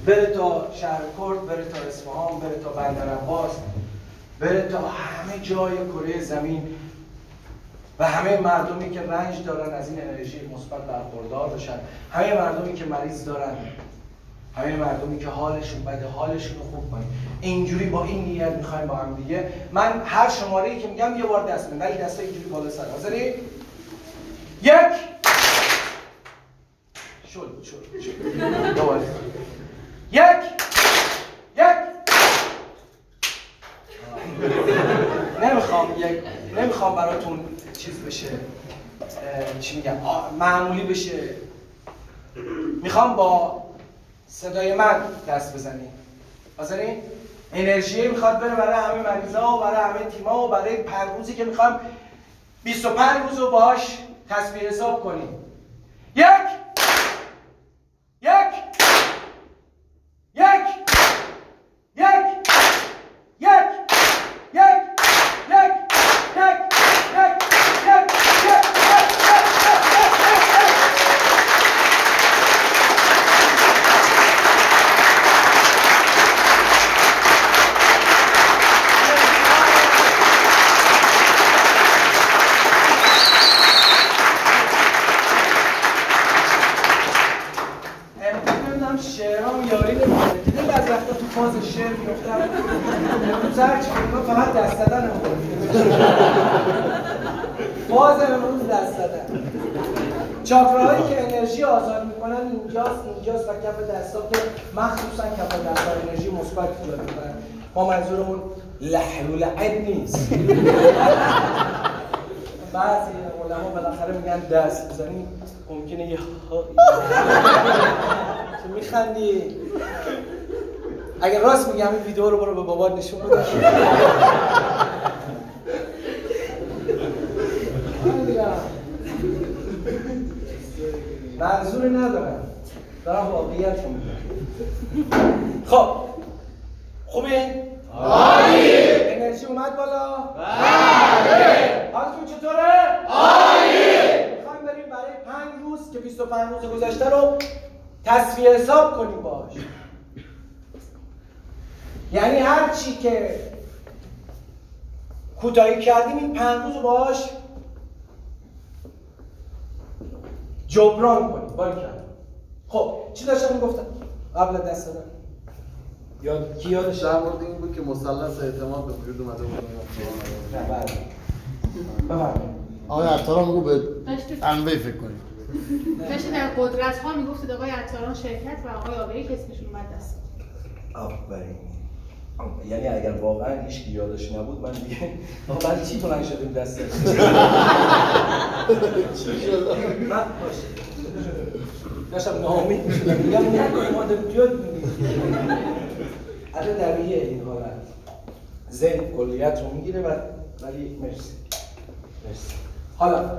بره تا شهر کرد بره تا اصفهان بره تا بندر عباس بره تا همه جای کره زمین. و همه مردمی که رنج دارن از این انرژی مثبت برخوردار بشن. همه مردمی که مریض دارن. همه مردمی که حالشون بده حالشون رو خوب کنیم. اینجوری با این نیت می‌خوایم با هم دیگه. من هر شماره ای که میگم یه بار دست بزن ولی دستا اینجوری بالا سر. حاضری؟ یک. شل شل دوباره. یک. یک. نمی‌خوام یک. نمی‌خوام براتون چیز بشه چی میگم معمولی بشه. می‌خوام با صدای من دست بزنیم حاضرین انرژی می‌خواد بره برای همه مریضا و برای همه تیما و برای پنج روزی که می‌خوام 25 روز رو باهاش تصویر حساب کنیم. یک شعر میفتم امروز هر چی فقط دست دادن فاز امروز دست دادن چاکراهایی که انرژی آزاد می‌کنن اینجاست اینجاست و کف دستا که مخصوصا کف دستا انرژی مثبت ایجاد می‌کنن. ما منظورمون لحل و نیست. بعضی علما بالاخره میگن دست بزنی ممکنه یه میخندی. اگر راست میگم این ویدیو رو برو به بابات نشون بده. منظوری ندارم. دارم واقعیت رو میگم. خب. خوبه؟ عالی. انرژی اومد بالا؟ بله. حالتون چطوره؟ عالی. می‌خوایم بریم برای پنج روز که 25 روز گذشته رو تصفیه حساب کنیم باش یعنی هر چی که کوتاهی کردیم این پنج روز رو باش جبران کنیم. باری کردم خب چی داشتم می‌گفتم؟ قبل از دست دادن. یاد کی یادش در مورد این بود که مثلث اعتماد به وجود اومده بود. نه بله. بفرمایید. آقای عطاران بگو به انوی فکر کنیم. داشتید در قدرت ها می‌گفتید آقای عطاران شرکت و آقای آبری که اسمشون اومد دست. آفرین. یعنی اگر واقعا هیچ یادش نبود من دیگه آقا برای چی بلند شدیم دست؟ من داشتم ناامید می‌شدم. میگم داریم یاد میگیم البته طبیعیه این حالت. ذهن کلیت رو می‌گیره و ولی مرسی. مرسی. حالا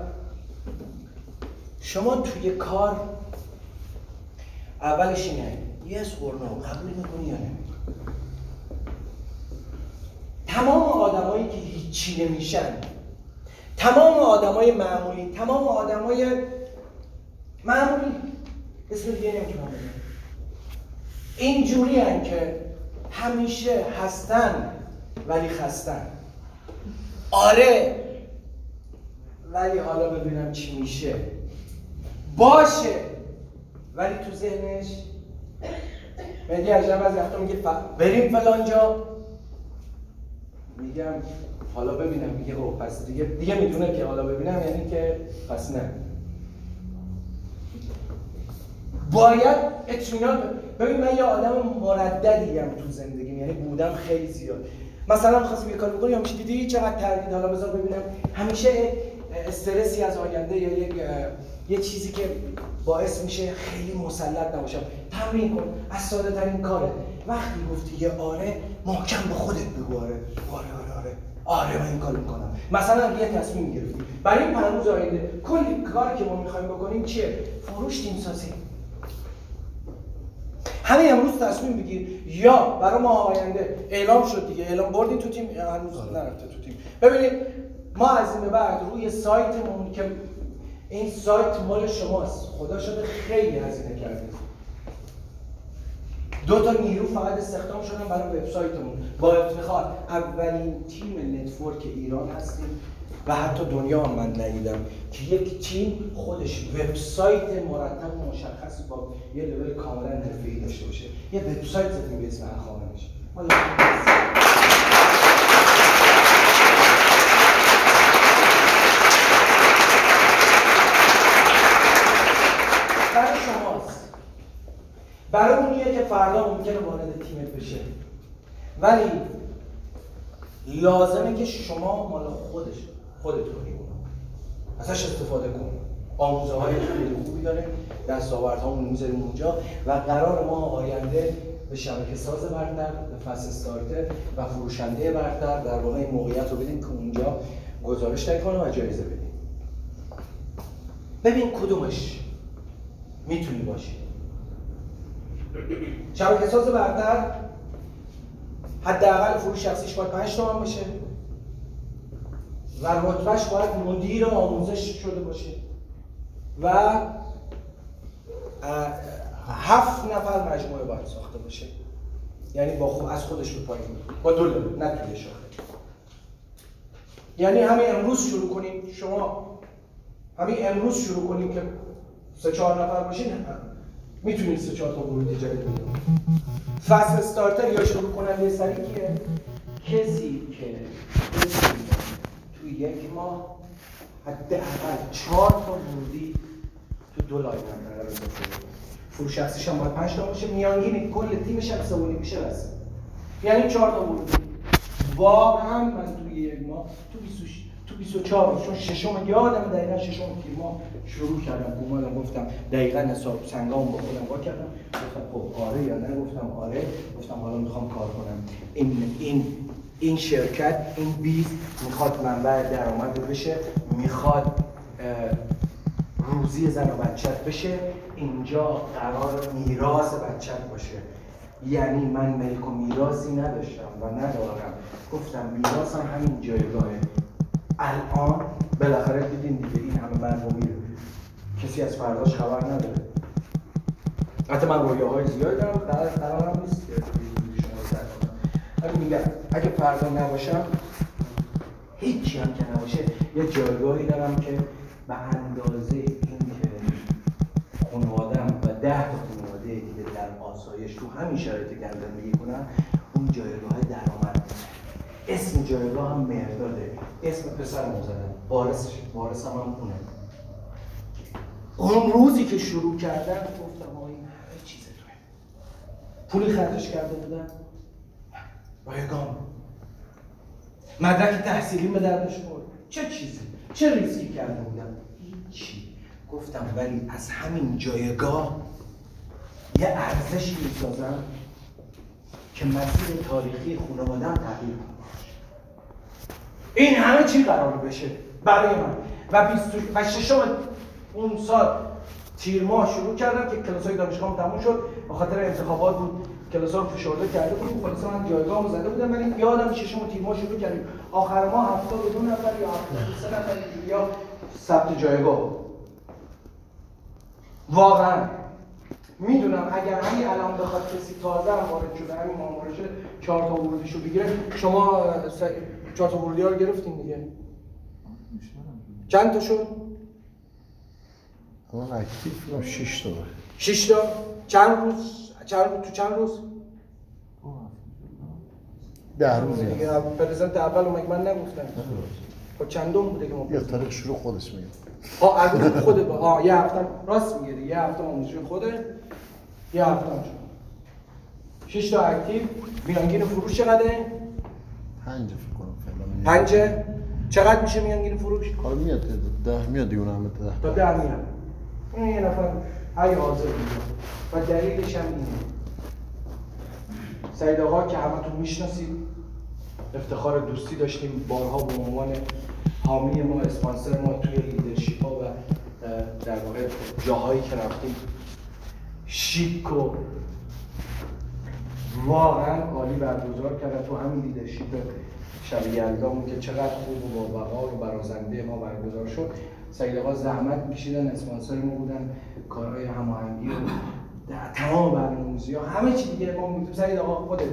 شما توی کار اولش اینه یس or no قبول می‌کنی یا نه؟ تمام آدمایی که هیچی نمیشن تمام آدمای معمولی تمام آدمای معمولی اسم دیگه نمی‌تونم بگم. اینجوری که همیشه هستن ولی خستن. آره ولی حالا ببینم چی میشه. باشه ولی تو ذهنش مهدی عجب از وقتا میگه بریم فلان جا میگم حالا ببینم میگه او پس دیگه دیگه می‌دونه که حالا ببینم یعنی که پس نه. باید اطمینان ببین من یه آدم مرددیم تو زندگیم یعنی بودم خیلی زیاد. مثلا می‌خواستم یه کار بکنم یا دیدی چقدر تردید حالا بذار ببینم. همیشه استرسی از آینده یا یک یه چیزی که باعث میشه خیلی مسلط نباشم. تمرین کن. از ساده ترین کاره. وقتی گفتی یه آره محکم به خودت بگو آره. آره آره آره. آره من این کار می‌کنم. مثلا یه تصمیم گرفتی. برای این پنج روز آینده کلی کار که ما می‌خوایم بکنیم چیه؟ فروش تیم سازی. همین امروز تصمیم بگیر یا برای ماه آینده اعلام شد دیگه اعلام بردین تو تیم هنوز نرفته تو تیم. ببینید ما از این بعد روی سایتمون که این سایت مال شماست. خدا شده خیلی هزینه کردید. دو تا نیرو فقط استخدام شدن برای وبسایتمون. با افتخار اولین تیم نتورک ایران هستیم و حتی دنیا هم من ندیدم که یک تیم خودش وبسایت مرتب و مشخصی با یه لول کاملا حرفه‌ای داشته باشه. یه وبسایت زدیم به اسم اخوانش حالا برای شماست برای اونیه که فردا ممکنه وارد تیمت بشه. ولی لازمه که شما مال خودش خودت کنی اونو ازش استفاده کن. آموزه های خیلی خوبی داره. دستاوردها اون می‌ذاریم اونجا. و قرار ما آینده به شبکه ساز برتر به فصل استارتر و فروشنده برتر در واقع این موقعیت رو بدیم که اونجا گزارش کنه و جایزه بدیم. ببین کدومش می‌تونی باشی. شبکه ساز برتر حداقل فروش شخصیش باید 5 تومن باشه. و رتبهش باید مدیر آموزش شده باشه. و هفت نفر مجموعه باید ساخته باشه. یعنی با خود از خودش به پایین. با دو لول، نه توی شاخه. یعنی همین امروز شروع کنیم. شما همین امروز شروع کنیم که سه چهار نفر باشین. می‌تونید سه چهار تا ورودی جدید بدید فصل starter یا شروع کننده سری کیه؟ کسی که تو یک ماه حداقل چهار تا ورودی تو دو line هم قرار. فروش شخصیش هم باید 5 تا باشه. میانگین کل تیمش و نیم میشه بس. یعنی چهار تا ورودی. واقعا من توی یک ماه تو 26 تو 24 چون ششم یادم دقیقا ششم تیر ماه شروع کردم. اومدم گفتم دقیقا حساب سنگام با خودم وا کردم. گفتم خب آره یا نه؟ گفتم آره. گفتم حالا می‌خوام کار کنم. این این این شرکت این بیز می‌خواد منبع درآمد بشه می‌خواد روزی زن و بچت بشه. اینجا قرار میراث بچت باشه. یعنی من ملک و میراثی نداشتم و ندارم. گفتم میراثم همین جایگاهه. الان بالاخره دیدین دیگه این همه میره کسی از فرداش خبر نداره. حتی من رویاهای زیاد دارم قرار قرارم نیست که شما سر کنم. میگم اگه فردا نباشم هیچی هم که نباشه یه جایگاهی دارم که به اندازه این که خانوادم و ده خانواده دیگه در آسایش تو همین شرایط که اسم جایگاه هم مهرداده اسم پسرمو زدم وارث وارث هم, اونه. اون روزی که شروع کردم گفتم آقا این همه چیز توه. پولی خرجش کرده بودم رایگان. مدرک تحصیلی به دردش خورد چه چیزی؟ چه ریسکی کرده بودم هیچی. گفتم ولی از همین جایگاه یه ارزشی می‌سازم که مسیر تاریخی خانوادم تغییر کنه این همه چی قرار بشه برای من. و 20 و ششم اون سال تیر ماه شروع کردم که کلاس های دانشگاه تموم شد. به خاطر انتخابات بود کلاس رو فشرده کرده بودیم. خلاص من جایگاه زده بودم ولی یادم ششم تیر ماه شروع کردیم. آخر ماه 72 نفر یا 73 نفر یا ثبت جایگاه. بود. واقعا می‌دونم اگر همین الان بخواد کسی تازه هم وارد شده همین مامورش چهار تا ورودیشو بگیره شما چهار تا ورودی ها رو گرفتین دیگه چند تا شد؟ الان اکتیف 6 تا داره شش تا. چند روز؟ چند روز؟ تو چند روز؟ ده روز دیگه یه پرزنت اول اومد من نگفتم. خب چندم بوده که ما یا تاریخ شروع خودش میگه آه از خودت با آه یه هفته راست میگه دیگه. یه هفته آموزش خوده. یه هفته هم شد. شش تا اکتیو. میانگین فروش چقدره؟ پنج فکر کنم. فعلا پنجه؟ چقدر میشه میانگین فروش؟ حالا میاد ده میاد دیگه اون همه تا ده میاد. این یه نفر های حاضر میگه و دلیلش هم اینه. سعید آقا که همتون می‌شناسید افتخار دوستی داشتیم بارها به عنوان حامی ما اسپانسر ما توی leadership ها و در واقع جاهایی که رفتیم. شیک و واقعا عالی برگزار کردن تو همین leadership شب یلدامون که چقدر خوب و با وقار و برازنده ما برگزار شد. سعید آقا زحمت میکشیدن اسپانسر ما بودن کارهای هماهنگی و در تمام برنامه‌ریزی ها همه چی دیگه ما می‌گفتیم. سعید آقا خودت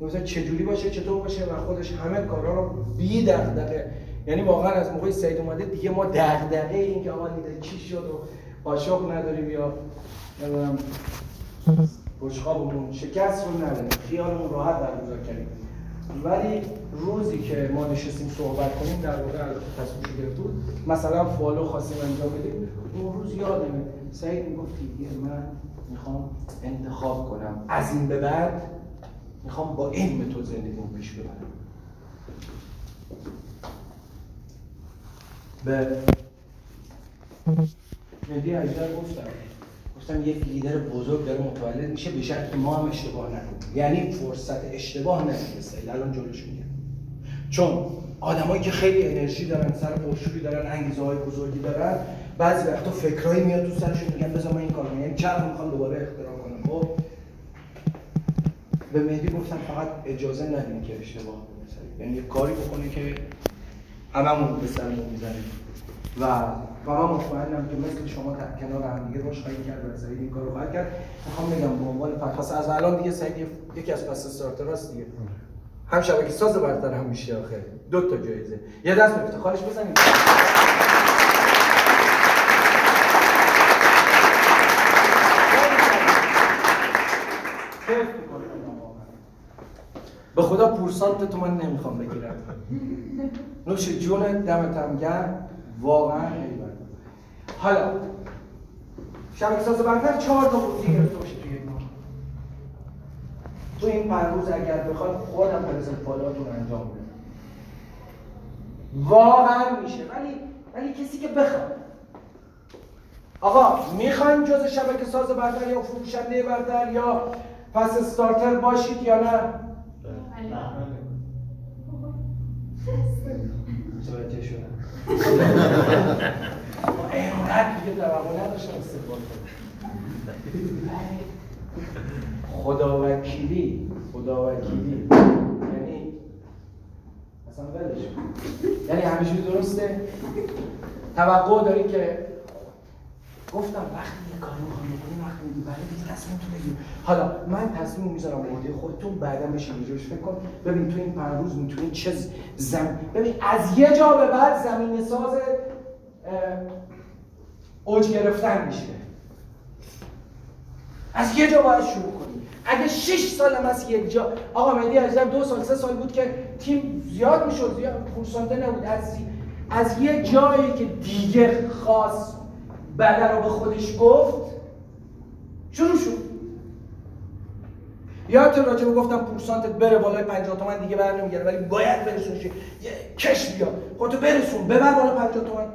مثلا چجوری باشه چطور باشه و خودش همه کارا رو بی دغدغه یعنی واقعا از موقعی سعید اومده دیگه ما دغدغه این که آقا لیدر چی شد و قاشق نداریم یا نمی‌دونم بشقابمون شکست رو نداریم. خیالمون راحت برگزار کردیم. ولی روزی که ما نشستیم صحبت کنیم در واقع البته تصمیمش گرفته بود مثلا فالو خواستیم انجام بدیم. اون روز یادمه. سعید می‌گفت دیگه من می‌خوام انتخاب کنم. از این به بعد می‌خوام با این متد زندگیمو پیش ببرم. به مهدی اجدر گفتم. گفتم یک لیدر بزرگ داره متولد میشه به شرط ما هم اشتباه نکنیم. یعنی فرصت اشتباه نمی‌رسه الان جلوش میگم چون آدمایی که خیلی انرژی دارن سر پرشوری دارن انگیزه های بزرگی دارن بعضی وقتا فکرایی میاد تو سرشون میگن بذار من این کارو یعنی چرا می‌خوام دوباره اختراع کنم. خب به مهدی گفتم فقط اجازه ندیم که اشتباه کنه یعنی کاری بکنه که هممون به سرمون می‌زنیم و و من مطمئنم که مثل شما در کنار هم دیگه روش خواهید کرد و سعید این کار رو خواهد کرد. می‌خوام بگم به عنوان پس از الان دیگه سعید یکی از پس استارتراست دیگه. هم شبکه ساز برتر هم میشه آخه. دو تا جایزه. یه دست به افتخارش بزنیم. به خدا پورسانت تو من نمی‌خوام بگیرم. نوش جون دمت هم گرم. واقعا ایول حالا شبکه ساز برتر چهار تا ورودی گرفته باشه توی ماه. تو این پنج روز اگر بخواد خودم پرزنت فالواتون انجام بدم واقعا میشه. ولی ولی کسی که بخواد. آقا می‌خواین جز شبکه ساز برتر یا فروشنده برتر یا پس استارتر باشید یا نه؟ متوجه شدم. ما اینقدر دیگه توقع نداشتم استقبال خدا وکیلی خدا وکیلی یعنی اصلا ولش. یعنی همیشه درسته توقع داری که گفتم وقتی یه کاری می‌خوام بکنی وقتی میگی بله دیگه تصمیم تو بگیر حالا من تصمیم می‌ذارم به عهده خودتون بعدا بشین روش فکر کن ببین تو این پنج روز می‌تونی چه ز- زم ببین از یه جا به بعد زمین ساز اوج گرفتن میشه. از یه جا باید شروع کنی. اگه 6 سال هم از یک جا آقا مهدی عزیزم دو سال سه سال بود که تیم زیاد می‌شد زیاد پورسانته نبود. از از یه جایی که دیگه خاص بدن رو به خودش گفت شروع شد. یادت راجع گفتم پورسانتت بره بالای 50 تومن دیگه بر نمیگره ولی باید برسونش. یه کش بیا. خودتو برسون ببر بالا 50 تومن.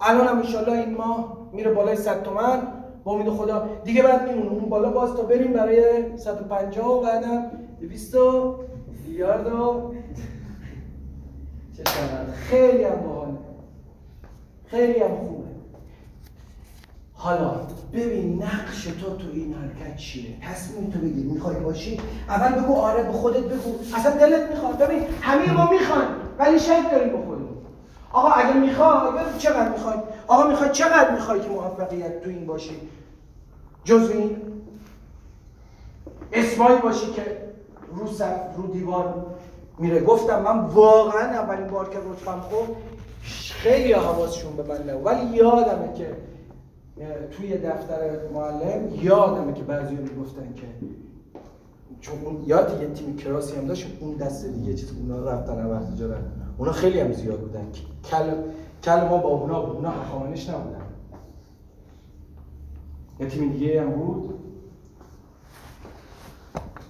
الان هم انشالله این ماه میره بالای 100 تومن. با امید خدا. دیگه بعد میمونه. اون بالا باز تا بریم برای 150 و بعدم 200 میلیارد و خیلی هم باحاله خیلی هم خوبه حالا ببین نقش تو تو این حرکت چیه؟ تصمیم تو بگیر. می‌خوای باشی؟ اول بگو آره به خودت بگو. اصلا دلت می‌خواد. ببین همه ما می‌خوان ولی شک داریم به خودمون. آقا اگه می‌خوای چقدر می‌خوای. آقا می‌خوای چقدر می‌خوای که موفقیت تو این باشی؟ جز این اسمایی باشی که رو رو دیوار میره. گفتم من واقعا اولین بار که رتبم خب خیلی حواسشون به من نبود. ولی یادمه که توی دفتر معلم یادمه که بعضی می‌گفتن که چون اون یاد یه تیم کراسی هم داشت اون دست دیگه چیز اونا رفتن جا رفتن. اونا خیلی هم زیاد بودن. کل کل ما با اونا بود اونا خامنش نبودن. یه تیم دیگه هم بود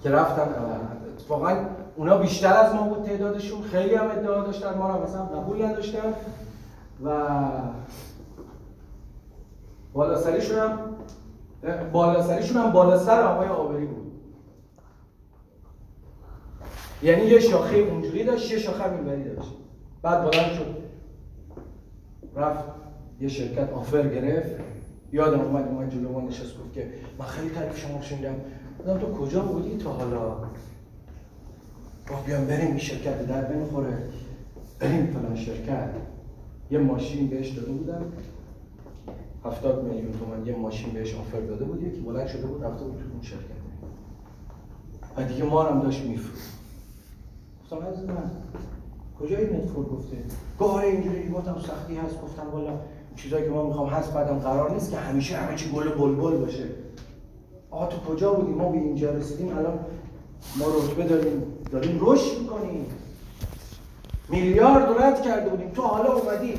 که رفتن. اتفاقا اونا بیشتر از ما بود تعدادشون. خیلی هم ادعا داشتن ما رو مثلا قبول نداشتن. و بالا سریشون هم بالا سریشون هم بالا سر آقای آبری بود. یعنی یه شاخه اونجوری داشت یه شاخه اینوری داشت. بعد بلند شد. رفت یه شرکت آفر گرفت. یادم اومد اومد جلو ما نشست گفت که من خیلی تعریف شما شنیدم. گفتم تو کجا بودی تا حالا؟ گفت بیام بریم این شرکت در بنخوره بریم فلان شرکت. یه ماشین بهش داده بودم. هفتاد میلیون تومن یه ماشین بهش آفر داده بود یکی بلند شده بود رفته بود تو اون شرکت. و دیگه ما هم داشت میفروخت. گفتم عزیز من کجا این نتفور گفته؟ گفت آره اینجوری. گفتم سختی هست. گفتم والا چیزایی که ما می‌خوام هست بعدم قرار نیست که همیشه همه چی گل بلبل باشه. آقا تو کجا بودی؟ ما به اینجا رسیدیم الان ما رتبه داریم داریم رشد می‌کنیم. میلیارد رد کرده بودیم. تو حالا اومدی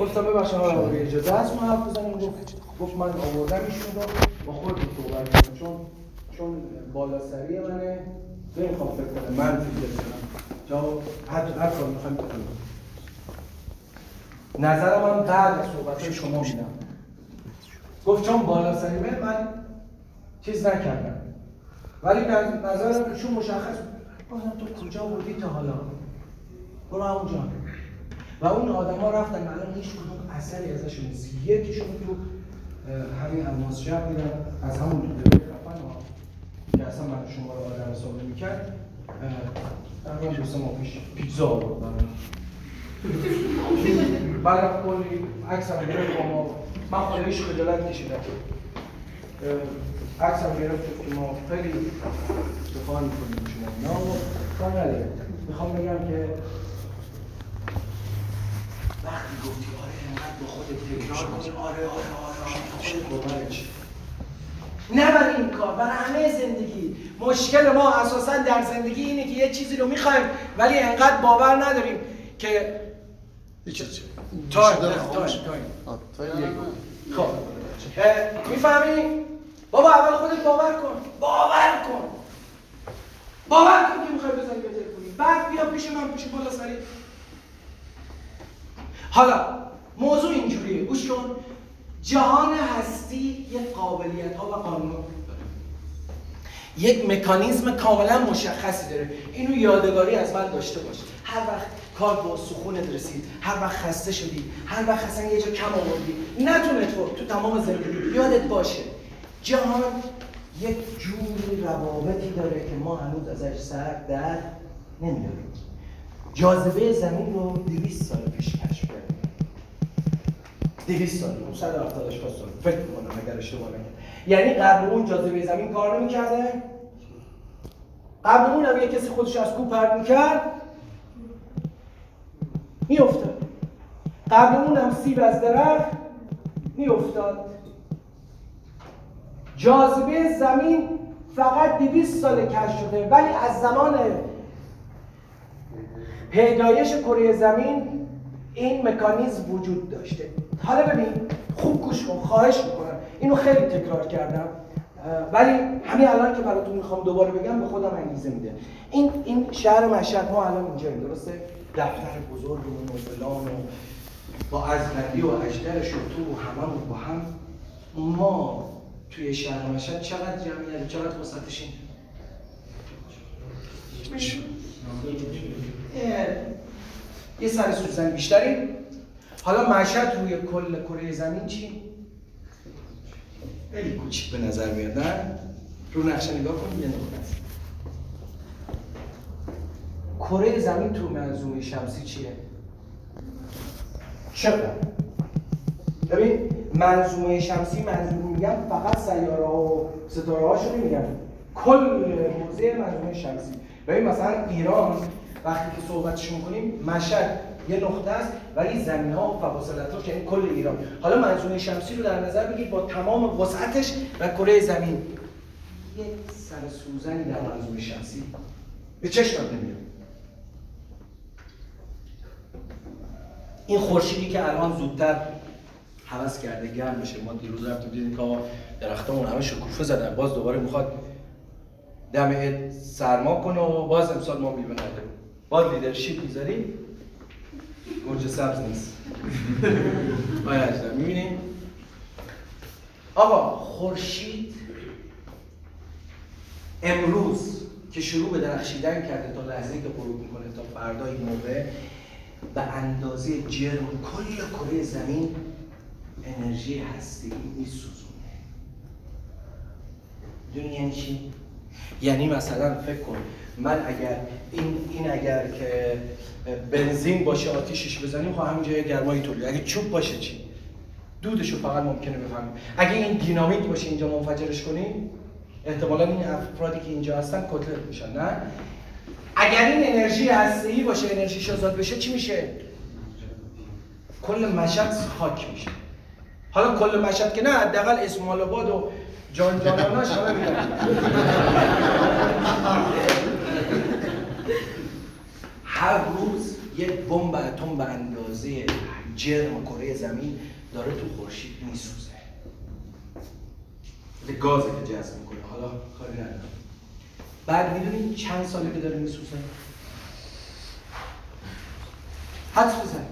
گفتم ببخشید آقا اجازه هست ما حرف بزنیم؟ گفت گفت من آوردم ایشون رو با خودتون صحبت کنم چون چون بالا سری منه. نمی‌خوام فکر کنم من فکر کنم. جا هر هر کاری می‌خوایم بکنیم نظرم هم بعد از صحبت شما میدم. گفت چون بالا سریمه من چیز نکردم. ولی نظ- نظرم چون مشخص. گفتم تو کجا بودی تا حالا؟ برو اونجا و اون آدما رفتن الان هیچ کدوم اثری ازشون نیست. یکیشون تو همین الماس شب میرن از همون دوره خفن ها که اصلا من شما رو آدم حساب نمی‌کرد تقریبا دو سه ماه پیش پیتزا آورد برام. بعد کلی عکس هم گرفت با ما. من خودش خجالت کشیدم اه، عکس هم گرفت که ما خیلی دفاع می‌کنیم شما. نه کار نداره می‌خوام بگم که وقتی گفتی آره انقدر با خودت تکرار کنی آره آره آره آره خودت باورت شه. نه برای این کار برای همه زندگی. مشکل ما اساسا در زندگی اینه که یه چیزی رو می‌خوایم ولی انقدر باور نداریم که تایم time. خب. می‌فهمی؟ بابا اول خودت باور کن. باور کن. باور کن که می‌خوای بزنی به تلفنی. بعد بیا پیش من پیش بالا سری. حالا موضوع اینجوریه. گوش کن. جهان هستی یک قابلیت ها و قانون داره. یک مکانیزم کاملا مشخصی داره. اینو یادگاری از من داشته باش. هر وقت کار با سخونت رسید هر وقت خسته شدی هر وقت اصلا یه جا کم آوردی نه تو تو تمام زندگی یادت باشه. جهان یک جوری روابطی داره که ما هنوز ازش سر در نمیاریم جاذبه زمین رو 200 سال پیش کشف کردیم 200 سال. 170 سال فکر می‌کنم اگر اشتباه نکنم یعنی قبل اون جاذبه زمین کار نمی‌کرده؟ قبل اون هم یه کسی خودش از کوه پرت می‌کرد؟ میافتاد. قبل اون هم سیب از درخت میافتاد. جاذبه زمین فقط 200 سال کشف شده ولی از زمان پیدایش کره زمین این مکانیزم وجود داشته. حالا ببین خوب گوش کن خواهش می‌کنم. اینو خیلی تکرار کردم. ولی همین الان که براتون می‌خوام دوباره بگم به خودم انگیزه میده. این این شهر مشهد ما الان اینجاییم درسته؟ دفتر بزرگمون و فلان و با ازبندی و اجدرش و تو و هممون با هم. ما توی شهر مشهد چقدر جمعیت چقدر اه، یه سر سوزن بیشتری حالا مشهد روی کل کره زمین چی؟ خیلی کوچیک به نظر میاد نه؟ رو نقشه نگاه کنیم یه کره زمین تو منظومه شمسی چیه؟ چقدر؟ ببین منظومه شمسی منظومه میگم فقط سیاره ها و ستاره هاشو نمیگم کل موزه منظومه شمسی ببین مثلا ایران وقتی که صحبتش می‌کنیم مشهد یه نقطه است ولی زمین ها و فواصلاتش یعنی کل ایران. حالا منظومه شمسی رو در نظر بگیر با تمام وسعتش و کره زمین. یه سر سوزنی در منظومه شمسی. به چشم نمیاد. این خورشیدی که الان زودتر حوض کرده گرم بشه. ما دیروز رفتیم دیدیم که آقا درختامون همه شکوفه زدن. باز دوباره می‌خواد دم سرما کنه و باز امسال ما می‌بینه باز لیدرشپ می‌ذاری گرجه سبز نیست. آیا اجدر می‌بینیم؟ آقا خورشید امروز که شروع به درخشیدن کرده تا لحظه که غروب می‌کنه تا فردا این موقع به اندازه جرم کل کره زمین انرژی هستی میسوزونه. می‌دونی یعنی چی؟ یعنی مثلا فکر کن من اگر این این اگر که بنزین باشه آتیشش بزنیم خب همینجا یه گرمایی تولید. اگه چوب باشه چی؟ دودشو فقط ممکنه بفهمیم. اگه این دینامیت باشه اینجا منفجرش کنیم احتمالا این افرادی که اینجا هستن کتلت میشن نه؟ اگر این انرژی هسته‌ای باشه انرژیش آزاد بشه چی میشه؟ کل مشهد خاک میشه. حالا کل مشهد که نه حداقل اسماعیل آباد و جان جاناناش همه هر روز یک بمب اتم به اندازه جرم کره زمین داره تو خورشید میسوزه. به گازی که جذب می‌کنه. حالا کاری ندارم. بعد می‌دونید چند ساله که داره میسوزه؟ حدس بزن.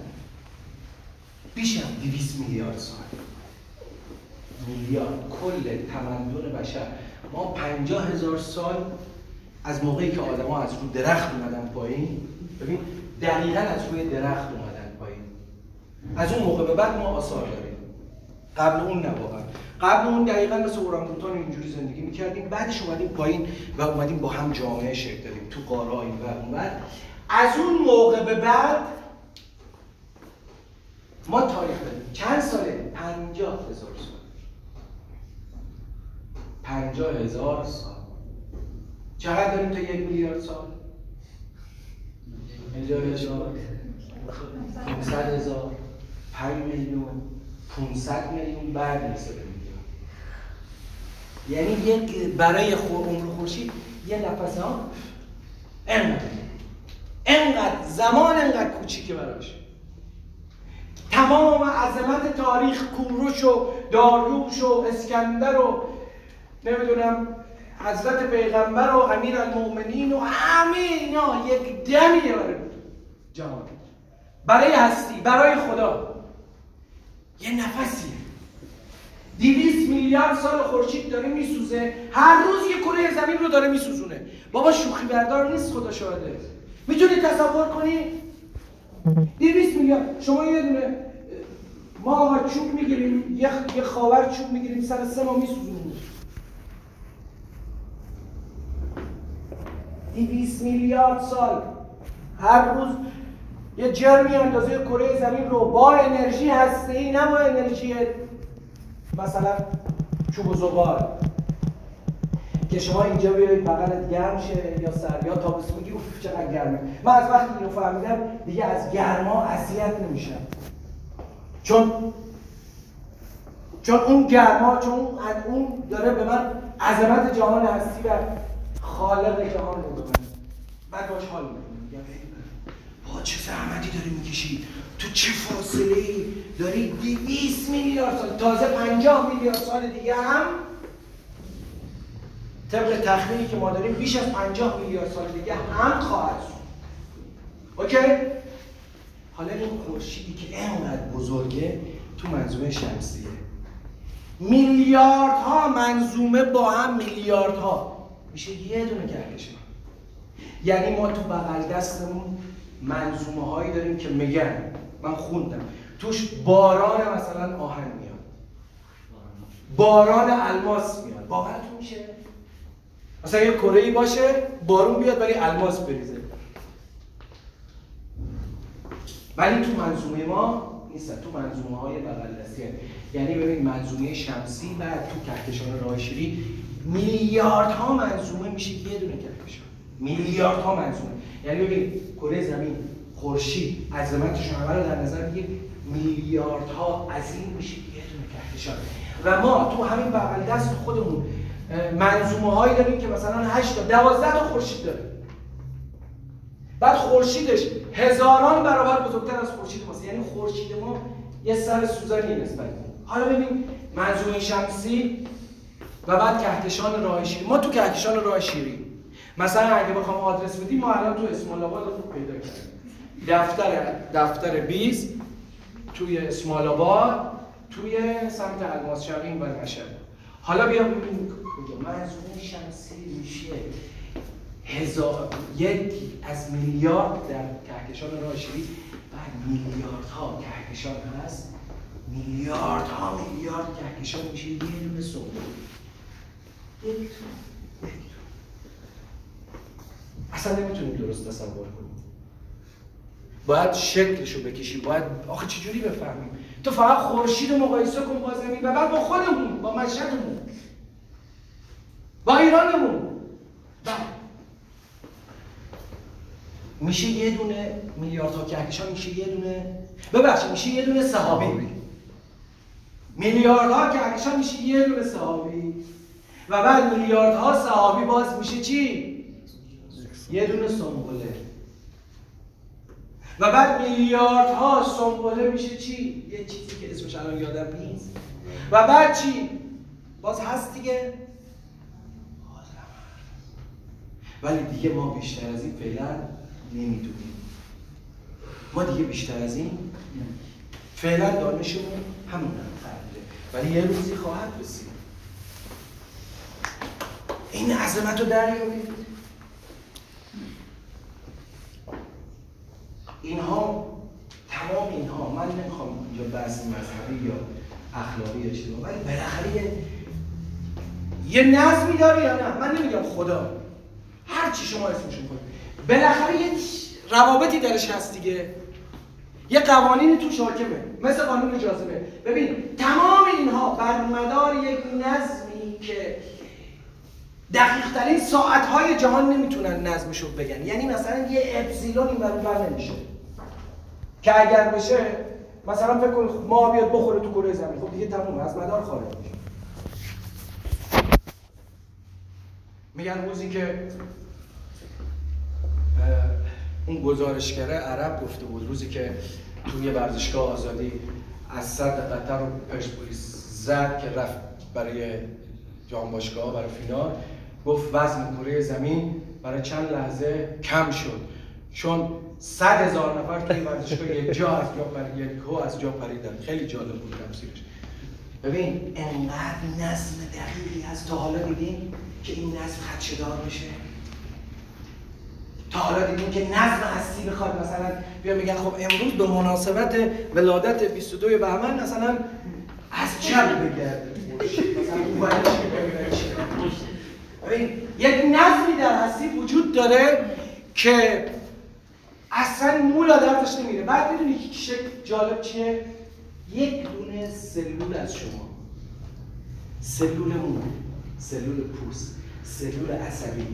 بیش از 200 میلیارد سال. میلیارد. کل تمدن بشر. ما پنجاه هزار سال از موقعی که آدما از رو درخت اومدن پایین ببین دقیقا از روی درخت اومدن پایین. از اون موقع به بعد ما آثار داریم. قبل اون نه واقعا. قبل اون دقیقا مثل اورانگوتان اینجوری زندگی می‌کردیم. بعدش اومدیم پایین و اومدیم با هم جامعه شکل دادیم. تو قاره این و اون بعد از اون موقع به بعد ما تاریخ داریم. چند ساله؟ پنجاه هزار سال. پنجاه هزار سال. چقدر داریم تا یک میلیارد سال؟ پنجاه هزار پونصد هزار پنج میلیون 500 میلیون بعد میلیون یعنی یک برای خور عمر خورشید یه نفس ها انقدر انقدر زمان انقدر کوچیکه براش. تمام عظمت تاریخ کوروش و داریوش و اسکندر و نمی‌دونم حضرت پیغمبر و امیر المؤمنین و همه اینا یک دمی برای جهان. برای هستی برای خدا. یه نفسی دیویس میلیارد سال خورشید داره میسوزه. هر روز یه کره زمین رو داره میسوزونه. بابا شوخی بردار نیست خدا شاهده. می‌تونی تصور کنی؟ دیویس میلیارد. شما یه دونه ما چوب می‌گیریم یه خاور چوب می‌گیریم سر سه ما میسوزونه. 200 میلیارد سال. هر روز یه جرمی اندازه کره زمین رو با انرژی هسته نه با انرژی مثلا چوب و زغال. که شما اینجا بیایید بغلت گرم شه یا سر یا تابستون میگی اوف چقدر گرمه. من از وقتی اینو فهمیدم دیگه از گرما اذیت نمیشم. چون چون اون گرما چون اون داره به من عظمت جهان هستی و خالق جهان رو به بعد باش حال می‌کنم میگم با چه زحمتی داری می‌کشی؟ تو چه فاصله ای داری؟ 200 میلیارد سال. تازه 50 میلیارد سال دیگه هم طبق تخمینی که ما داریم بیش از 50 میلیارد سال دیگه هم خواهد شد. اوکی؟ حالا این خورشیدی که انقدر بزرگه تو منظومه شمسیه. میلیاردها منظومه با هم میلیاردها. میشه یه دونه کهکشان یعنی ما تو بغل دستمون منظومه هایی داریم که میگن. من خوندم. توش باران مثلا آهن میاد. باران الماس میاد. باورتون میشه؟ مثلا یه کره باشه بارون بیاد ولی الماس بریزه. ولی تو منظومه ما نیستن تو منظومه های بغل دستی. یعنی ببین منظومه شمسی و تو کهکشان راه شیری میلیاردها منظومه میشه یه دونه کهکشان میلیاردها منظومه. یعنی ببین کره زمین خورشید عظمتش همه رو در نظر بگیر. میلیاردها عظیم میشه یه دونه کهکشان و ما تو همین بغل دست خودمون منظومه هایی داریم که مثلا 8 تا 12 تا خورشید داره بعد خورشیدش هزاران برابر بزرگتر از خورشید ماست. یعنی خورشید ما یه سر سوزنی نسبت حالا ببین منظومه شمسی و بعد کهکشان راه شیری. ما تو کهکشان راه شیری. مثلا اگه بخوام آدرس بدیم ما الان تو اسماعیل آباد رو پیدا کردیم. دفتر دفتر 20 توی اسماعیل آباد توی سمت الماس شرقی و مشهد. حالا بیا ببینیم کجا. منظومه شمسی میشه هزار یک از میلیارد در کهکشان راه شیری. بعد میلیاردها کهکشان هست. میلیاردها میلیارد کهکشان میشه یه دونه سنبل تو اصلا نمی‌تونیم درست تصور کنیم. باید شکلشو بکشیم باید آخه چجوری بفهمیم؟ تو فقط خورشید رو مقایسه کن با زمین و بعد با خودمون با مشهدمون. با ایرانمون. بعد میشه یه دونه میلیاردها کهکشان میشه یه دونه ببخشید میشه یه دونه صحابی. میلیاردها کهکشان میشه یه دونه صحابی. و بعد میلیاردها صحابی باز میشه چی؟ یه دونه سنبله و بعد میلیاردها سنبله میشه چی؟ یه چیزی که اسمش الان یادم نیست و بعد چی؟ باز هست دیگه؟ ولی دیگه ما بیشتر از این فعلا نمی‌دونیم ما دیگه بیشتر از این فعلا دانشمون همون هم ولی یه روزی خواهد رسید این عظمت رو دریابید. اینها تمام اینها من نمی‌خوام اینجا بحث مذهبی یا اخلاقی یا چیزی ولی بالاخره یه- نظمی داره یا نه؟ من نمیگم خدا. هر چی شما اسمش کنید. بالاخره یه روابطی درش هست دیگه. یه قوانینی توش حاکمه. مثل قانون جاذبه. ببین تمام اینها بر مدار یک نظمی که دقیق ترین ساعت جهان نمی‌تونن نظمشو بگن. یعنی مثلا یه اپسیلون این بر نمیشه. که اگر بشه مثلا فکر کن ما بیاد بخوره تو کره زمین. خب دیگه تموم از مدار خارج میشه. میگن روزی که اون گزارشگره عرب گفته بود روزی که توی ورزشگاه آزادی از صد قطر رو پرسپولیس زد که رفت برای جام باشگاه برای فینال. گفت وزن کره زمین برای چند لحظه کم شد. چون صد هزار نفر توی ورزشگاه یک جا از جا پرید یک از جا پریدن. خیلی جالب بود تفسیرش. ببین انقدر نظم دقیقی از تا حالا دیدیم که این نظم خدشه‌دار بشه تا حالا دیدیم که نظم هستی بخواد مثلا بیا میگن خب امروز به مناسبت ولادت 22 بهمن مثلا از چپ بگرده. مثلا اون ورش بگرده چی. ببین یک نظمی در هستی وجود داره که اصلا مولا دردش نمیره. بعد می‌دونی که شکل جالب چیه؟ یک دونه سلول از شما. سلول مو سلول پوست سلول عصبی.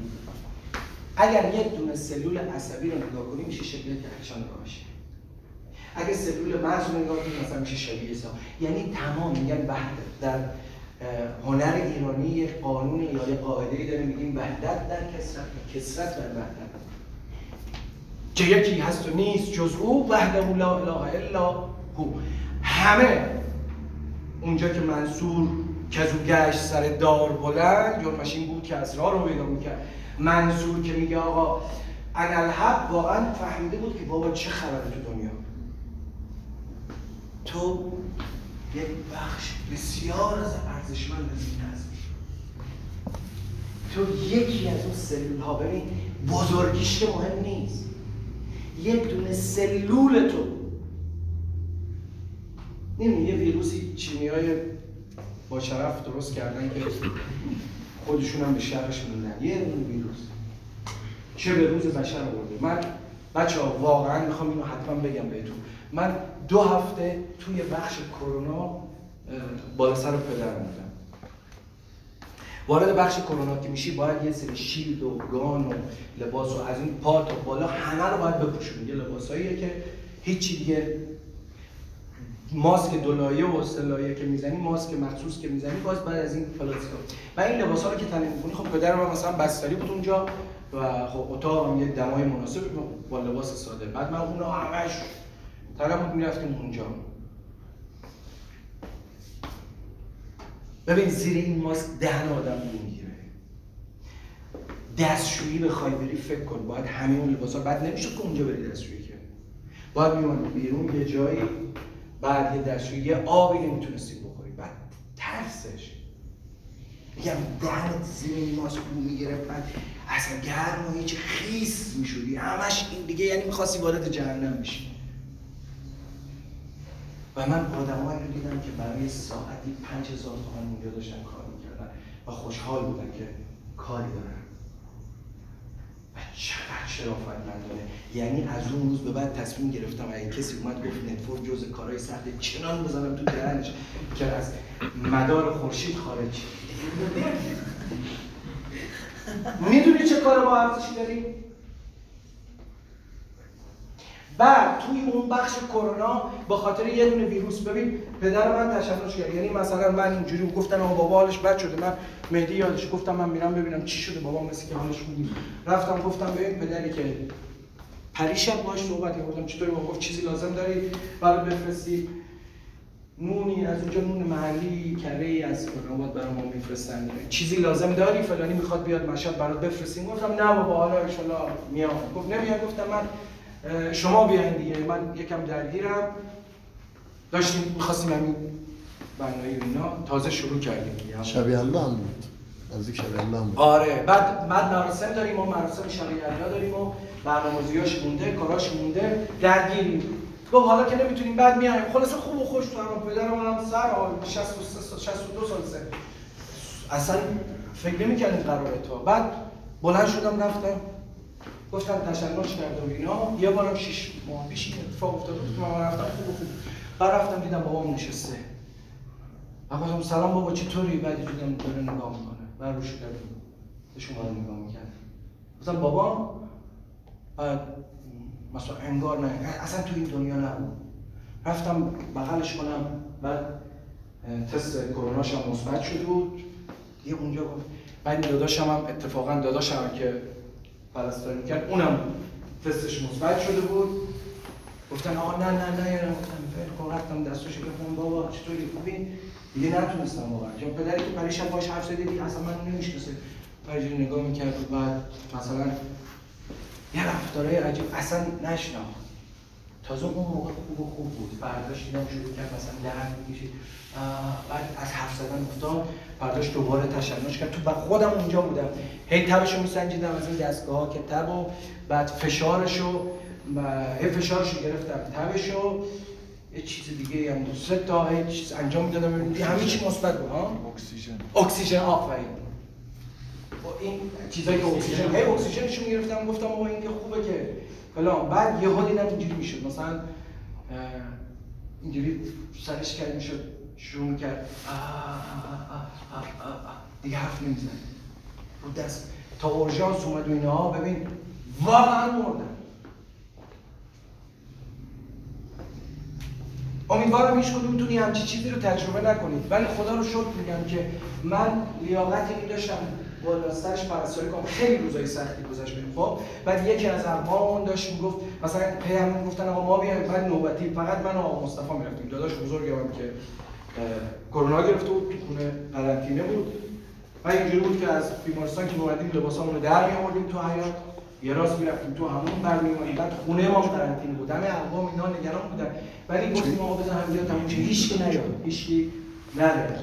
اگر یک دونه سلول عصبی رو نگاه کنیم میشه شکل کهکشان راهشه اگه سلول مغز رو نگاه کنیم مثلا میشه شبیه سا یعنی تمام میگن وحدت. در هنر ایرانی یه قانون یا یه قاعده ای داریم میگیم وحدت در کسرت و کسرت در وحدت. که یکی هست و نیست جز او وحده لا اله الا هو. همه اونجا که منصور کزو گشت سر دار بلند جرمش این بود که اسرار رو پیدا می‌کرد. منصور که میگه آقا انالحق واقعا فهمیده بود که بابا چه خبره تو دنیا. تو یک بخش بسیار از ارزشمند از این نظمی تو یکی از اون سلول ها ببین بزرگیش که مهم نیست. یک دونه سلول تو. نمی‌دونی یه ویروسی چینی های با شرف درست کردن که خودشون هم به شهرش موندن یه دونه ویروس. چه به روز بشر آورده. من بچه ها واقعا می‌خوام اینو حتما بگم بهتون. من دو هفته توی بخش کرونا بالا سر پدر بودم وارد بخش کرونا که میشی باید یه سری شیلد و گان و لباس و از این پا تا بالا همه رو باید بپوشونی. یه لباساییه که هیچی دیگه ماسک دولایه و سلایه که می‌زنی ماسک مخصوص که می‌زنی باز بعد از این پلاستیکا و این لباس ها رو که تنه می‌کنی خب پدر من مثلا بستری بود اونجا و خب اتاق هم یه دمای مناسب با لباس ساده. بعد من اون رو همش طرف بود می‌رفتیم اونجا. ببین زیر این ماسک دهن آدم می‌گیره دستشویی بخوای بری فکر کن باید همه اون لباسا بعد نمیشه که اونجا بری دستشویی که باید میومد بیرون یه جایی بعد یه دستشویی یه آبی نمی‌تونستی بخوری. بعد ترسش. میگم دهنت زیر این ماسک رو می‌گرفت بعد اصلا گرم و هیچ خیس می‌شدی. همش این دیگه یعنی می‌خواستی وارد جهنم بشی. و من آدمایی رو دیدم که برای ساعتی پنج هزار تومن اونجا داشتن کار می‌کردن و خوشحال بودن که کاری دارن. و چقدر شرافتمندانه یعنی از اون روز به بعد تصمیم گرفتم اگه کسی اومد گفت نتورک جز کارهای سخت چنان بزنم تو دهنش که از مدار خورشید خارج. می‌دونی چه کار با ارزشی داریم؟ بعد توی اون بخش کرونا به خاطر یه دونه ویروس ببین پدر من تشنج کرد یعنی مثلا من اینجوری گفتن آقا بابا حالش بد شده. من مهدی یادش گفتم من میرم ببینم چی شده. بابا مثل که حالش خوبی رفتم گفتم ببین پدری که پریشب باهاش صحبت کردم. چطوری؟ بابا گفت چیزی لازم داری؟ برای بفرستی. نونی از اونجا نون محلی کره ای از کرنواد برای ما میفرستن. چیزی لازم داری؟ فلانی می‌خواد بیاد مشهد برات بفرستیم گفتم نه بابا حالا ان میام. گفت نمیاد؟ گفتم من شما بیاین دیگه. من یکم درگیرم. داشتیم می‌خواستیم همین برنامه اینا تازه شروع کردیم دیگه. شبیه الله هم بود. نزدیک شبیه الله هم بود. آره. بعد بعد مراسم داریم ما مراسم شریعتی داریم و برنامه‌ریزیاش مونده کاراش مونده. درگیریم. گفت حالا که نمی‌تونیم بعد میایم خلاص خوب و خوش تو هم پدر من هم سر حال 63 سال 62 سال سن اصلا فکر نمی‌کردیم قراره تا. بعد بلند شدم رفتم. گفتم تشنج کرده و اینا. یه بارم شش ماه پیش اتفاق افتاده بود من رفتم خوب خوب. رفتم دیدم بابام نشسته. و گفتم سلام بابا چطوری؟ بعد دیدم داره نگاه می‌کنه. بعد روش کردم. شما رو نگاه می‌کرد. گفتم بابا بعد مثلا انگار نه. اصلا تو این دنیا نبود رفتم بغلش کنم. بعد تست کروناش هم مثبت شده بود. دیگه اونجا گفت. بعد داداشم هم اتفاقا داداشم که پرستاری می‌کرد. اونم تستش مثبت شده بود. گفتن آقا نه نه نه یه گفتم ول کن رفتم دستش گفتم بابا چطوری؟ خوبی؟ دیگه نتونستم واقعا. چون پدری که پریشب باش حرف زده دیگه اصلا من نمی‌شناسه. اینجوری نگاه می‌کرد و بعد مثلا یه رفتارهای عجیب اصلا نشناخت. تازه اون موقع خوب خوب بود. فرداش دیدم شروع کرد مثلا درد می‌کشید. بعد از حرف زدن افتاد فرداش دوباره تشنج کرد. تو با خودم اونجا بودم. هی تبشو میسنجیدم از این دستگاه ها که تب و بعد فشارشو و هی فشارشو گرفتم. تبشو یه چیز دیگه هم بود. سه تا هی چیز انجام می‌دادم. همه چی مثبت بود ها؟ اکسیژن. اکسیژن آفرین. با این چیزایی که اکسیژن هی اکسیژنشو می‌گرفتم گفتم آقا این که خوبه که فلان. بعد یهو دیدم اینجوری می‌شد. مثلا اینجوری سرش کرد می‌شد شروع می‌کرد. دیگه حرف نمی‌زنه. رو دست. تا اورژانس اومد و اینها ببین واقعا مردن امیدوارم هیچ کدومتونی همچی چیزی رو تجربه نکنید. ولی خدا رو شکر میگم که من لیاقت این داشتم. بالا سرش پرستاری کنم. خیلی روزای سختی گذشت. بهم خب بعد یکی از اقواممون داشت می‌گفت مثلا پیامون گفتن آقا ما بیایم. بعد نوبتی فقط من و آقا مصطفی می‌رفتیم. داداش بزرگم که کرونا گرفته بود تو خونه قرنطینه بود. و اینجوری بود که از بیمارستان که اومدیم لباسامون رو در میآوردیم تو حیاط. یه راست می‌رفتیم تو همون برمیومدیم بعد خونه ما قرنطینه بود. همه اقوام اینا نگران بودن. ولی گفتیم آقا بزن همینجا تموم شه. هیچ کی نیاد. هیچ کی نره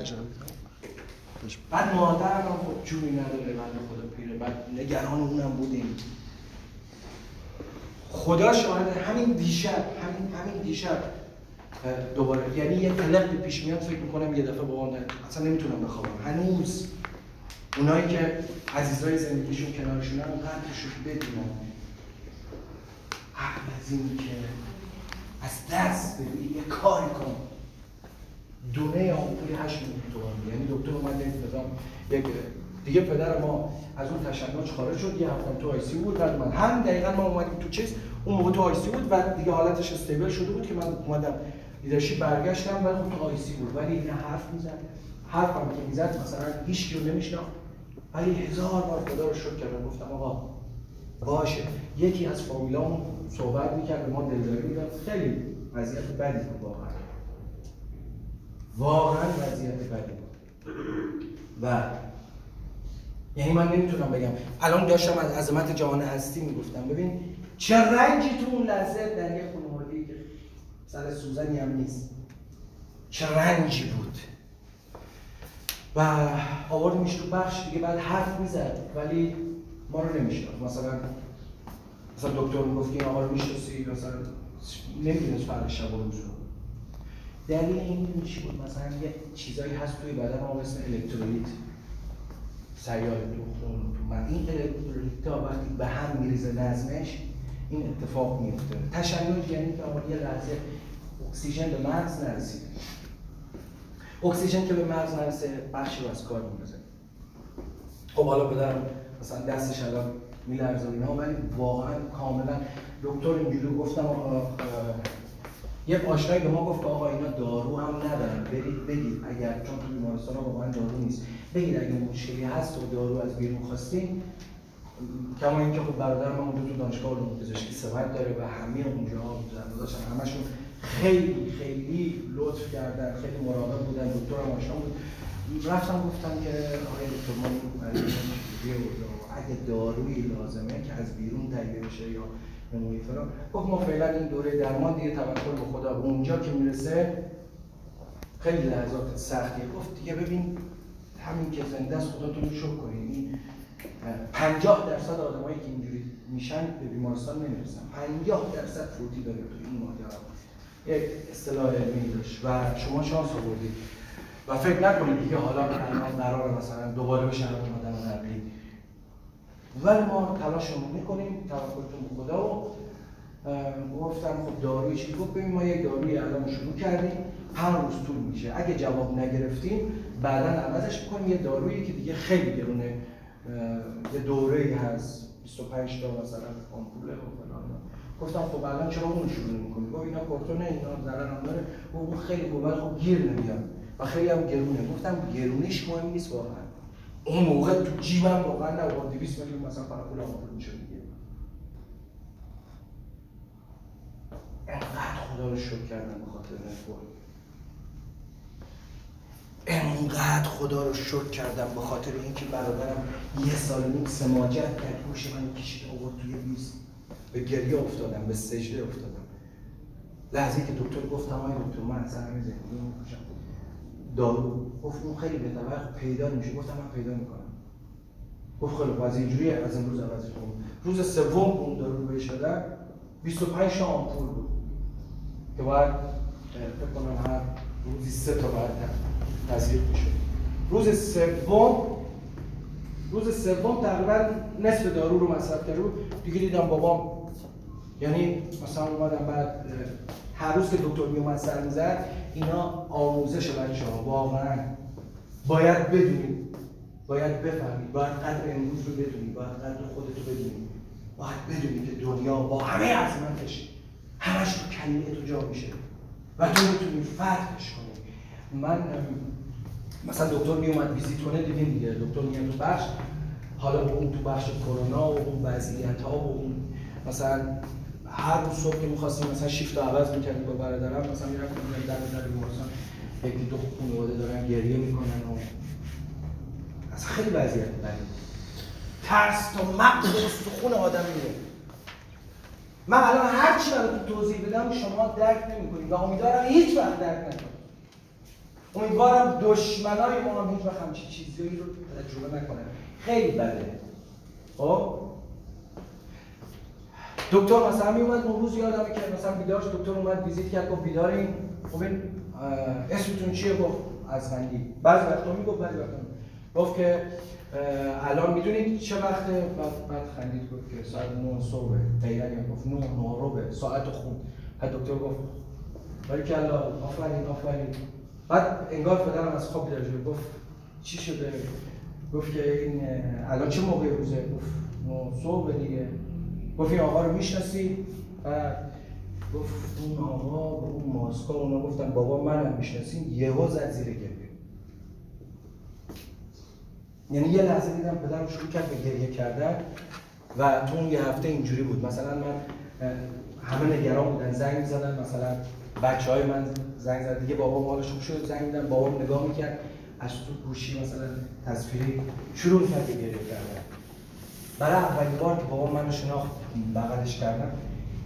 بعد مادرم هم خب جونی نداره. بنده خدا پیره. بعد نگران اونم بودیم. خدا شاهد همین دیشب همین همین دیشب دوباره. یعنی یه تلقی پیش میاد فکر می‌کنم یه دفعه با اون اصلا نمی‌تونم بخوابم. هنوز اونایی که عزیزای زندگیشون کنارشونن قدرشون بدونن قبل از این که از دست بدی یه کاری کن. دونه آمپولی 8 میلیون یعنی دکتر اومد نظام یک دیگه پدر ما از اون تشنج خارج شد یه هفتم تو ICU بود. بعد من هم دقیقا ما اومدیم تو چیز اون موقع تو ICU بود و دیگه حالتش stable شده بود که من اومدم leadership برگشتم ولی خب تو ICU بود. ولی این حرف می‌زد. حرفم که می‌زد مثلا هیچ کیو نمیشناخت. ولی هزار بار خدا رو شکر کردم. گفتم آقا باشه. یکی از فامیلامون صحبت می‌کرد به ما دلداری می‌داد. خیلی وضعیت بدی بود واقعا. واقعا وضعیت بدی بود. و یعنی من نمی‌تونم بگم. الان داشتم از عظمت جهان هستی می‌گفتم. ببین چه رنجی تو اون لحظه در یه سر سوزنی هم نیست. چه رنجی بود. و آوردیمش تو بخش دیگه بعد حرف می‌زد ولی ما رو نمیشناخت. مثلا مثلا دکتر می‌گفت این آقا رو می‌شناسی مثلا نمی‌دونست فرق شب و روز رو دلیل این چی بود؟ مثلا یه چیزایی هست توی بدن ما اسم الکترولیت. سیال خون تو من. این الکترولیت ها وقتی به هم میریزه نظمش این اتفاق میفته. تشنج یعنی که یه لحظه اکسیژن به مغز نرسیده اکسیژن که به مغز نرسه بخشی رو از کار میندازه. خب حالا پدرم مثلا دستش الان میلرزه اینا ولی واقعا کاملا دکتر اینجوری گفتم آقا یه آشنایی به ما گفت آقا اینا دارو هم ندارن. برید بگید. اگر چون تو بیمارستان واقعا دارو نیست. بگید اگه مشکلی هست و دارو از بیرون خواستین کما اینکه خب برادر من اونجا تو دانشگاه علوم پزشکی سمت داره و همه اونجا زندگاشن همشون خیلی خیلی لطف کردن خیلی مراقب بودن. دکتر آشنا بود. رفتم گفتم که آقای دکتر ما اگه دارویی لازمه که از بیرون تهیه بشه یا نموی فلان. گفت ما فعلا این دوره درمان دیگه توکل به خدا اونجا که می‌رسه خیلی لحظات سختیه گفت دیگه ببین همین که زنده است خداتون رو شکر کنین. 50 درصد آدمایی که اینجوری میشن به بیمارستان نمی‌رسن. 50 درصد فوتی داره تو این ماجرا. یک اصطلاح علمی داشت و شما شانس آوردید. و فکر نکنید دیگه حالا الان قرار مثلا دوباره بشن آدم قبلی ولی ما تلاشمون می‌کنیم توکلتون به خدا. و گفتم خب داروی چی؟ گفت ببین ما یک داروی الان شروع کردیم. پنج روز طول میشه اگه جواب نگرفتیم بعدا عوضش می‌کنیم. یه دارویی که دیگه خیلی گرونه یه دوره هست 25 تا مثلا آمپوله و فلان. گفتم خب الان چرا اون شروع می‌کنی گفت اینا کورتونه اینا ضرر هم داره. گفت اون خیلی خوبه خب گیر نمیاد. و خیلی هم گرونه. گفتم گرونیش مهم نیست واقعا. اون موقع تو جیبم واقعا نه 200 میلیون مثلا فقط پول آمپول می‌شد دیگه. انقدر خدا رو شکر کردم به خاطر نتورک انقدر خدا رو شکر کردم به خاطر اینکه برادرم یه سال نیم سماجت کرد گوش من کشید آورد توی میز به گریه افتادم به سجده افتادم. لحظه که دکتر گفتم آی دکتر من اصلا همین زندگی می‌کشم دارو گفت اون خیلی بهتره ولی پیدا نمیشه. گفتم من پیدا می‌کنم. گفت خیلی از اینجوری از امروز عوضش کنم روز سوم اون دارو رو بهش دادن 25 تا آمپول بود. که باید فکر کنم هر روزی سه تا باید تزریق می‌شد روز سوم روز سوم تقریبا نصف دارو رو مصرف بود. دیگه دیدم بابام یعنی مثلا اومدم بعد هر روز که دکتر میومد سر می‌زد اینا آموزش بچه ها واقعا. باید بدونید. باید بفهمید. باید قدر امروز رو بدونید. باید قدر خودت رو بدونید. باید بدونید که دنیا با همه عظمتش همش تو کلمه تو جا میشه. و تو می‌تونی فتحش کنی من مثلا دکتر میومد ویزیت کنه دیدین دیگه. دکتر میاد تو بخش حالا اون تو بخش کرونا و اون وضعیت ها و اون مثلا هر روز صبح که می‌خواستیم مثلا شیفت رو عوض می‌کردیم با برادرم مثلا می‌رفتیم در در بیمارستان یکی دو خانواده دارن گریه می‌کنن و اصلا خیلی وضعیت بدی. ترس تا مغز تو خون آدم میره. من الان هر چی براتون توضیح بدم شما درک نمی‌کنید و امیدوارم هیچ وقت درک نکنید. امیدوارم دشمنای ما هم هیچ وقت همچین چیزی رو تجربه نکنن. خیلی بده. خب؟ دکتر مثلا می اومد اون روز یادمه که مثلا بیدارش دکتر اومد ویزیت کرد گفت بیدارین خب این اسمتون چیه؟ گفت از خندی بعضی وقتا می‌گفت بعضی وقتا. گفت که الان می‌دونید چه وقته بعد بعد خندید گفت که ساعت 9 صبح دقیقاً گفت. 9 9 ربع ساعت خون. بعد دکتر گفت ولی که آفرین آفرین. بعد انگار پدرم از خواب بیدار گفت چی شده؟ گفت که این الان چه موقع روزه؟ گفت صبح دیگه. گفت این آقا رو می‌شناسی؟ بعد گفت اون آقا با اون ماسکا اونا گفتن بابا منم می‌شناسین یهو زد زیر گریه. یعنی یه لحظه دیدم پدرم شروع کرد به گریه کردن و تو اون یه هفته اینجوری بود. مثلا من همه نگران بودن زنگ می‌زدن مثلا بچه های من زنگ زد دیگه بابام حالش خوب شد زنگ میدن. بابام نگاه می‌کرد. از تو گوشی مثلا تصویری شروع کرد به گریه کردن. برای اولین بار که بابام منو شناخت بغلش کردم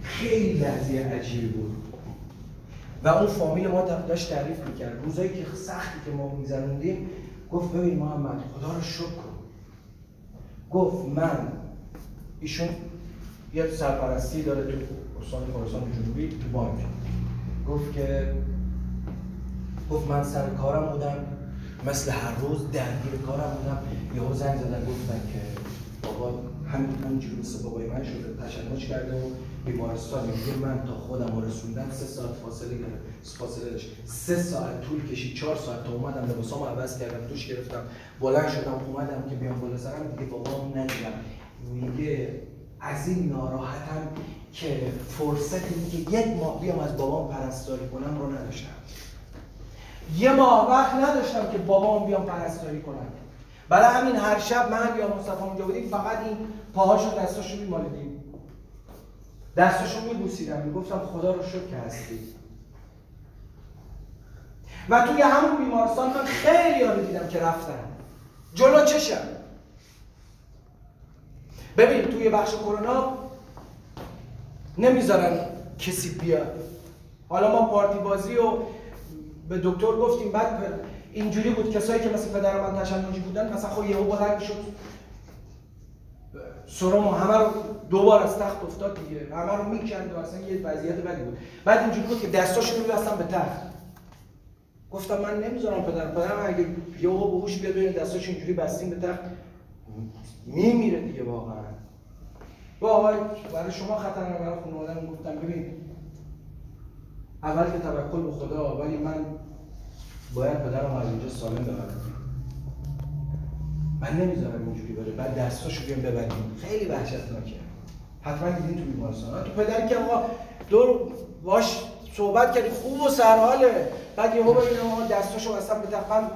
خیلی لحظه عجیبی بود. و اون فامیل ما داشت تعریف می‌کرد. روزایی که سختی که ما میزنوندیم گفت ببین محمد خدا رو شکر کن. گفت من ایشون یه سرپرستی داره تو استان خراسان جنوبی تو بانک. گفت که گفت من سر کارم بودم مثل هر روز درگیر کارم بودم. یهو زنگ زدن گفتن که بابا همین همینجوری مثل بابای من شده تشنج کرده و بیمارستان میگه من تا خودم رو رسوندم سه ساعت فاصله گرفت فاصله داشت سه ساعت طول کشید چهار ساعت تا اومدم لباسامو عوض کردم دوش گرفتم بلند شدم اومدم که بیام بالا سرم دیگه بابام ندیدم. میگه از این ناراحتم که فرصت اینکه یک ماه بیام از بابام پرستاری کنم رو نداشتم. یه ماه وقت نداشتم که بابام بیام پرستاری کنم. برای همین هر شب من یا مصطفی اونجا بودیم فقط این پاهاشو دستاشو میمالیدیم. دستاشو میبوسیدم. می‌گفتم خدا رو شکر که هستی و توی همون بیمارستان من خیلی رو دیدم که رفتن جلو چشم. ببین توی بخش کرونا نمی‌ذارن کسی بیاد. حالا ما پارتی بازی و به دکتر گفتیم بعد اینجوری بود کسایی که مثل پدر من تشنجی بودن مثلا خب یهو بلند شد. سرم و همه رو دوبار از تخت افتاد دیگه. همه رو می‌کند و اصلا یه وضعیت بدی بود. بعد اینجوری بود که دستاشو میبستن به تخت. گفتم من نمی‌ذارم پدرم. پدرم اگه یهو به هوش بیاد ببین دستاش اینجوری بستیم به تخت. میمیره دیگه واقعا. با آقای برای شما خطرناک برای خانواده‌ام گفتم. ببین اول که توکل به خدا ولی من باید پدرم از اینجا سالم ببرم من نمی‌ذارم اینجوری بره. بعد دستاشو بیام ببریم خیلی وحشتناکه. حتما دیدین تو بیمارستان. تو پدر که آقا دور باش صحبت کردی خوب و سرحاله. بعد یهو ببینم آقا دستاشو اصلا به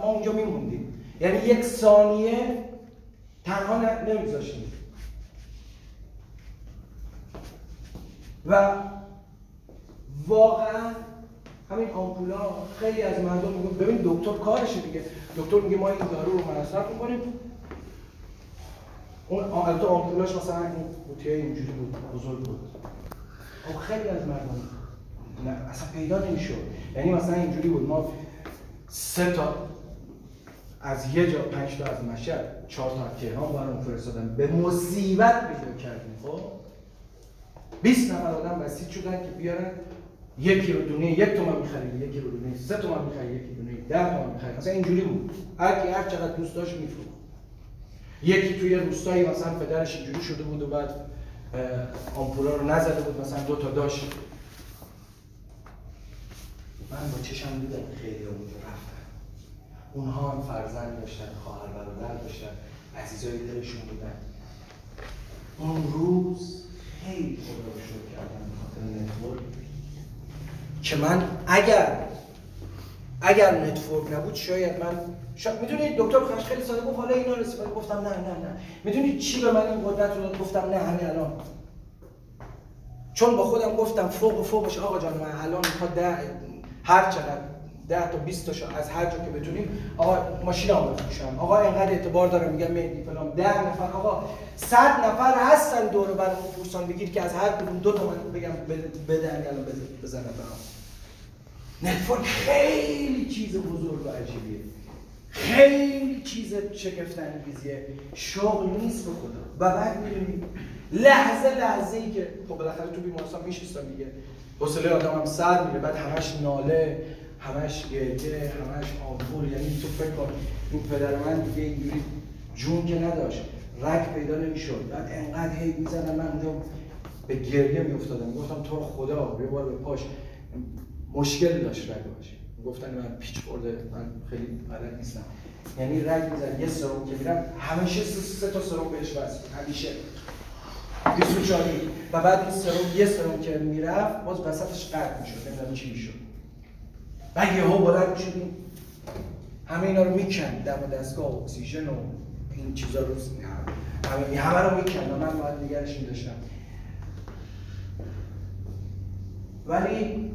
ما اونجا میموندیم. یعنی یک ثانیه تنها نمیذاشتیم. و واقعا همین آمپولا خیلی از مردم میگن ببین دکتر کارشه دیگه. دکتر میگه ما این دارو رو مصرف می‌کنیم. اون البته آمپولاش مثلا این قوطیه اینجوری بود بزرگ بود. خب خیلی از مردم نه اصلا پیدا نمی‌شد. یعنی مثلا اینجوری بود ما سه تا از یه جا پنج تا از مشهد چهار تا از تهران برام فرستادن. به مصیبت پیدا کردیم خب؟ 20 نفر آدم بسیج شدن که بیارن. یکی رو دونه یک تومن می‌خرید یکی رو دونه سه تومن می‌خرید یکی دونه ده تومن می‌خرید. مثلا اینجوری بود. هر کی هر چقدر دوست داشت می‌فروخت. یکی توی روستایی مثلا پدرش اینجوری شده بود و بعد آمپولا رو نزده بود مثلا دو تا داشت. من با چشم دیدم خیلی اونجا رفتن اونها هم فرزند داشتن خواهر برادر داشتن عزیزای دلشون بودن. اون روز خیلی خدا رو شکر کردم خاطر نتورک. که من اگر اگر نتورک نبود شاید من شاید می‌دونید دکتر خش خیلی ساده گفت حالا اینا رسید گفتم نه نه نه. می‌دونید چی به من این قدرت رو گفتم نه همین الان. چون با خودم گفتم فوق و فوقش آقا جان من الان می‌خواد هر چقدر ده تا 20 تاشو از هر جا که بتونیم آقا ماشینم بفروشم آقا اینقدر اعتبار داره میگم مهدی فلان. ده نفر آقا صد نفر هستن دور برای فرسان بگیر که از هر کدوم دو تا من بگم بدن الان بزنه برام. network خیلی چیز بزرگ و عجیبیه. خیلی چیز شگفت انگیزیه شغل نیست به خدا. و بعد می‌بینید لحظه لحظه ای که خب بالاخره تو بیمارستان میشستم دیگه. حوصله آدم هم سر میره بعد همش ناله. همش گریه همش آمپول یعنی تو فکر کن این پدر من دیگه اینجوری جون که نداشت رگ پیدا نمی‌شد. بعد انقدر هی می‌زنم من اونجا به گریه میافتادم. گفتم تو خدا یه بار به پاش. مشکل داشت رگاش گفتن من پیچ خورده من خیلی بلد نیستم. یعنی رگ میزن یه سرم که میرم همیشه سه, سه تا سرم بهش وصل همیشه. 24 و بعد این سرم یه سرم که می‌رفت باز وسطش قطع می‌شد. نمی‌دونم چی می‌شد. و یهو بلند می‌شدیم همه اینا رو میکن دم دستگاه اکسیژن و این چیزا رو همه همه رو میکن و من باید نگرش میداشتم ولی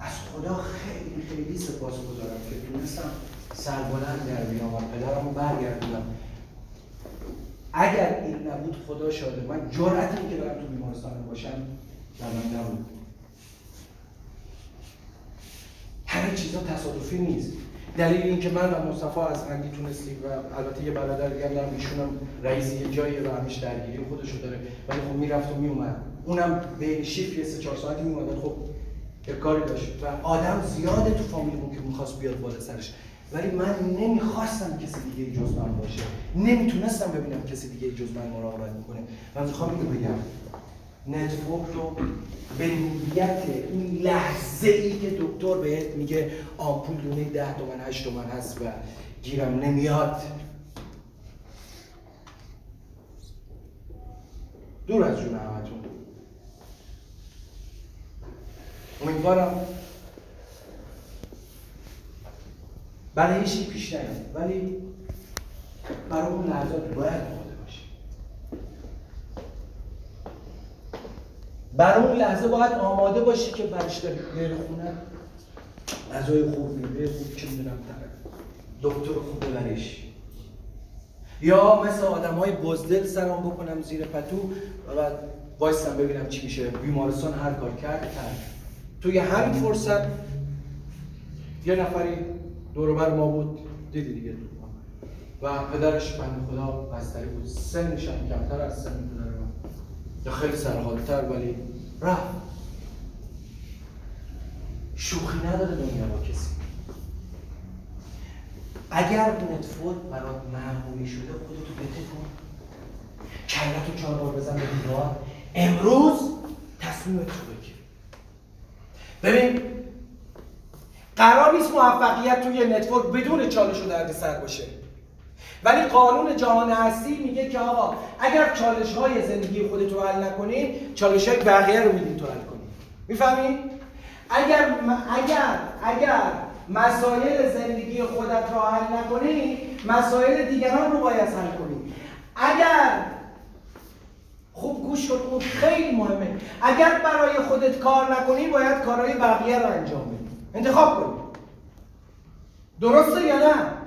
از خدا خیلی خیلی سپاس گذارم که تونستم سربلند در بیام و پدرم رو برگردونم. اگر این نبود خدا شاده من جرأتی که برم تو بیمارستان باشم در من نبود. همه چیزا تصادفی نیست. دلیل اینکه من و مصطفی از هنگی تونستیم و البته یه برادر دیگه دارم ایشونم رئیس یه جایی و همیش درگیری خودشو داره. ولی خب می‌رفت و میومد. اونم به شیف یه سه چهار ساعتی میومد. خب یه کاری داشت. و آدم زیاده تو فامیلمون که می‌خواست بیاد بالا سرش. ولی من نمی‌خواستم کسی دیگه جز من باشه. نمی‌تونستم ببینم کسی دیگه جز من مراقبت می‌کنه. من می‌خوام اینو بگم. نتورک رو به نیت این لحظه ای که دکتر بهت میگه آمپول دونه ده تومن هشت تومن هست و گیرم نمیاد. دور از جون همتون. امیدوارم برای هیچی پیش نیاد. ولی برای اون لحظات باید آماده باشی برای اون لحظه باید آماده باشی که برش داری بری خونه. غذای خوب میده خوب چه می‌دونم دکتر خوب ببریش. یا مثل آدم های بزدل سرم بکنم زیر پتو و وایستم ببینم چی میشه. بیمارستان هر کار کرد کرد توی همین فرصت یه نفری دور ما بود. دیدی دیگه. و پدرش بنده خدا بستری بود. سنش هم کمتر از سن یا خیلی سرحالتر ولی رفت. شوخی نداره دنیا با کسی. اگر نتفورد برات معمولی شده خودتو بته کن کلتو چهار بار بزن به دیوار. امروز تصمیم تو بگیر. ببین قرار نیست موفقیت توی نتورک بدون چالش و درد سر باشه. ولی قانون جهان هستی میگه که آقا اگر چالش های زندگی خودت رو حل نکنین چالش های بقیه رو میدین تو حل کنی. می‌فهمی؟ اگر اگر اگر مسائل زندگی خودت رو حل نکنی مسائل دیگران رو باید حل کنی. اگر خوب گوش کن اون خیلی مهمه. اگر برای خودت کار نکنی باید کارهای بقیه رو انجام بدی. انتخاب کنی درسته یا نه؟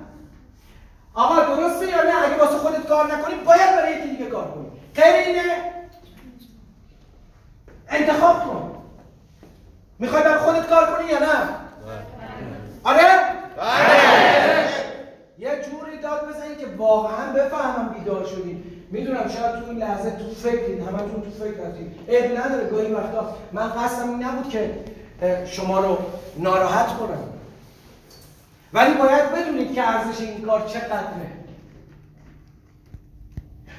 آقا درسته یا نه؟ اگه واسه خودت کار نکنی باید برای یکی دیگه کار کنی. غیر اینه؟ انتخاب کن. می‌خوای برای خودت کار کنی یا نه؟ آره؟ بله. یه جوری داد بزنید که واقعا بفهمم بیدار شدین می‌دونم شاید تو این لحظه تو فکرین همتون تو فکر رفتین عیب نداره گاهی وقتا من قصدم این نبود که شما رو ناراحت کنم. ولی باید بدونید که ارزش این کار چقدره.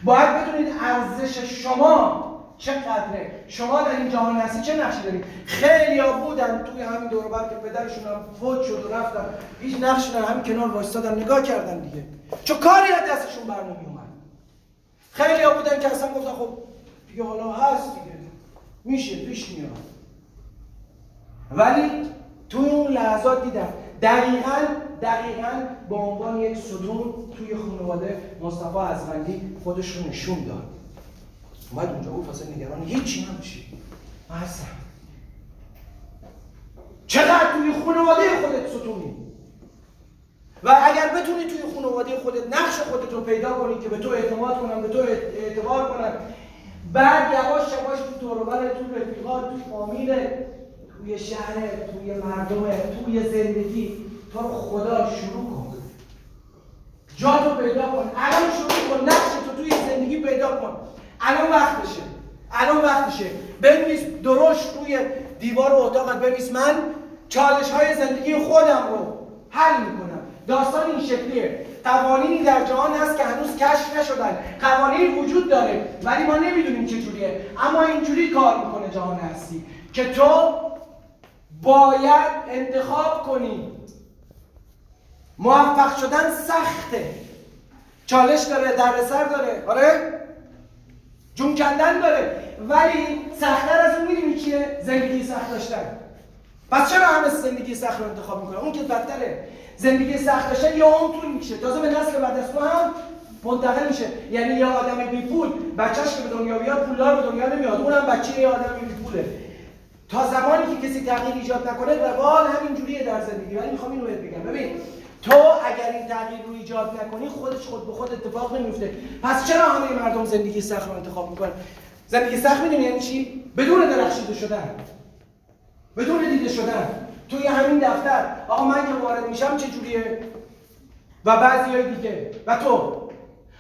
باید بدونید ارزش شما چقدره. شما در این جهان هستی چه نقشی دارید؟ خیلی ها بودن توی همین دور که پدرشون هم فوت شد و رفتن. هیچ نقشی در همین کنار وایستادن نگاه کردن دیگه. چون کاری از دستشون بر اومد. خیلی ها بودن که اصلا گفتن خب دیگه حالا هست دیگه. میشه پیش میاد. ولی توی اون لحظات دیدم دقیقا دقیقا به عنوان یک ستون توی خانواده مصطفی ازغندی خودش رو نشون داد. اومد اونجا گفت اصلا نگران هیچی من هستم چقدر توی خانواده خودت ستونی؟ و اگر بتونی توی خانواده خودت نقش خودت رو پیدا کنی که به تو اعتماد کنم به تو اعتبار کنم بعد یواش یواش تو دوروبر تو رفیقات تو فامیل توی شهر توی مردم توی زندگی. تو خدا شروع کن. جا تو پیدا کن. الان شروع کن. نقش تو توی زندگی پیدا کن. الان وقتشه الان وقتشه بنویس درشت روی دیوار اتاقت بنویس. من چالش های زندگی خودم رو حل می‌کنم. داستان این شکلیه. قوانینی در جهان هست که هنوز کشف نشدن. قوانین وجود داره. ولی ما نمی‌دونیم چه جوریه. اما اینجوری کار می‌کنه جهان هستی. که تو باید انتخاب کنی. موفق شدن سخته. چالش داره دردسر داره. آره؟ جون کندن داره. ولی سختتر از اون می‌دونی چیه؟ زندگی سخت داشتن. پس چرا همه زندگی سخت رو انتخاب می‌کنن؟ اون که بدتره. زندگی سخت داشتن یا اون طول میشه تازه به نسل بعد از تو هم منتقل میشه. یعنی یه آدم بی پول بچهش که به دنیا بیاد پولدار به دنیا نمیاد. اونم بچه یه آدم بی پوله تا زمانی که کسی تغییر ایجاد نکنه روال همین جوریه در زندگی. ولی می‌خوام اینو بهت بگم. ببین تو اگر این تغییر رو ایجاد نکنی خودش خود به خود اتفاق نمیفته پس چرا همه مردم زندگی سخت رو انتخاب می‌کنن؟ زندگی سخت می‌دونی یعنی چی؟ بدون درخشیده شدن. بدون دیده شدن. توی همین دفتر. آقا من که وارد میشم چه جوریه؟ و بعضی های دیگه. و تو.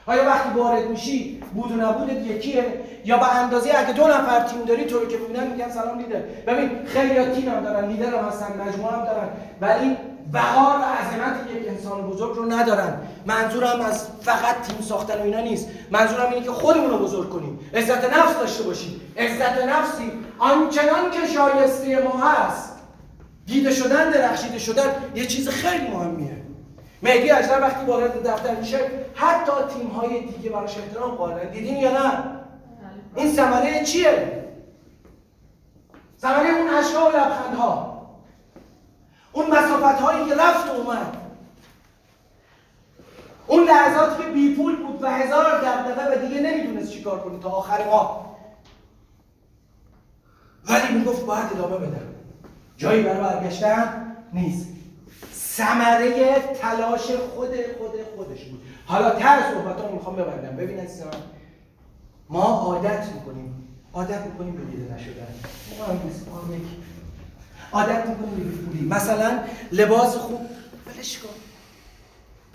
آیا وقتی وارد میشی بود و نبودت یکیه یا به اندازه اگه دو نفر تیم داری تو رو که می‌بینن میگن سلام لیدر. ببین خیلی ها تیم هم دارن لیدر هم هستن مجموعه هم دارن ولی وقار و عظمت یک انسان بزرگ رو ندارن. منظورم از فقط تیم ساختن و اینا نیست. منظورم اینه که خودمون رو بزرگ کنیم. عزت نفس داشته باشیم. عزت نفسی آنچنان که شایسته ما هست. دیده شدن درخشیده شدن یه چیز خیلی مهمیه. مهدی اجدر وقتی وارد دفتر میشه حتی تیم های دیگه براش احترام قائلن. دیدین یا نه؟ این ثمره چیه؟ ثمره اون اشکا و لبخندها. اون مسافت هایی که رفت و اومد. اون لحظاتی که بی پول بود و هزار دغدغه و دیگه نمی‌دونست چیکار کنه تا آخر ماه. ولی می‌گفت باید ادامه بدم جایی برای برگشتن نیست. ثمره تلاش خود خود خودش بود. حالا تر صحبت می‌خوام ببندم. ببین عزیزم ما عادت می‌کنیم. عادت می‌کنیم به دیده نشدن. عادت می‌کنیم به پولی مثلا لباس خوب ولش کن.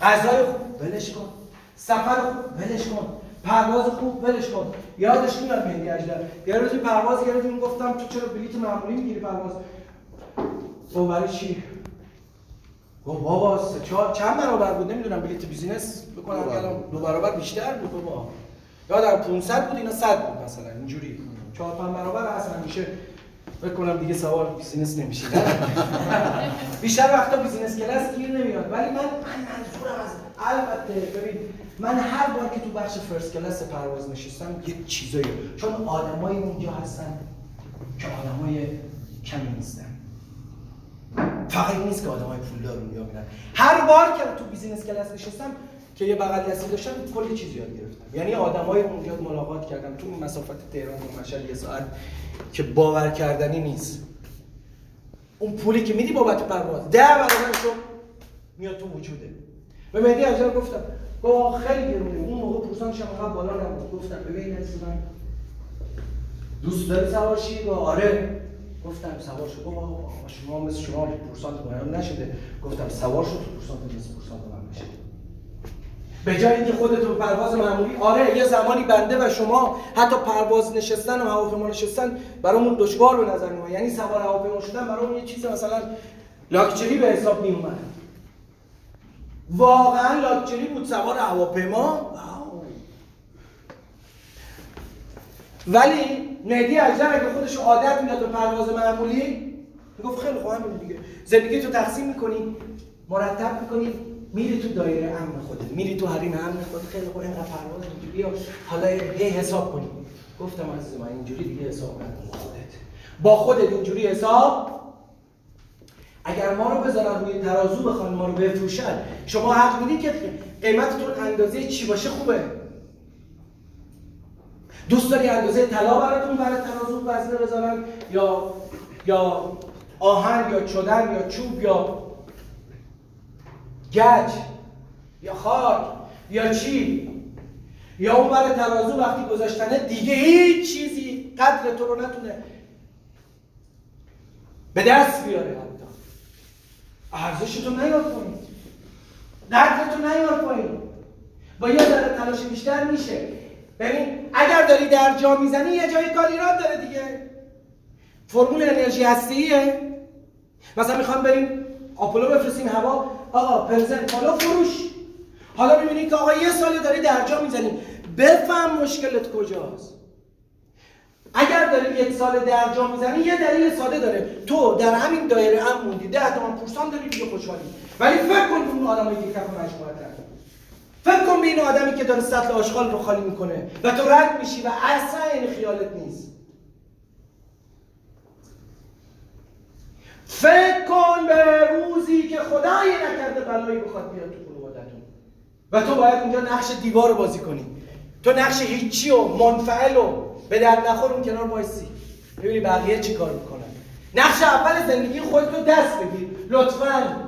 غذای خوب ولش کن. سفر خوب ولش کن. پرواز خوب ولش کن. یادش میاد مهدی اژدر. یه روزی پرواز گرفتیم گفتم تو چرا بلیت معمولی می‌گیری پرواز؟ گفت برای چی؟ گفت بابا سه چهار چند برابر بود؟ نمی‌دونم بلیت business بکنم الان. دو برابر بیشتر بود بابا. یا در 500 بود اینا 100 بود مثلا اینجوری. چهار پنج برابر اصلا میشه فکر کنم دیگه سوار business نمیشه. بیشتر وقتا business class گیر نمیاد. ولی من من منظورم از البته ببین من هر بار که تو بخش first class پرواز نشستم یه چیزایی چون آدمای اونجا هستن که آدمای کمی نیستن. فقط این نیست که آدم های اونجا میرن هر بار که تو business class نشستم که یه بغل دستی داشتم کلی چیز یاد گرفتم. یعنی آدمای اونجا ملاقات کردم تو مسافت تهران و مشهد یه ساعت که باور کردنی نیست. اون پولی که میدی بابت پرواز. ده برابرشو میاد تو وجوده. به مهدی اجر گفتم گفت خیلی گرونه. اون موقع پورسانش هم بالا نبود. گفتم ببین عزیز من دوست داری سوار گفت آره. گفتم سوار شو. گفت شما مثل شما پورسانت باید نشده. گفتم سوار تو پورسانت مثل پورسانت من بشه به جای اینکه خودت به پرواز معمولی آره یه زمانی بنده و شما حتی پرواز نشستن و هواپیما نشستن برامون دشوار به نظر میاد یعنی سوار هواپیما شدن برامون یه چیز مثلا لاکچری به حساب می اومد واقعا لاکچری بود سوار هواپیما؟ ولی مهدی اجدر اگه خودش عادت می‌داد به پرواز معمولی می‌گفت خیلی خوب همین دیگه. زندگی تو تقسیم می‌کنی مرتب می‌کنی میری تو دایره امن خودت میری تو حریم امن خودت. خیلی خوب اینقدر پرواز اینجوری. حالا هی حساب کنی گفتم عزیز من اینجوری دیگه حساب نکن خودت. با خودت اینجوری حساب اگر ما رو بذارن روی ترازو بخوان ما رو بفروشن شما حق می‌دید که قیمتتون اندازه چی باشه؟ خوبه. دوست داری اندازه طلا براتون برای ترازو وزنه بذارن؟ یا یا آهن یا چدن یا چوب یا گچ یا خاک یا چی؟ یا اون برای ترازو وقتی گذاشتنه دیگه هیچ چیزی قدر تو رو نتونه به دست بیاره حتی. ارزش تو نیار پایین. قدر تو نیار پایین. با یه ذره تلاش بیشتر میشه. ببین اگر داری در جا می‌زنی یه جای کار ایران داره دیگه. فرمول انرژی هستیه. مثلا می‌خوام بریم آپولو بفرستیم هوا. آقا پرزنت حالا فروش. حالا می‌بینی که آقا یه سالی داری در جا می‌زنی. بفهم مشکلت کجاست. اگر داری یک سال در جا می‌زنی یه دلیل ساده داره. تو در همین دایره هم موندی. ده تومن پورسان داری دیگه خوشحالی. ولی فکر کن اون آدمایی که کف مجموعتن فکر کن به این آدمی که داره سطل آشغال رو خالی می‌کنه و تو رد میشی و اصلا این خیالت نیست. فکر کن به روزی که خدایی نکرده بلایی بخواد بیاد تو خانوادتون و تو باید اونجا نقش دیوار رو بازی کنی. تو نقش هیچی و منفعل و به در نخور اون کنار وایسی. ببینی بقیه چی کار می‌کنن. نقش اول زندگی خودتو دست بگیر لطفا.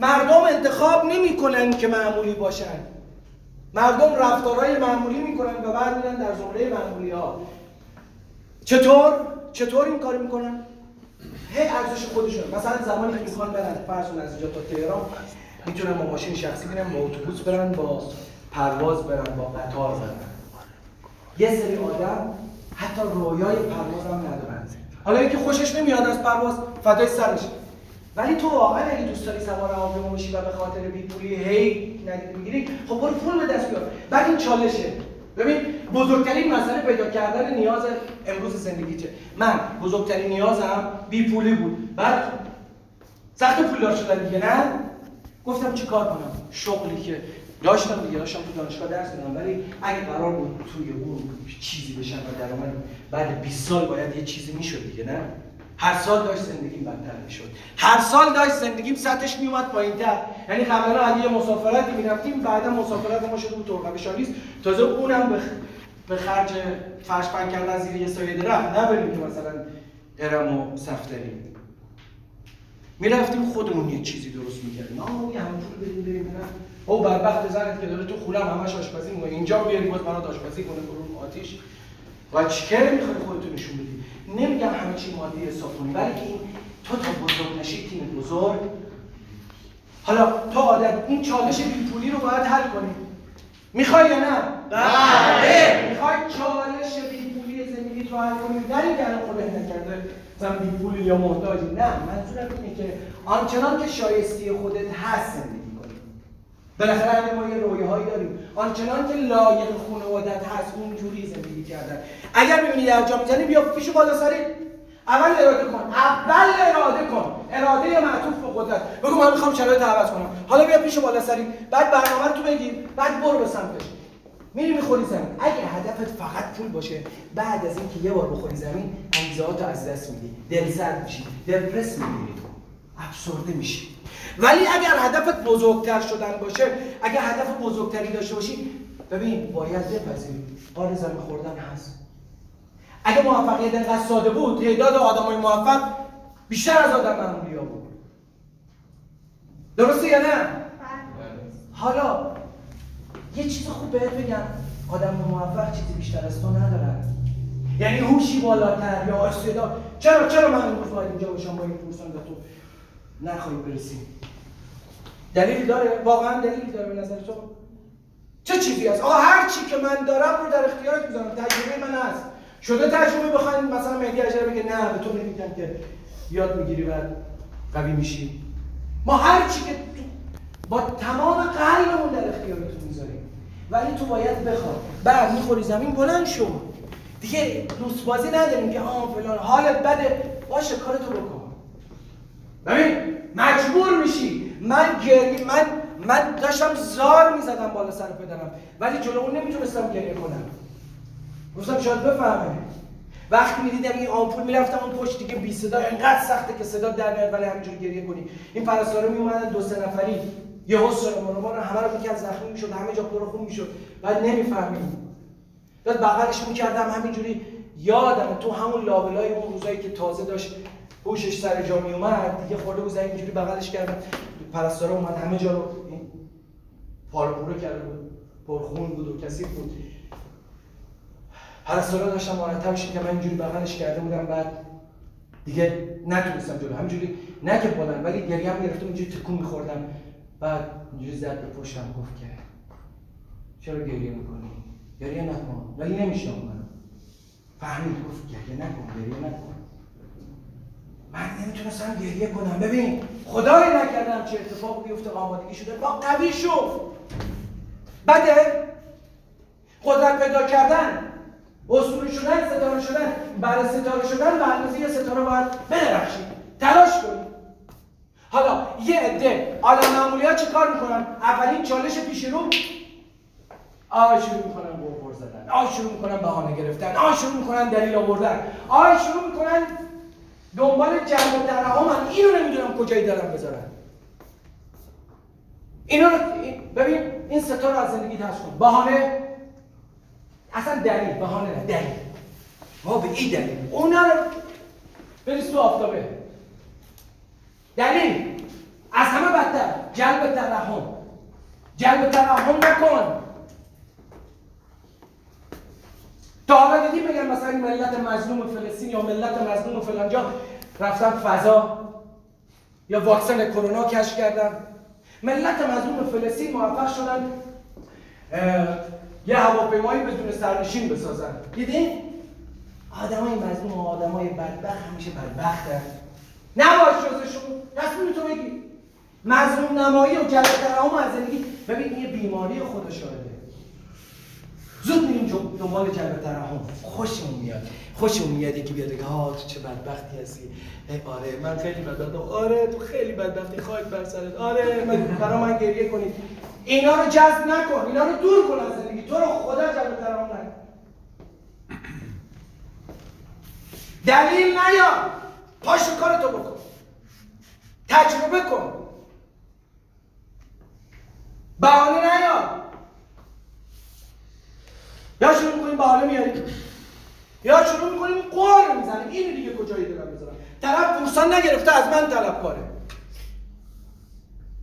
مردم انتخاب نمی‌کنن که معمولی باشن. مردم رفتارهای معمولی می‌کنن و بعد میرن در زمره معمولی ها چطور؟ چطور این کار می‌کنن؟ هی ارزش خودشون. مثلا زمانی که می‌خوان برن فرض از اینجا تا تهران می‌تونن با ماشین شخصی برن با اتوبوس برن با پرواز برن با قطار برن. یه سری آدم حتی رویای پرواز هم ندارن. حالا اینکه خوشش نمیاد از پرواز فدای سرش. ولی تو واقعا اگه دوست داری سوار هواپیما بشی و به خاطر بیپولی هی ندیده می‌گیری خب برو پول به دست بیار. بعد این چالشه. ببین بزرگترین مسئله پیدا کردن نیاز امروز زندگی چه؟ من بزرگترین نیازم بیپولی بود. بعد سخت پولدار شدن دیگه نه؟ گفتم چیکار کنم؟ شغلی که داشتم دیگه داشتم تو دانشگاه درس میدم ولی اگه قرار بود توی اون چیزی بشم و درآمد بعد 20 سال باید یه چیزی می‌شد دیگه نه؟ هر سال داشت زندگیم بدتر می‌شد. هر سال داشت زندگیم سطحش میومد پایینتر یعنی قبلا یه مسافرتی می‌رفتیم بعدا مسافرت ما شده بود ترقه شالیس تازه اونم به به خرج فرش پنگ کردن زیر یه سایه درخت نبریم که مثلا ارم و سفتریم می‌رفتیم خودمون یه چیزی درست می‌کردیم. آه یه هم پول بدیم بریم نه او بدبخت زنت که داره تو خونم همش آشپزی می‌کنه اینجا بیاری باز برات آشپزی کنه برو آتیش. و چیکار می‌خوای خودتو نشون بدی؟ نمیگم همه چی مادی حساب کنی ولی این تو تا بزرگ نشی تیم بزرگ. حالا تو عادت این چالش بیپولی رو باید حل کنی. می‌خوای یا نه؟ بله. می‌خوای چالش بیپولی زندگی رو حل کنی در این الان خودت نکرده مثلا بیپولی یا محتاجی. نه منظورم اینه که آنچنان که شایستی خودت هست زندگی. بالاخره ما یه رویاهایی داریم آنچنان که لایق خانوادت هست اونجوری زندگی کردن اگر می‌بینی در جا می‌زنی بیا پیش بالا سری. اول اراده کن. اول اراده کن. اراده معطوف به قدرت. بگو من می‌خوام شرایط عوض کنم. حالا بیا پیش بالا سری. بعد برنامه تو بگیر بعد برو به سمتش. میری می‌خوری زمین. اگه هدفت فقط پول باشه بعد از اینکه یه بار بخوری زمین انگیزهاتو از دست میدی. دلسرد میشی. دپرس می‌گیری. افسرده میشی. ولی اگر هدفت بزرگتر شدن باشه اگر هدف بزرگتری داشته باشی ببین باید بپذیری. قار زمین خوردن هست. اگه موفقیت انقدر ساده بود تعداد آدمای موفق بیشتر از آدم معمولی ها بود. درسته یا نه؟ حالا یه چیز خوب بهت بگم. آدم موفق چیزی بیشتر از تو ندارن یعنی هوشی بالاتر یا استعداد. چرا چرا من باید اینجا باشم با این و تو نخواهی برسیم دلیلی داره؟ واقعا دلیلی داره به نظر تو؟ چه چیزی هست؟ آقا هر چی که من دارم رو در اختیارت می‌ذارم. تجربه من هست. شده تجربه بخواین مثلا مهدی اجر بگه نه به تو نمیگم که یاد می‌گیری و قوی میشی. ما هر چی که تو با تمام قلبمون در اختیارتون می‌ذاریم. ولی تو باید بخواد بعد می‌خوری زمین بلند شو. دیگه دوست بازی نداریم که آه فلان حالت بده. باشه کارتو بکن. ببین مجبور میشی. من گریه من من داشتم زار می‌زدم بالا سر پدرم. ولی جلو اون نمی‌تونستم گریه کنم. گفتم شاید بفهمه. وقتی می‌دیدم این آمپول می‌رفتم اون پشت دیگه بی صدا انقدر سخته که صدا در میاد ولی همینجوری گریه کنی. این پرستارا میومدن دو سه نفری. یه حس ما همه رو می‌کرد زخمی می‌شد همه جا پر خون می‌شد. بعد نمی‌فهمید بعد بغلش می‌کردم همینجوری یادم تو همون لابلای اون روزایی که تازه داشت هوشش سر جا میومد دیگه خورده بود اینجوری بغلش کردم پرستارا اومد همه جا رو این پارپوره کرده بود پرخون بود و کثیف بود. پرستارا داشتم مرتبش که من اینجوری بغلش کرده بودم بعد دیگه نتونستم جلو. همینجوری نه که بلند ولی گریه هم گرفتم اینجوری تکون میخوردم. بعد اینجوری زد به پشتم گفت که چرا گریه می‌کنی؟ گریه نکن. ولی نمیشنم من فهمید گفت گریه نکن گریه نکن. من نمی‌تونستم گریه کنم. ببین خدای نکردم چه اتفاق بیفته آمادگی شده. با قوی شو بده قدرت پیدا کردن اصول شدن ستاره شدن. برای ستاره شدن به اندازه یه ستاره باید بدرخشید تلاش کنید حالا یه عده آدم معمولی ها چه کار می‌کنن؟ اولین چالش پیش رو آه شروع می‌کنن بوفور زدن. آه شروع می‌کنن بهانه گرفتن. آه شروع می‌کنن دلیل آوردن. آه شروع می‌کنن دنبال جنگ و درهمن اینو نمی‌دونم کجایی دارن بذارن. اینا ببین این ستا رو از زندگی ترس کن. بهانه؟ اصلا دلیل بهانه نه دلیل. ما به این دلیل. اونا رو بریز تو آفتابه. دلیل. از همه بدتر. جلب ترحم جلب ترحم نکن تا حالا دیدی بگن مثلا ملت مظلوم فلسطین یا ملت مظلوم فلانجا رفتن فضا یا واکسن کرونا کشف کردن. ملت مظلوم فلسطین موفق شدن یه هواپیمایی بدون سرنشین بسازن. دیدین آدمای مظلوم و آدمای بدبخت همیشه بدبختن نباش جزشون. تصمیم تو بگی. مظلوم نمایی و جلب از زندگی. ببین این بیماری شاهده زود میریم دنبال جلب ترحم خوشمون میاد. خوشمون میاد یکی بیاد بگه ها تو چه بدبختی هستی. آره من خیلی بدبختم. آره تو خیلی بدبختی. خاک بر سرت. آره من برا من گریه کنید. اینا رو جذب نکن. اینا رو دور کن از زندگی. تو رو خدا جلب ترحم نکن. دلیل نیار پاشو کارتو بکن. تجربه کن. بهانه نیار یا شروع می‌کنیم بهانه میاریم یا شروع می‌کنیم قول می‌زنیم. این دیگه کجایی دارم بذارم طرف پورسان نگرفته از من طلبکاره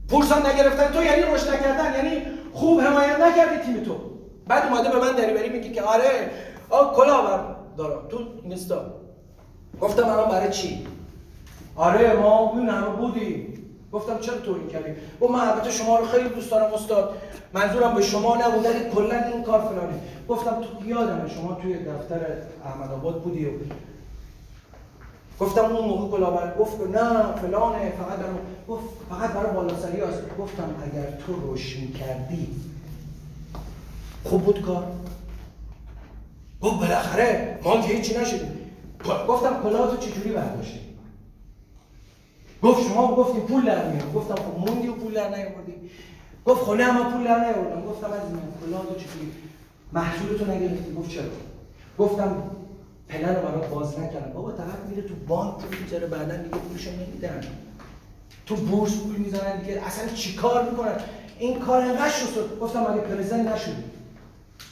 پورسان نگرفتن. تو یعنی رشد نکردن یعنی خوب حمایت نکردی تیم تو. بعد اومده به من دریوری میگه که آره آه کلا بر دارم تو اینستا. گفتم الان برای چی؟ آره ما اون همه بودیم. گفتم چرا تو این کردی؟ گفت من البته شما رو خیلی دوست دارم استاد. منظورم به شما نبود ولی کلا این کار فلانی گفتم تو یادمه شما توی دفتر احمد آباد بودی و گفتم اون موقع کلاهبر گفت نه فلانه فقط برای گفت فقط برای بالاسری هست گفتم اگر تو رشد می‌کردی خوب بود کار. گفت بالاخره ما که هیچی نشدیم گفتم کلاه تو چجوری برداشتی؟ گفت شما گفتیم پول در میاد گفتم خب موندی و پول در نیاوردی. گفت خب نه من پول در نیاوردم. گفتم از من کلاه تو چجوری محصول تو نگرفتی. گفت چرا؟ گفتم پلن رو برات باز نکردم. بابا طرف میره تو بانک پول می‌ذاره بعدا دیگه پولشو نمیدن. تو بورس پول می‌زنن دیگه. اصلا چیکار می‌کنن؟ این کار انقدر شد گفتم مگه پرزنت نشدی؟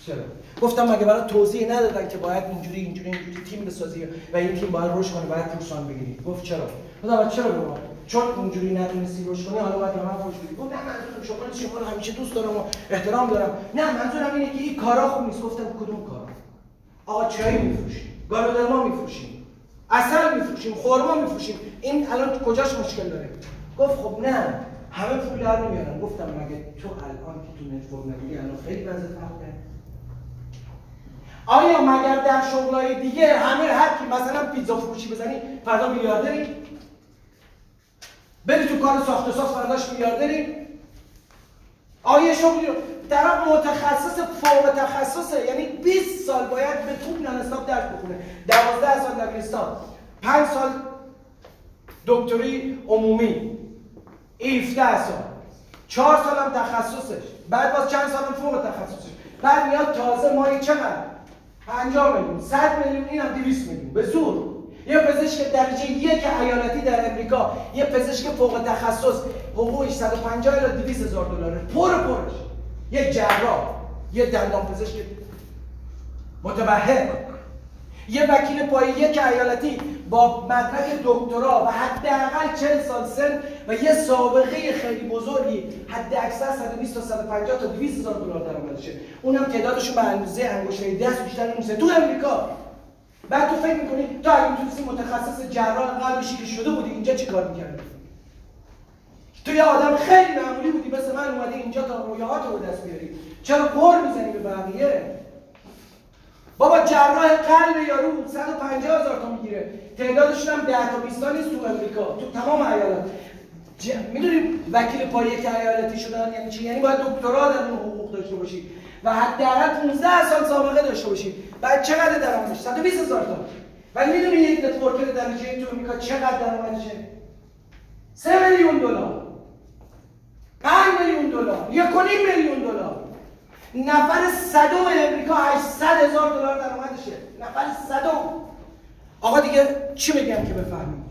چرا؟ گفتم مگه برای توضیح ندادن که باید اینجوری اینجوری اینجوری تیم بسازی و این تیم باید رشد کنه باید پورسان بگیری؟ گفت چرا؟ گفتم چرا به ما؟ چون اینجوری نتونستی رشد کنی حالا باید من خوش بدی. گفت نه منظورم شما شما رو همیشه دوست دارم و احترام دارم. نه منظورم اینه که این کارا خوب نیست. گفتم کدوم کارا؟ آقا چای میفروشیم گالودرما میفروشیم اصل میفروشیم خرما میفروشیم. این الان کجاش مشکل داره؟ گفت خب نه همه پول در نمیارن. گفتم مگه تو الان که تو نتورک نمیگی الان خیلی وضع فرقه. آیا مگر در شغلای دیگه همه هر کی مثلا پیتزا فروشی بزنی فردا میلیاردری؟ بری تو کار ساخت و ساز فرداش میلیاردری. آیا شغلی طرف متخصص فوق تخصصه یعنی 20 سال باید به توپ نان استاپ درس بخونه 12 سال دبیرستان 5 سال دکتری عمومی. 17 سال. 4 سال هم تخصصش. بعد باز چند سال فوق تخصصش. بعد میاد تازه مایی چقدر؟ 50 میلیون 100 میلیون این هم 200 میلیون. به زور. یه پزشک درجه یک ایالتی در امریکا یه پزشک فوق تخصص حقوقش 150 الی 200 هزار دلاره. پر پرش. یه جراح یه دندان پزشک. متبهر یه وکیل پای یک ایالتی با مدرک دکترا و حداقل 40 سال سن و یه سابقه خیلی بزرگی حد اکثر 120 تا 150 تا 200 هزار دلار درآمدشه. اونم تعدادشون به اندازه انگشتای دست بیشتر نیست تو امریکا بعد تو فکر می‌کنی تو اگه می‌تونستی متخصص جراح قلبشی که شده بودی اینجا چی کار می‌کردی؟ تو یه آدم خیلی معمولی بودی مثل من اومدی اینجا تا رویاهات رو دست بیاری. چرا قر می‌زنی به بقیه؟ بابا جراح قلب یارو 150 هزار تا می‌گیره. تعدادشون هم 10 تا 20 تا نیست تو امریکا تو تمام ایالات. ج... می‌دونی وکیل پای که ایالتی شدن یعنی چی؟ یعنی باید دکترا در حقوق داشته باشی. و حداقل 15 سال سابقه داشته باشی. بعد چقدر درآمدش؟ 120 هزار تا. ولی می‌دونی یک نتورکر درجه تو امریکا چقدر درآمدشه؟ 3 میلیون دلار. 5 میلیون دلار. یک و نیم میلیون دلار. نفر صدوم امریکا 800 هزار دلار درآمدشه. نفر صدوم آقا دیگه چی بگم که بفهمید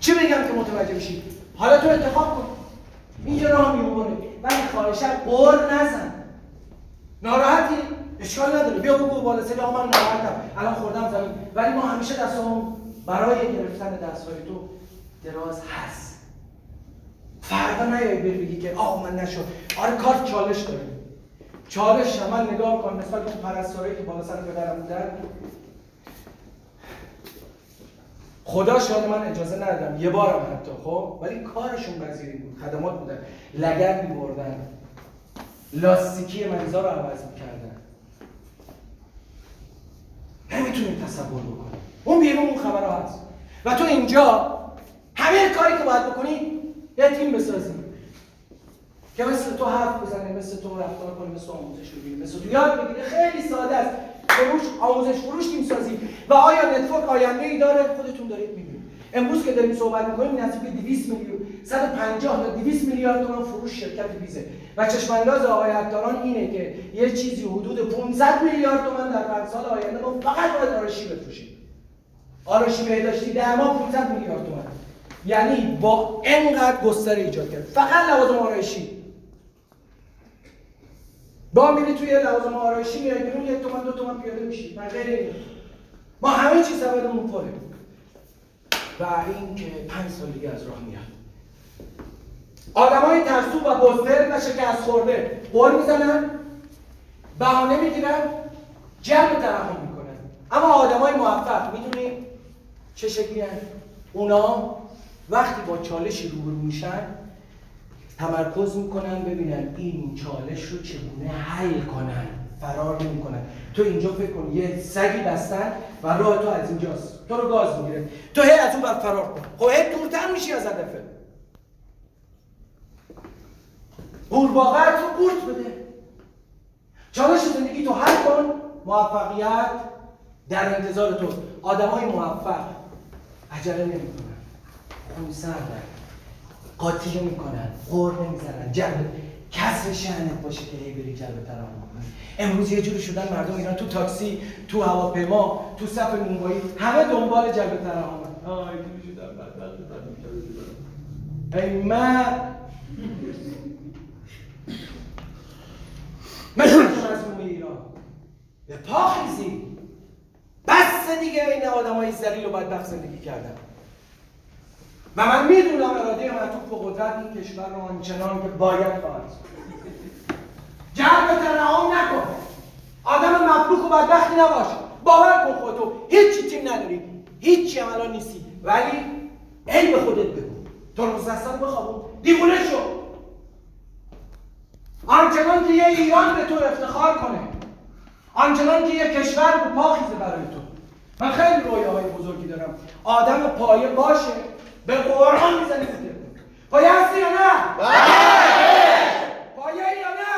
چی بگم که متوجه بشی؟ حالا تو انتخاب کن. اینجا راه میمونه. ولی خواهشم قر نزن. ناراحتی؟ اشکال نداره. بیا بگو بالا. سری آقا من ناراحتم. الان خوردم زمین. ولی ما همیشه دستمون برای گرفتن دستهای تو دراز هست. فردا نیایی بری بگی که آقا من نشد. آره کار چالش داره. چالش من نگاه کن به اون پرستارایی که بالا سر پدرم بودن خدا شاید من اجازه ندادم. یه بارم حتی خب؟ ولی کارشون وزیری بود خدمات بودن. لگد میبردن. لاستیکی مریضا رو عوض می‌کردن. نمی‌تونی تصور بکنی اون بیرون اون خبرها هست. و تو اینجا همه کاری که باید بکنی یه تیم بسازی. که مثل تو حرف بزنه مثل تو رفتار کنه مثل آموزش بگیری مثل تو یاد بگیره. خیلی ساده است. فروش آموزش فروش تیم سازی. و آیا network آینده ای داره؟ خودتون دارید می‌بینید. امروز که داریم صحبت می‌کنیم نزدیک 200 میلیون 150 تا 200 میلیارد تومان فروش شرکت بیزه. و چشم انداز آقای عطاران اینه که یه چیزی حدود 500 میلیارد تومان در پنج سال آینده ما فقط باید آرایشی بفروشیم. آرایشی بهداشتی در ما 500 میلیارد تومان یعنی با انقدر گستره ایجاد کرد. فقط لوازم آرایشی. با میری توی لوازم آرایشی میای بیرون یک تومن دو تومن پیاده میشی. من غیر اینه ما همه چیز سبدمون پره. و این که پنج سال دیگه از راه میاد. آدمای ترسو و بزدل و شکست خورده بر می‌زنن بهانه می‌گیرن جمع ترحم می‌کنن. اما آدمای موفق می‌دونی چه شکلی؟ اونا وقتی با چالشی روبرو میشن تمرکز می‌کنن ببینن این چالش رو چگونه حل کنن. فرار نمی‌کنن. تو اینجا فکر کن یه سگی بستن و راه تو از اینجاست. تو رو گاز می‌گیره. تو هی از اون بر فرار کن. خب هی دورتر میشی از هدفه قورباغه رو قورت بده. چالش زندگی تو حل کن. موفقیت در انتظار تو. آدمای موفق. عجله نمی‌کنن. خونسردن قاطی می‌کنن غور نمی‌زنن جلب کسر شهنت باشه که هی بری جلب کنی امروز یه جوری شدن مردم ایران تو تاکسی تو هواپیما تو صف نونوایی همه دنبال جلب شدن ای من. مثل مظلوم ایران. به پا خیزی بس دیگه این آدم های زلیل و بدبخت زندگی کردن. و من می‌دونم اراده معطوف به قدرت این کشور رو آنچنان که باید خواهد جلب ترحم نکن. آدم مفلوک و بدبختی نباش. باور کن خودتو. هیچی تیم نداری. هیچی هم الان نیستی. ولی به خودت بگو. تو روز دستان بخوابون. دیوونه شو. آنچنان که یه ایران به تو افتخار کنه. آنچنان که یه کشور به پا خیزه برای تو. من خیلی رویاهای بزرگی دارم. آدم پایه باشه. به قرآن می‌زنی بوده پایه هستی یا نه؟ پایه یا نه؟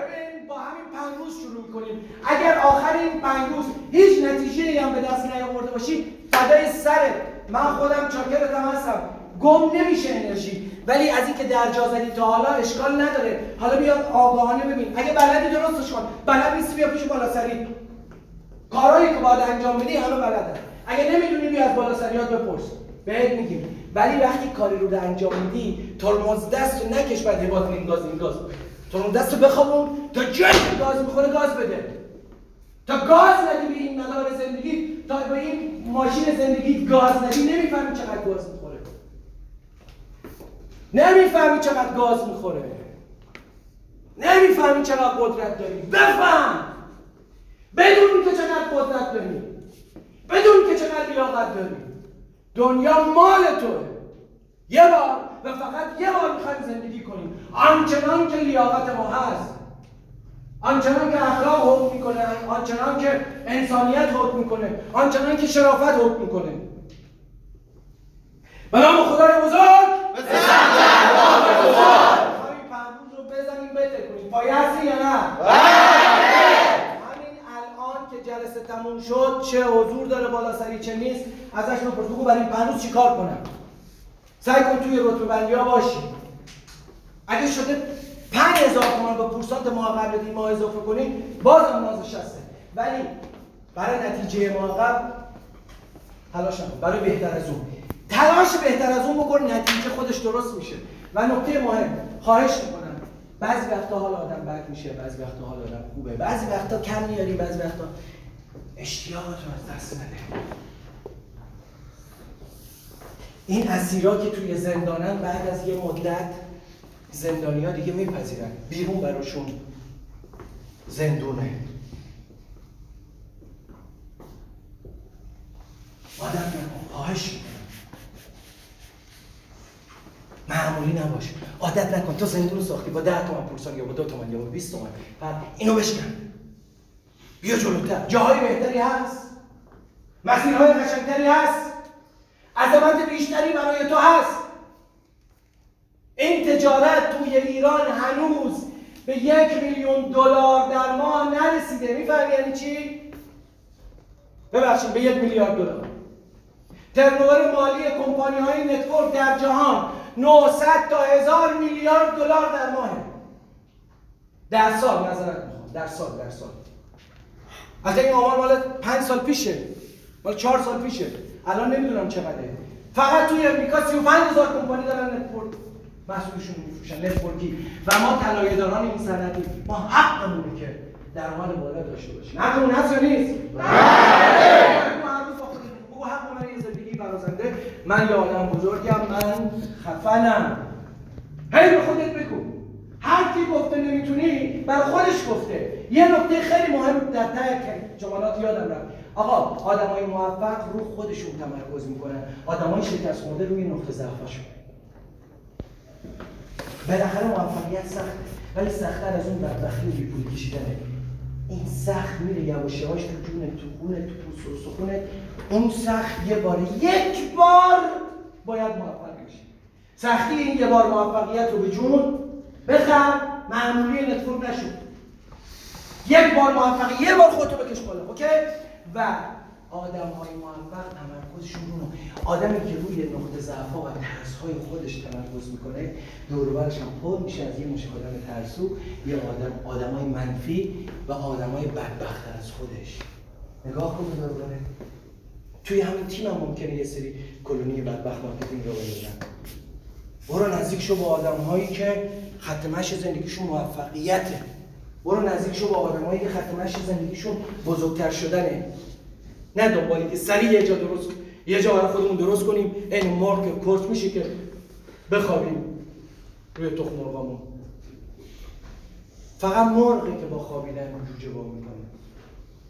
ببین با همین پنج روز شروع می‌کنیم. اگر آخر این پنج روز هیچ نتیجه هم به دست نیاورده باشی فدای سرت. من خودم چاکرتم هستم. گم نمیشه انرژی. ولی از اینکه در جا زدی تا حالا اشکال نداره. حالا بیا آگاهانه ببین. اگه بلدی درستش کن. بلد نیستی بیا پیش بالا سری. کارهایی که باید انجام بدی همه بلدن. اگه نمی‌دونی بیا از بالا سریات بپرس. بهت میگیم. ولی وقتی کاری رو انجام میدی ترمز دست رو نکش بعد یه باز این گاز این گاز. ترمز دست رو بخوابون تا جایی که گاز می‌خوره گاز بده. تا گاز ندی به این مدار زندگی تا به این ماشین زندگی گاز ندی نمی‌فهمی چقدر گاز می‌خوره. نمی‌فهمی چقدر گاز می‌خوره. نمی‌فهمی چقدر قدرت داری. بفهم! بدون که چقدر قدرت داری. بدون که چقدر لیاقت داری. دنیا مال توه. یه بار و فقط یه بار می‌خوایم زندگی کنیم. آنچنان که لیاقت ما هست آنچنان که اخلاق حکم می‌کنه آنچنان که انسانیت حکم می‌کنه آنچنان که شرافت حکم می‌کنه. به نام خدای بزرگ. پرمون رو بزنیم بتکونیم. پایه هستی یا نه؟ که جلسه تموم شد چه حضور داره بالا سری چه نیست ازش بپرس بگو برای این پنوز چیکار کنم؟ سعی کن توی رتبه بندی ها باشی. اگه شده پنج هزار تومان با پورسانت ماه قبل این ماه اضافه کنی بازم نازش هسته ولی برای نتیجه ماه قبل تلاش نکن. برای بهتر از اون. تلاش بهتر از اون بکن نتیجه خودش درست میشه. و نکته مهم خواهش می‌کنم. بعضی وقتا حال آدم بد میشه بعضی وقتا حال آدم خوبه. بعضی وقتا کم میاری بعضی وقتا اشتیاقت از دست نده این اسیرا که توی زندانن بعد از یه مدت زندانی ها دیگه میپذیرن. بیرون براشون زندونه. آدم نکن خواهش می‌کنم. معمولی نباش عادت نکن. تو زندون ساختی. با ده تومن پورسان یا با دو تومن یا با 20 تومن. اینو بشکن. بیا جلوتر. جاهای بهتری هست. مسیرهای قشنگتری هست. عظمت بیشتری برای تو هست. این تجارت توی ایران هنوز به یک میلیون دلار در ماه نرسیده. می‌فهمی یعنی چی؟ ببخشید به یک میلیارد دلار. ترنوور مالی کمپانی های نتورک در جهان 900 تا هزار میلیارد دلار در ماه در سال نظرت می‌خوام. در سال در سال. از این آمار مال 5 سال پیشه مال 4 سال پیشه الان نمی‌دونم چقدره فقط توی امریکا 35 هزار کمپانی دارن network محصولشون میفروشن network ی و ما طلایه‌داران این صنعتی ما حقمونه که درآمد بالا داشته باشیم حقمون هست یا نیست بگو حق من یه زندگی برازنده من یه آدم بزرگم من خفنم هی به خودت بگو هر کی گفته نمی‌تونی بر خودش گفته. یه نکته خیلی مهم در ته جملات یادم رفت. آقا آدمای موفق رو خودشون تمرکز می‌کنن. آدمای شکست خورده روی نقطه ضعفشون بالاخره موفقیت سخت ولی سختتر از اون بدبختی و بیپولی کشیدنه. این سخت میره یواش یواش تو جون تو خونه تو پوست اون سخت یه بار یک بار باید موفق بشی. سختی این یه بار موفقیت رو به جون بخر معمولی network نشو. یک بار موفق یه بار خودتو بکش بالا okay؟ و آدم های موفق تمرکزشون رو آدمی که روی نقطه ضعف و ترس های خودش تمرکز می‌کنه دور هم پر میشه از یه مشت آدم ترسو یه آدم آدم های منفی و آدم های از خودش. نگاه کن دور توی همین تیم هم ممکنه یه سری کلونی بدبخت marketing رو بزنن برو نزدیک شو با آدم هایی که خط زندگیشون موفقیته. برو نزدیک شو با آدم هایی که خط زندگیشون بزرگتر شدنه. نه دنبالی که سریع یه جا درست یه جا برای خودمون درست کنیم عین مرغ کرچ میشه که بخوابیم روی تخم مرغامون. فقط مرغی که با خوابیدن جوجه با می‌کنه.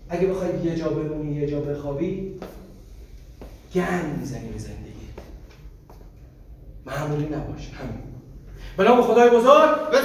اگه بخوای یه جا بمونی یه جا بخوابی گن می‌زنی به زندگی. معمولی نباش همین. به نام خدای بزرگ. به